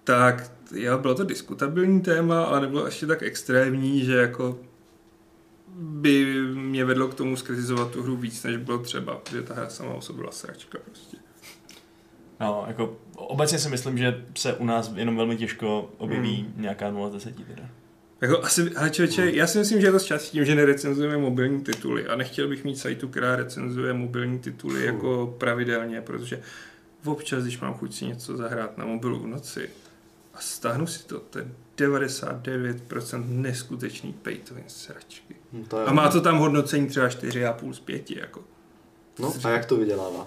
Tak jo, bylo to diskutabilní téma, ale nebylo ještě tak extrémní, že jako by mě vedlo k tomu skritizovat tu hru víc, než bylo třeba, že ta hra sama o sobě byla sračka prostě. No, jako obecně si myslím, že se u nás jenom velmi těžko objeví Hmm. nějaká 0 z 10 teda. Jako asi, ale člověče, já si myslím, že je to čas tím, že nerecenzujeme mobilní tituly a nechtěl bych mít sajtu, která recenzuje mobilní tituly jako pravidelně, protože občas, když mám chuť si něco zahrát na mobilu v noci a stáhnu si to, to je 99% neskutečný pay to sračky. No, to je, A má to tam hodnocení třeba 4,5 z 5, jako. no a jak to vydělává?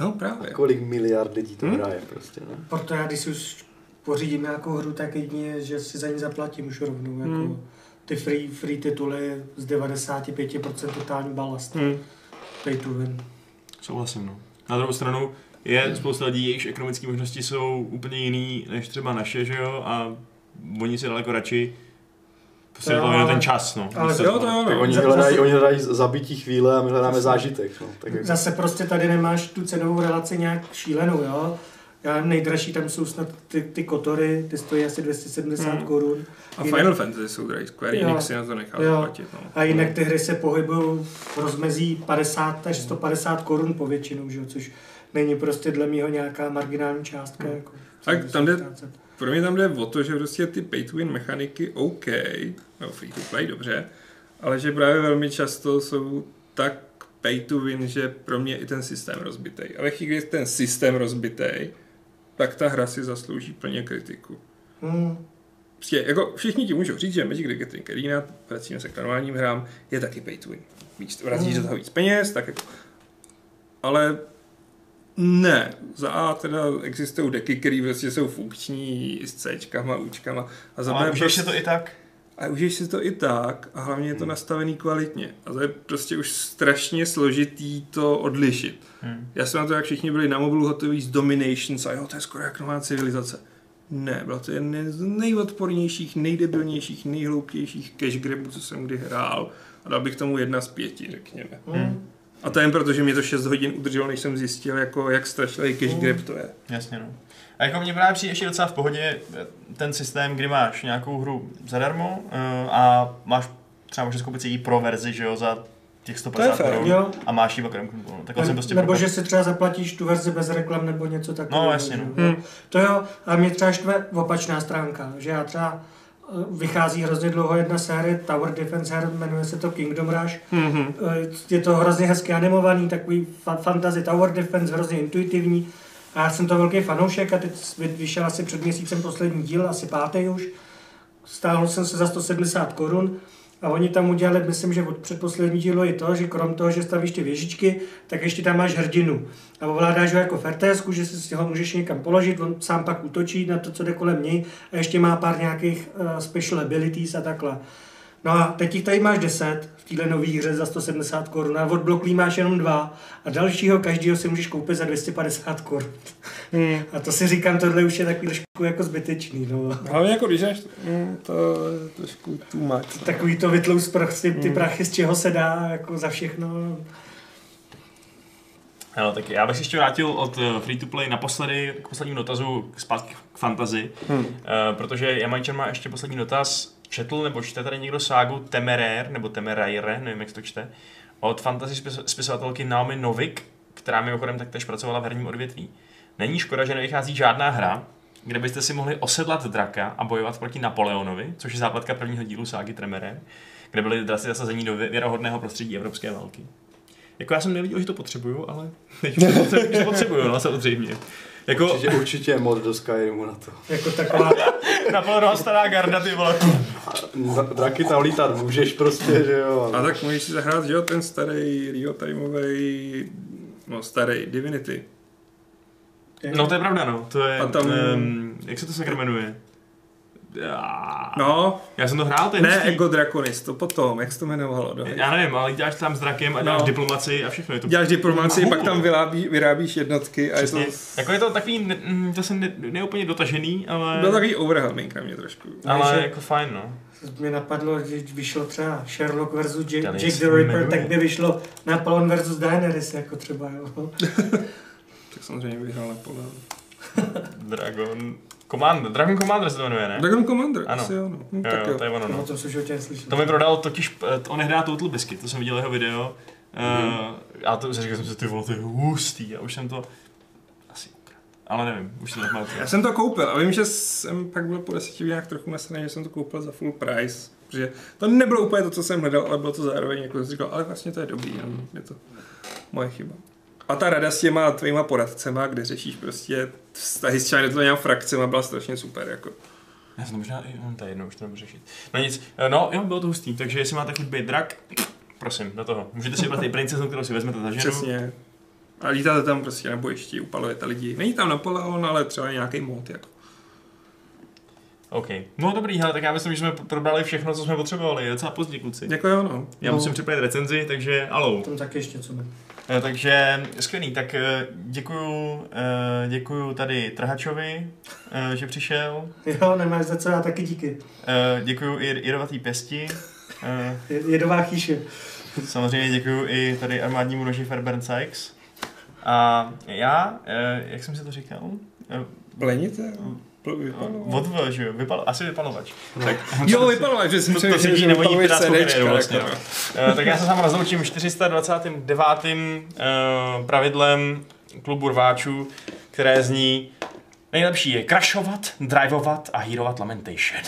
No A právě. kolik miliard lidí to Hm? hraje prostě, ne? Proto já, když si už pořídím nějakou hru, tak jedině, že si za ní zaplatím už rovnou. Jako Hmm. ty free, free tituly z 95% totální balast. Hm. Pay to win. Souhlasím, no. Na druhou stranu je spousta lidí, jejichž ekonomické možnosti jsou úplně jiný než třeba naše, že jo, a oni si daleko radši prostě To jenom ten ale- čas, no. ale jo, to jo, Tak no. oni hledají, oni hledají zabití chvíle a my hledáme Zase- zážitek. No. Tak jak, Zase prostě tady nemáš tu cenovou relaci nějak šílenou, jo. Já nejdražší tam jsou snad ty, ty kotory, ty stojí asi 270 Hmm. korun. A Jinak- Final Fantasy jsou drahý, Square. Enix si na to nechal Jo. platit, no. A jinak ty hry se pohybují v rozmezí 50 až 150 korun po většinu, že jo, což není prostě dle mého nějaká marginální částka. Hmm. Jako, Tak tam jde-. Pro mě tam jde o to, že prostě ty pay to win mechaniky OK, no free to play, dobře, ale že právě velmi často jsou tak pay to win, že pro mě i ten systém rozbitý. A ve chvíli, kdy je ten systém rozbitý, tak ta hra si zaslouží plně kritiku. Hmm. Prostě, jako všichni ti můžou říct, že Magic the Gathering Arena, vracíme se k normálním hrám, je taky pay to win. Víc, vracíš do toho víc peněz, tak jako... Ale ne, za A teda existují deky, které vlastně jsou funkční s Cčkama, Učkama a za Ale B prostě, to i tak? a užiješ si to i tak a hlavně je to Hmm. nastavený kvalitně. A to je prostě už strašně složitý to odlišit. Hm. Já jsem na to, jak všichni byli na mobilu hotoví z Dominations a jo, to je skoro jak nová civilizace. Ne, byla to jeden z nejodpornějších, nejdebilnějších, nejhloupějších cash grabů, co jsem kdy hrál. A dal bych tomu jedna z pěti, řekněme. Hmm. A to jen proto, že mě to 6 hodin udrželo, než jsem zjistil, jako, jak strašlivý cash Mm. grab to je. Jasně, no. A jako mě právě přijde ještě docela v pohodě eh, ten systém, kdy máš nějakou hru zadarmo uh, a máš třeba můžeš koupit si ji pro verzi, že jo, za těch 150 fér. korun Jo. a máš ji okrem no. Takhle jsem prostě nebo propad- že si třeba zaplatíš tu verzi bez reklam nebo něco takového. No, jasně, no. Hmm. To jo, a mě třeba štve opačná stránka, že já třeba eh, vychází hrozně dlouho jedna série Tower Defense her, jmenuje se to Kingdom Rush. Mm-hmm. Je to hrozně hezky animovaný, takový fa- fantasy Tower Defense, hrozně intuitivní. A já jsem to velký fanoušek a teď vy- vyšel asi před měsícem poslední díl, asi pátý už. Stáhl jsem se za 170 korun a oni tam udělali, myslím, že od předposlední dílu je to, že krom toho, že stavíš ty věžičky, tak ještě tam máš hrdinu. A ovládáš ho jako fertésku, že si ho můžeš někam položit, on sám pak útočí na to, co jde kolem něj a ještě má pár nějakých uh, special abilities a takhle. No a teď jich tady máš 10 v téhle nový hře za 170 korun a od bloklí máš jenom dva a dalšího každýho si můžeš koupit za 250 korun. Mm. A to si říkám, tohle už je takový trošku jako zbytečný, no. Hlavně jako když jdeš, mm, to je trošku too much. Takový to vytlous prostě ty Mm. prachy, z čeho se dá, jako za všechno. Ano, tak já bych se ještě vrátil od eh, free to play naposledy k poslednímu dotazu zpátky k fantasy, Hmm. uh, protože Jamajčan má ještě poslední dotaz. Četl nebo čte tady někdo ságu Temeraire, nebo Temeraire, nevím, jak to čte, od fantasy spis- spisovatelky Naomi Novik, která mimochodem taktéž pracovala v herním odvětví. Není škoda, že nevychází žádná hra, kde byste si mohli osedlat draka a bojovat proti Napoleonovi, což je zápletka prvního dílu ságy Temeraire, kde byly draci zasazení do vě- věrohodného prostředí evropské války. Jako já jsem neviděl, že to potřebuju, ale teď potřebuju, potřebuju, no samozřejmě. Jako Určitě, určitě je mod do Skyrimu na to. Jako taková, Napoleonova stará garda, ty vole. Dra- Draky tam lítat můžeš prostě, že jo. A ale- tak můžeš si zahrát, že jo, ten starý real-timeový, no starý Divinity. No to je pravda, no. To je, A tam- um, jak se to sakra jmenuje? Já, No, já jsem to hrál, to je ne hustý. Ego Draconis, to potom, jak se to jmenovalo? No. Já nevím, ale děláš tam s drakem a děláš No. diplomaci a všechno. Je to Děláš diplomaci, pak tam vyrábí, vyrábíš jednotky a Přesně. je to... Jako je to takový, ne, mm, zase ne, dotažený, ale, Byl takový overwhelming na mě trošku. ale Takže- jako fajn, no. Mě napadlo, že vyšlo třeba Sherlock versus Jack, the Ripper, tak by vyšlo Napoleon versus Daenerys, jako třeba, jo. Tak samozřejmě vyhrál Napoleon. Dragon Commander, Dragon Commander se to jmenuje, ne? Dragon Commander, Ano. asi jo, no. Hm, Jo, tak jo, jo. to je ono, No, to jsem. To mi prodal totiž, eh, on nehrá Total Biscuit, to jsem viděl jeho video. Uh, a to říkal jsem si, ty vole, to je hustý, a už jsem to asi ukradl. Ale nevím, už to nepamatuju. Já jsem to koupil a vím, že jsem pak byl po deseti nějak trochu nasraný, že jsem to koupil za full price. Protože to nebylo úplně to, co jsem hledal, ale bylo to zároveň, jako jsem říkal, ale vlastně to je dobrý, jenom je to moje chyba. A ta rada s těma tvýma poradcema, kde řešíš prostě vztahy s těma frakcema, byla strašně super, jako. Já jsem to možná, i- on to je jedno, už to nebudu řešit. No nic, no jo, bylo to hustý, takže jestli máte chuť být drak, prosím, do toho. Můžete si vybrat i princeznu, kterou si vezmete za ženu. Přesně. A lítáte tam prostě na bojišti, upalujete lidi. Není tam Napoleon, ale třeba nějaký mod, jako. OK. No dobrý, hele, tak já myslím, že jsme probrali všechno, co jsme potřebovali. Je docela pozdě, kluci. Jako jo, no. Já musím připravit recenzi, takže alou. Tam taky ještě co mám. Eh, Takže skvělý, tak eh, děkuju, eh, děkuju tady Trhačovi, eh, že přišel. Jo, nemáš za co, já taky díky. Eh, Děkuju i Jedovatý pěsti. Eh, Je- Jedová chýše. Samozřejmě děkuju i tady armádnímu noži Fairburn Sykes. A já, eh, jak jsem si to říkal? Eh, Plenite? Pl- vypalovat. Odv, že jo? Vypal, asi vypalovač. Tak, Jo, vypalovat, že jsem to, to sedí nebo jí vlastně. jako. No. Eh, tak já se sám rozloučím 429. eh, pravidlem klubu rváčů, které zní nejlepší je crashovat, drivovat a hýrovat Lamentation.